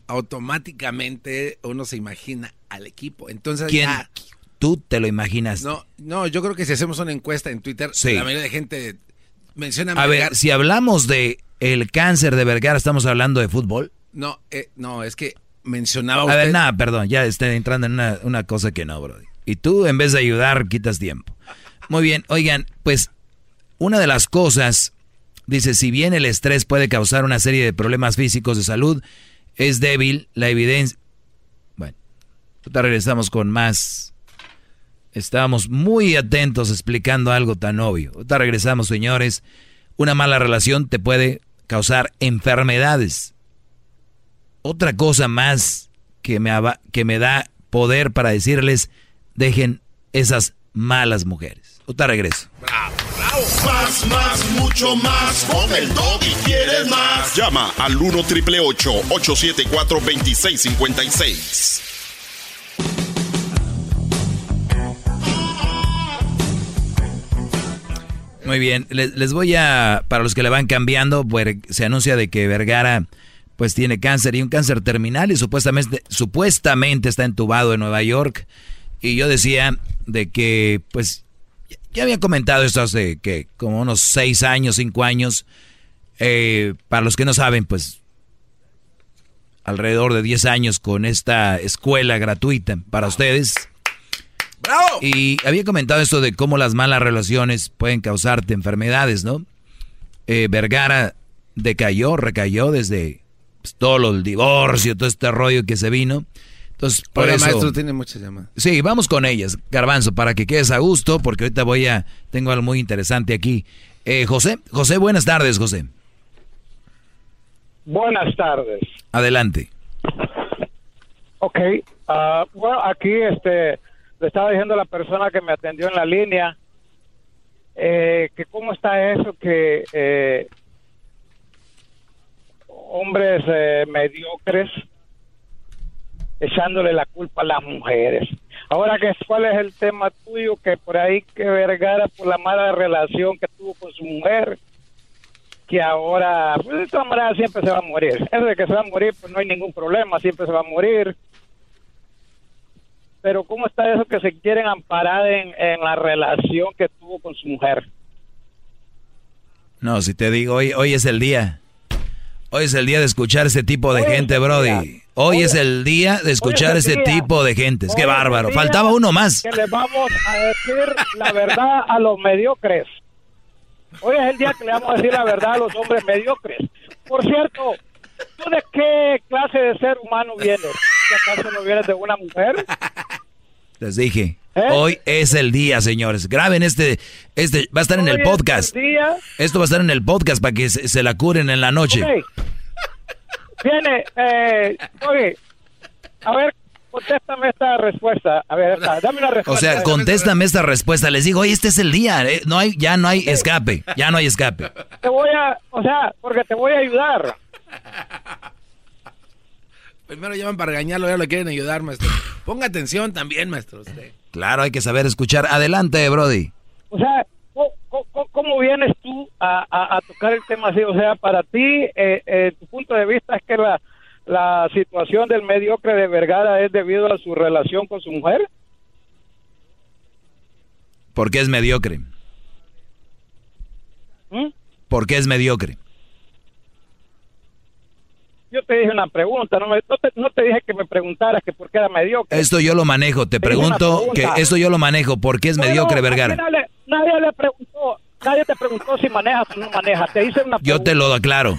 automáticamente uno se imagina al equipo. Entonces ¿Quién? Tú te lo imaginas. No, no, yo creo que si hacemos una encuesta en Twitter, la mayoría de gente menciona a, ver, si hablamos de el cáncer de Vergara, ¿estamos hablando de fútbol? No, eh, no, es que mencionaba usted... A ver, nada, perdón, ya estoy entrando en una, una cosa que no, bro. Y tú, en vez de ayudar, quitas tiempo. Muy bien, oigan, pues una de las cosas Dice, si bien el estrés puede causar una serie de problemas físicos de salud, es débil la evidencia. Bueno, ahorita regresamos con más. Estábamos muy atentos explicando algo tan obvio. Ahorita regresamos, señores. Una mala relación te puede causar enfermedades. otra cosa más que me, que me da poder para decirles, dejen esas malas mujeres. Otra regreso. Más, más, mucho más. Con el y quieres más. Llama al 1 triple 874 2656. Muy bien, les, voy a, para los que le van cambiando, pues se anuncia de que Vergara pues tiene cáncer y un cáncer terminal y supuestamente, supuestamente está entubado en Nueva York. Y yo decía de que pues ya había comentado esto hace que como unos seis años, cinco años. Eh, para los que no saben, pues alrededor de diez años con esta escuela gratuita para ustedes y había comentado esto de cómo las malas relaciones pueden causarte enfermedades, ¿no? Eh, Vergara decayó, recayó desde pues, todo el divorcio, todo este rollo que se vino. Entonces, por eso, maestro, tiene muchas llamadas. Sí, vamos con ellas, Garbanzo, para que quedes a gusto, porque ahorita voy a, tengo algo muy interesante aquí. Eh, José, José, buenas tardes, José. Buenas tardes. Adelante. Ok, ah, bueno, aquí este, le estaba diciendo a la persona que me atendió en la línea eh, que cómo está eso que eh, hombres eh, mediocres echándole la culpa a las mujeres. Ahora, ¿cuál es el tema tuyo? Que por ahí que Vergara por la mala relación que tuvo con su mujer, que ahora, pues de todas maneras siempre se va a morir. Es de que se va a morir, pues no hay ningún problema, siempre se va a morir pero ¿cómo está eso que se quieren amparar en, la relación que tuvo con su mujer? No, si te digo, hoy, hoy es el día. Hoy es el día de escuchar ese tipo de gente, Brody. Hoy, es el día de escuchar ese tipo de gente. Es que bárbaro. Faltaba uno más. Que le vamos a decir la verdad a los mediocres. Hoy es el día que le vamos a decir la verdad a los hombres mediocres. Por cierto, ¿tú de qué clase de ser humano vienes? ¿Que acaso no vienes de una mujer? Les dije. ¿Eh? Hoy es el día, señores. Graben este, este, va a estar en el podcast. Esto va a estar en el podcast para que se, la curen en la noche. Viene, eh, oye, a ver, contéstame esta respuesta. A ver, dame una respuesta. O sea, contéstame esta respuesta. Les digo, hoy este es el día. Eh, no hay, ya no hay escape. Ya no hay escape. Te voy a, o sea, porque te voy a ayudar. Primero llaman para regañarlo, ya lo quieren ayudar, maestro. Ponga atención también, maestro. Claro, hay que saber escuchar. Adelante, Brody. O sea, ¿cómo, vienes tú a, tocar el tema así? O sea, para ti, eh, eh, tu punto de vista es que la, la situación del mediocre de Vergara es debido a su relación con su mujer. ¿Por qué es mediocre? ¿Mm? ¿Por qué es mediocre? Yo te dije una pregunta, no, te, dije que me preguntaras que por qué era mediocre. Esto yo lo manejo, te, pregunto que esto yo lo manejo, ¿por qué es mediocre, Vergara? Nadie, le preguntó, nadie te preguntó si manejas o no manejas, te hice una pregunta. Yo te lo aclaro.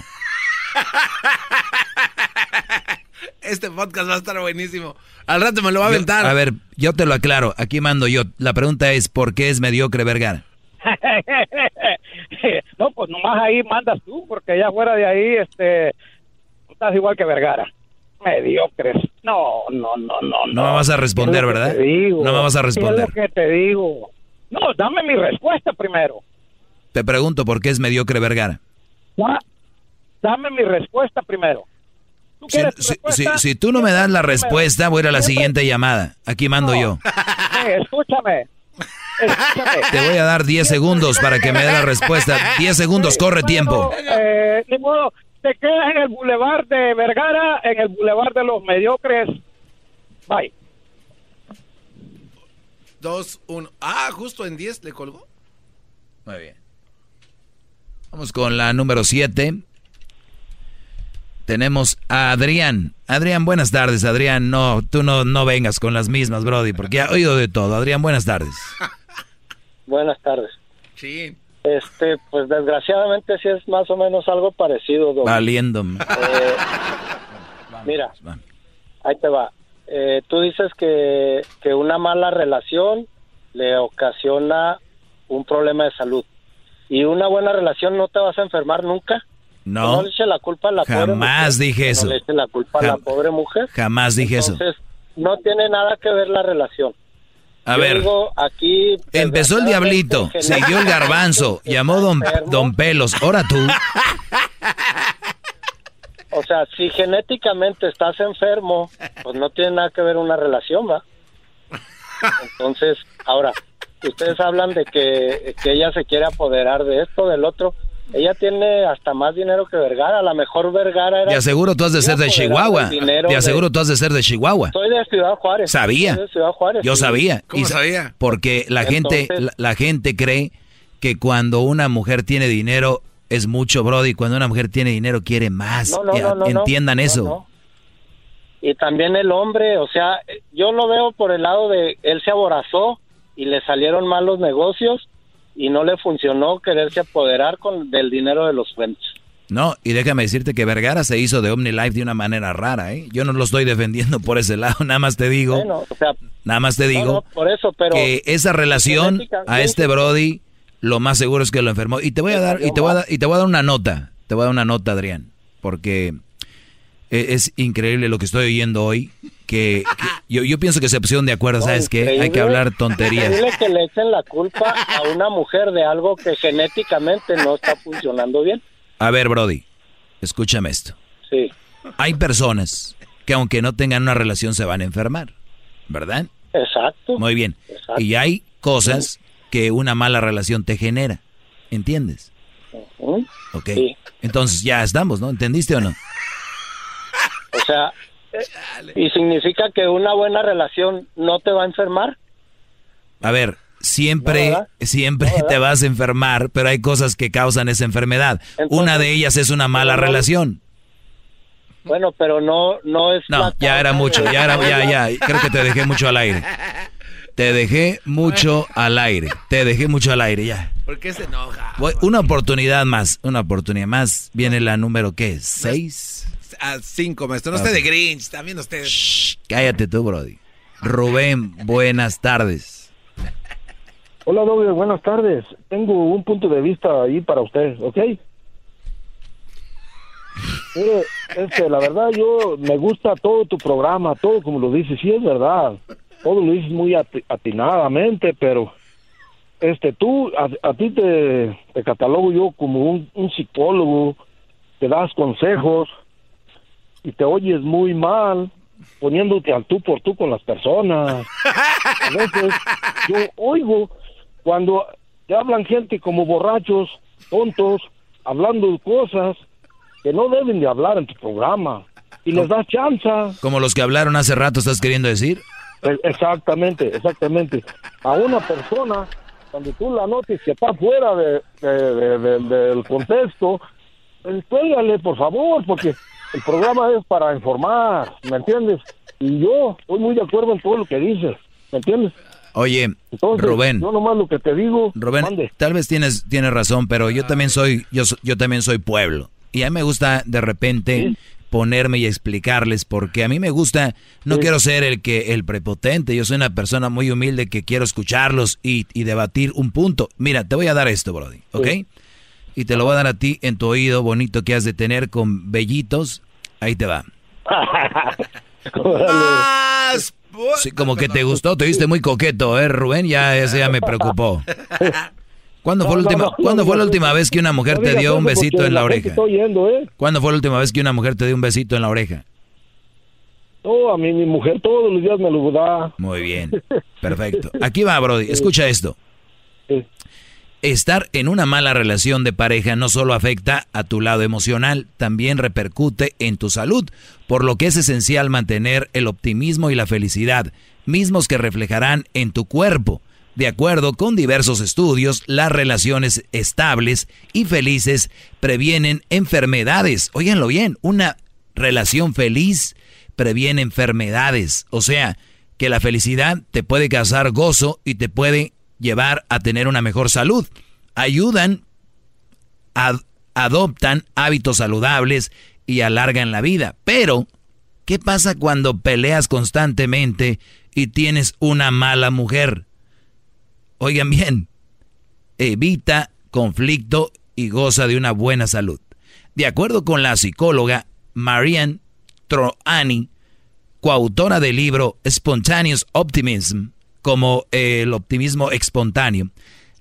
este podcast va a estar buenísimo. Al rato me lo va a aventar. a ver, yo te lo aclaro, aquí mando yo. La pregunta es, ¿por qué es mediocre, Vergara? no, pues nomás ahí mandas tú, porque ya fuera de ahí, este estás igual que Vergara. Mediocres. No, no, no, no. No me vas a responder, ¿verdad? No me vas a responder. ¿Qué es lo que te digo? No, dame mi respuesta primero. Te pregunto por qué es mediocre Vergara. Dame mi respuesta primero. si, tú no me das la respuesta, voy a ir a la siguiente llamada. Aquí mando yo. escúchame. Escúchame. Te voy a dar 10 segundos para que me dé la respuesta. 10 segundos, corre tiempo. Eh, ni modo, te quedas en el bulevar de Vergara, en el bulevar de los mediocres. Bye. Dos, uno. Ah, justo en diez le colgó. Muy bien. Vamos con la número siete. Tenemos a Adrián. Adrián, buenas tardes, Adrián. No, tú no, no vengas con las mismas, Brody, porque ha oído de todo. Adrián, buenas tardes. buenas tardes. Sí. Este, pues desgraciadamente sí es más o menos algo parecido. Valiéndome. Eh, mira, ahí te va. Eh, tú dices que, que una mala relación le ocasiona un problema de salud. ¿Y una buena relación no te vas a enfermar nunca? No. No le eche la culpa a la pobre Jamás dije eso. No le eche la culpa a la pobre mujer. Jamás dije eso. Entonces, no tiene nada que ver la relación. A Yo ver. aquí Empezó el diablito, siguió el garbanzo, llamó don, don Pelos, ahora tú. O sea, si genéticamente estás enfermo, pues no tiene nada que ver una relación, ¿va? Entonces, ahora, ustedes hablan de que, que ella se quiere apoderar de esto, del otro. Ella tiene hasta más dinero que Vergara. A lo mejor Vergara era... De aseguro tú has de ser de Chihuahua. De de- aseguro tú has de ser de Chihuahua. Soy de Ciudad Juárez. Sabía. Soy de Ciudad Juárez, Yo sí. sabía. Y sa- Porque la gente, la, la gente cree que cuando una mujer tiene dinero es mucho, Brody. Cuando una mujer tiene dinero quiere más. No, no, no, no, no. Entiendan No, eso. no. Y también el hombre, o sea, yo lo veo por el lado de él se aborazó y le salieron mal los negocios y no le funcionó quererse apoderar con del dinero de los fuentes. No, y déjame decirte que Vergara se hizo de OmniLife de una manera rara, ¿eh? Yo no lo estoy defendiendo por ese lado, nada más te digo, Bueno, o sea, nada más te digo no, por eso, pero que esa relación genética- a este Brody lo más seguro es que lo enfermó. Y te voy a dar, y te voy a dar, y te voy a dar una nota, te voy a dar una nota, Adrián, porque es increíble lo que estoy oyendo hoy, que, que yo, yo pienso que se pusieron de acuerdo, ¿sabes qué? Hay que hablar tonterías. Increíble que le echen la culpa a una mujer de algo que genéticamente no está funcionando bien. A ver, Brody, escúchame esto. Sí, Hay personas que aunque no tengan una relación se van a enfermar, ¿verdad? exacto. Muy bien. Exacto. Y hay cosas que una mala relación te genera. ¿Entiendes? Ujú. Ok. Entonces ya estamos, ¿no? ¿Entendiste o no? O sea, ¿y significa que una buena relación no te va a enfermar? A ver, siempre, siempre te vas a enfermar, pero hay cosas que causan esa enfermedad. una de ellas es una mala relación. Bueno, pero no no es No, la ya era mucho, ya era, ya, ya. Creo que te dejé mucho al aire. Te dejé mucho al aire. Te dejé mucho al aire, ya. ¿Por qué se enoja? Voy- Una oportunidad más, una oportunidad más. Viene la número, ¿qué? ¿Seis? A cinco, maestro. No esté de Grinch, también ustedes. Cállate tú, Brody. Rubén, buenas tardes. Hola, Doble, buenas tardes. Tengo un punto de vista ahí para usted, ¿ok? Mire, este, la verdad, yo me gusta todo tu programa, todo como lo dices, sí es verdad. Todo lo dices muy ati- atinadamente, pero este, tú, a, a ti te, te catalogo yo como un, un psicólogo, te das consejos y te oyes muy mal poniéndote al tú por tú con las personas. A veces yo oigo cuando te hablan gente como borrachos, tontos, hablando cosas que no deben de hablar en tu programa y les das chanza. Como los que hablaron hace rato, ¿estás queriendo decir? E- Exactamente, exactamente. A una persona, cuando tú la notes que está fuera de, de- de- de- del contexto, pues, cuélgale, por favor, porque el programa es para informar, ¿me entiendes? Y yo estoy muy de acuerdo en todo lo que dices, ¿me entiendes? Oye, Entonces, Rubén. yo nomás lo que te digo, Rubén, tal vez tienes, tienes razón, pero yo también soy, yo, yo también soy pueblo. Y a mí me gusta de repente ponerme y explicarles porque a mí me gusta, no quiero ser el que, el prepotente, yo soy una persona muy humilde que quiero escucharlos y, y debatir un punto. Mira, te voy a dar esto, Brody, ¿ok? Y te lo voy a dar a ti en tu oído bonito que has de tener con vellitos. Ahí te va. Más. Sí, como que te gustó, te viste muy coqueto, ¿eh, Rubén? Ya, ese ya me preocupó. ¿Cuándo fue, la No, no, última, no, ¿cuándo no fue la última vez que una mujer No te dio un besito en la oreja? está oyendo, ¿eh? ¿Cuándo fue la última vez que una mujer te dio un besito en la oreja? No, a mí mi mujer todos los días me lo da. Muy bien, perfecto. Aquí va, Brody, escucha esto. Estar en una mala relación de pareja no solo afecta a tu lado emocional, también repercute en tu salud, por lo que es esencial mantener el optimismo y la felicidad, mismos que reflejarán en tu cuerpo. De acuerdo con diversos estudios, las relaciones estables y felices previenen enfermedades. Óiganlo bien, una relación feliz previene enfermedades. O sea, que la felicidad te puede causar gozo y te puede llevar a tener una mejor salud. Ayudan, ad- adoptan hábitos saludables y alargan la vida. Pero, ¿qué pasa cuando peleas constantemente y tienes una mala mujer? Oigan bien, evita conflicto y goza de una buena salud. De acuerdo con la psicóloga Marianne Troani, coautora del libro Spontaneous Optimism, como el optimismo espontáneo,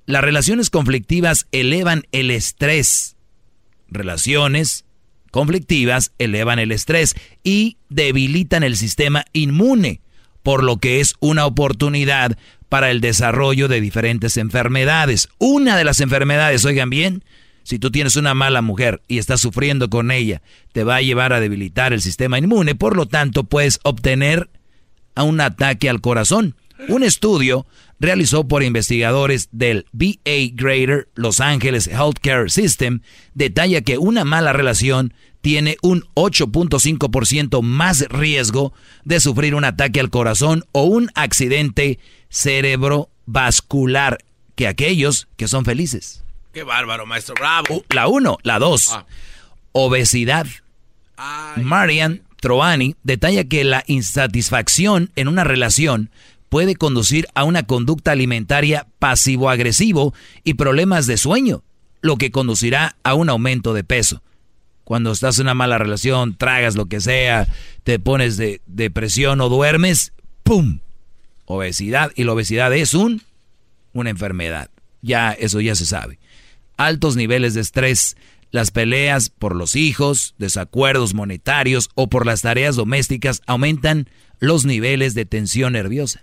las relaciones conflictivas elevan el estrés. Relaciones conflictivas elevan el estrés y debilitan el sistema inmune, por lo que es una oportunidad para el desarrollo de diferentes enfermedades. Una de las enfermedades, oigan bien, si tú tienes una mala mujer y estás sufriendo con ella, te va a llevar a debilitar el sistema inmune, por lo tanto puedes obtener a un ataque al corazón. Un estudio realizó por investigadores del BA Greater Los Angeles Healthcare System detalla que una mala relación tiene un 8.5% más riesgo de sufrir un ataque al corazón o un accidente cerebrovascular que aquellos que son felices. Qué bárbaro, maestro, bravo. Uh, la uno, la dos. Ah. Obesidad. Marian Troani detalla que la insatisfacción en una relación puede conducir a una conducta alimentaria pasivo-agresivo y problemas de sueño, lo que conducirá a un aumento de peso. Cuando estás en una mala relación, tragas lo que sea, te pones de depresión o duermes, ¡pum! Obesidad. Y la obesidad es un, una enfermedad. Ya, eso ya se sabe. Altos niveles de estrés, las peleas por los hijos, desacuerdos monetarios o por las tareas domésticas aumentan los niveles de tensión nerviosa.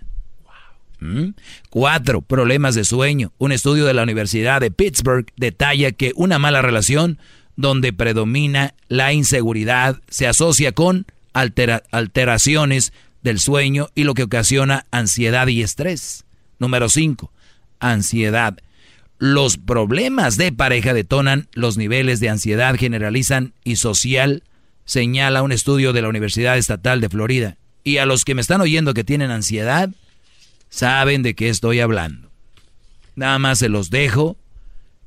¿Mm? Cuatro, problemas de sueño. Un estudio de la Universidad de Pittsburgh detalla que una mala relación donde predomina la inseguridad se asocia con alteraciones del sueño y lo que ocasiona ansiedad y estrés. Número 5. Ansiedad. Los problemas de pareja detonan los niveles de ansiedad generalizan y social, señala un estudio de la Universidad Estatal de Florida. Y a los que me están oyendo que tienen ansiedad, saben de qué estoy hablando. Nada más se los dejo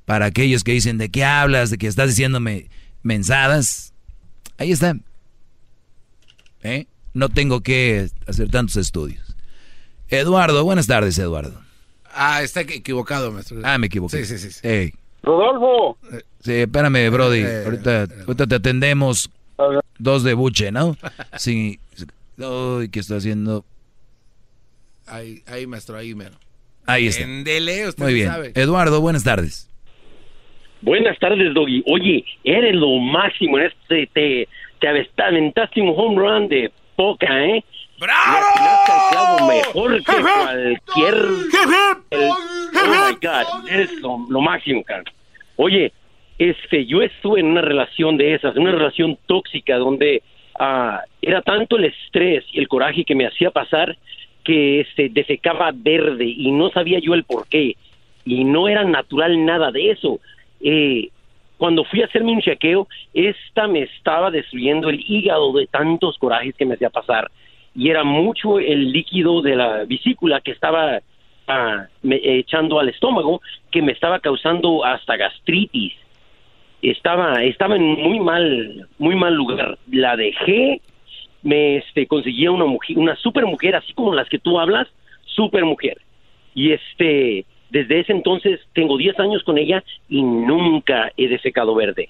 para aquellos que dicen de qué hablas, de que estás diciéndome mensadas. Ahí está. ¿Eh? No tengo que hacer tantos estudios. Eduardo, buenas tardes, Eduardo. Ah, está equivocado, maestro. Ah, me equivoqué. Sí, sí, sí. Rodolfo. Sí, espérame, Brody. Eh, ahorita, ahorita, te atendemos. Dos de buche, ¿no? Sí. Uy, ¿qué está haciendo? Ahí, ahí, maestro, ahí, mero. Ahí está. usted Muy bien. Eduardo, buenas tardes. Buenas tardes, Doggy. Oye, eres lo máximo en este. Te, te aventaste un home run de poca, ¿eh? ¡Bravo! mejor que cualquier. oh my God, eres lo, máximo, cara. Oye, este, yo estuve en una relación de esas, una relación tóxica donde ah, era tanto el estrés y el coraje que me hacía pasar que se desecaba verde y no sabía yo el por qué. Y no era natural nada de eso. Eh, cuando fui a hacerme un chequeo, esta me estaba destruyendo el hígado de tantos corajes que me hacía pasar. Y era mucho el líquido de la vesícula que estaba ah, echando al estómago que me estaba causando hasta gastritis. Estaba, estaba en muy mal, muy mal lugar. La dejé me este, conseguía una mujer, una super mujer, así como las que tú hablas, super mujer. Y este, desde ese entonces tengo 10 años con ella y nunca he desecado verde.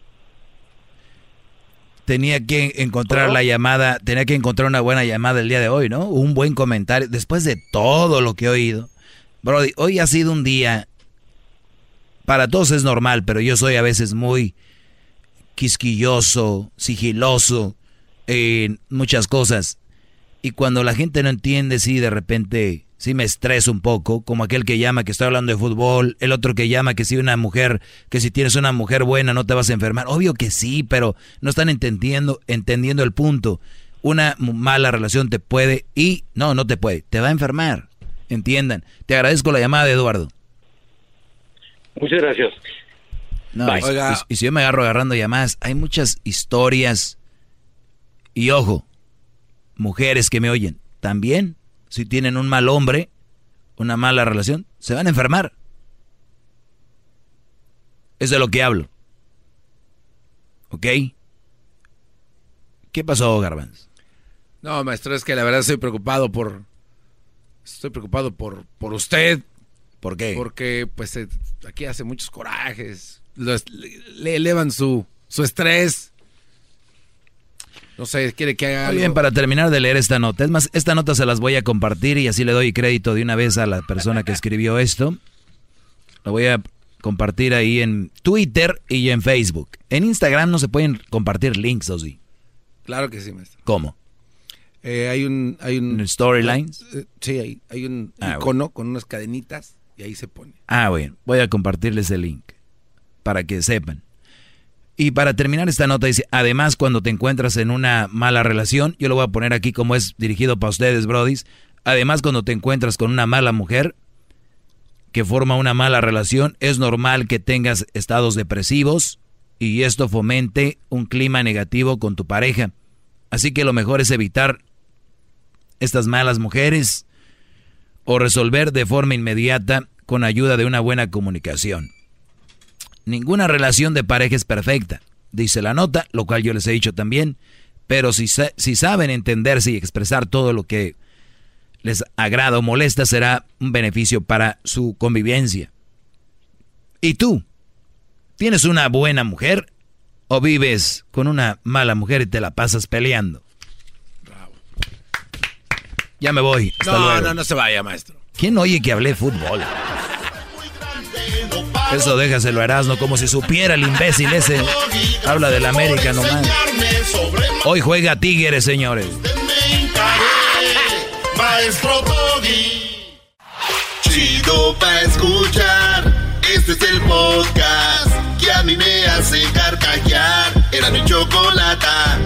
Tenía que encontrar la llamada, tenía que encontrar una buena llamada el día de hoy, ¿no? Un buen comentario, después de todo lo que he oído. Brody, hoy ha sido un día, para todos es normal, pero yo soy a veces muy quisquilloso, sigiloso, en muchas cosas. Y cuando la gente no entiende, sí, de repente, sí me estreso un poco, como aquel que llama que estoy hablando de fútbol, el otro que llama que si una mujer, que si tienes una mujer buena no te vas a enfermar. Obvio que sí, pero no están entendiendo, entendiendo el punto. Una mala relación te puede y no, no te puede, te va a enfermar. Entiendan. Te agradezco la llamada de Eduardo. Muchas gracias. y si yo me agarro agarrando llamadas, hay muchas historias y ojo, mujeres que me oyen, también, si tienen un mal hombre, una mala relación, se van a enfermar. Es de lo que hablo. ¿Ok? ¿Qué pasó, Garbanz? No, maestro, es que la verdad estoy preocupado por... Estoy preocupado por, por usted. ¿Por qué? Porque, pues, eh, aquí hace muchos corajes. le elevan su su estrés. No sé, quiere que haga Muy bien, para terminar de leer esta nota. Es más, esta nota se las voy a compartir y así le doy crédito de una vez a la persona que escribió esto. Lo voy a compartir ahí en Twitter y en Facebook. En Instagram no se pueden compartir links, ¿o sí? Claro que sí, maestro. ¿Cómo? Eh, hay un... Hay un ¿Storylines? Eh, sí, hay, hay un Ah, icono con unas cadenitas y ahí se pone. Ah, bueno, voy a compartirles el link para que sepan. Y para terminar esta nota dice, además cuando te encuentras en una mala relación, yo lo voy a poner aquí como es dirigido para ustedes, brodis, además cuando te encuentras con una mala mujer que forma una mala relación, es normal que tengas estados depresivos y esto fomente un clima negativo con tu pareja. Así que lo mejor es evitar estas malas mujeres o resolver de forma inmediata con ayuda de una buena comunicación. Ninguna relación de pareja es perfecta, dice la nota, lo cual yo les he dicho también, pero si, si saben entenderse y expresar todo lo que les agrada o molesta, será un beneficio para su convivencia. ¿Y tú? ¿Tienes una buena mujer o vives con una mala mujer y te la pasas peleando? Ya me voy. Hasta No, luego. no, no se vaya, maestro. ¿Quién oye que hablé fútbol? Eso déjaselo a Erasmo como si supiera el imbécil ese. Habla del América nomás. Hoy juega Tigres, señores. Maestro Doggy. Chido pa' escuchar. Este es el podcast que a mí me hace carcajear. Era mi chocolata.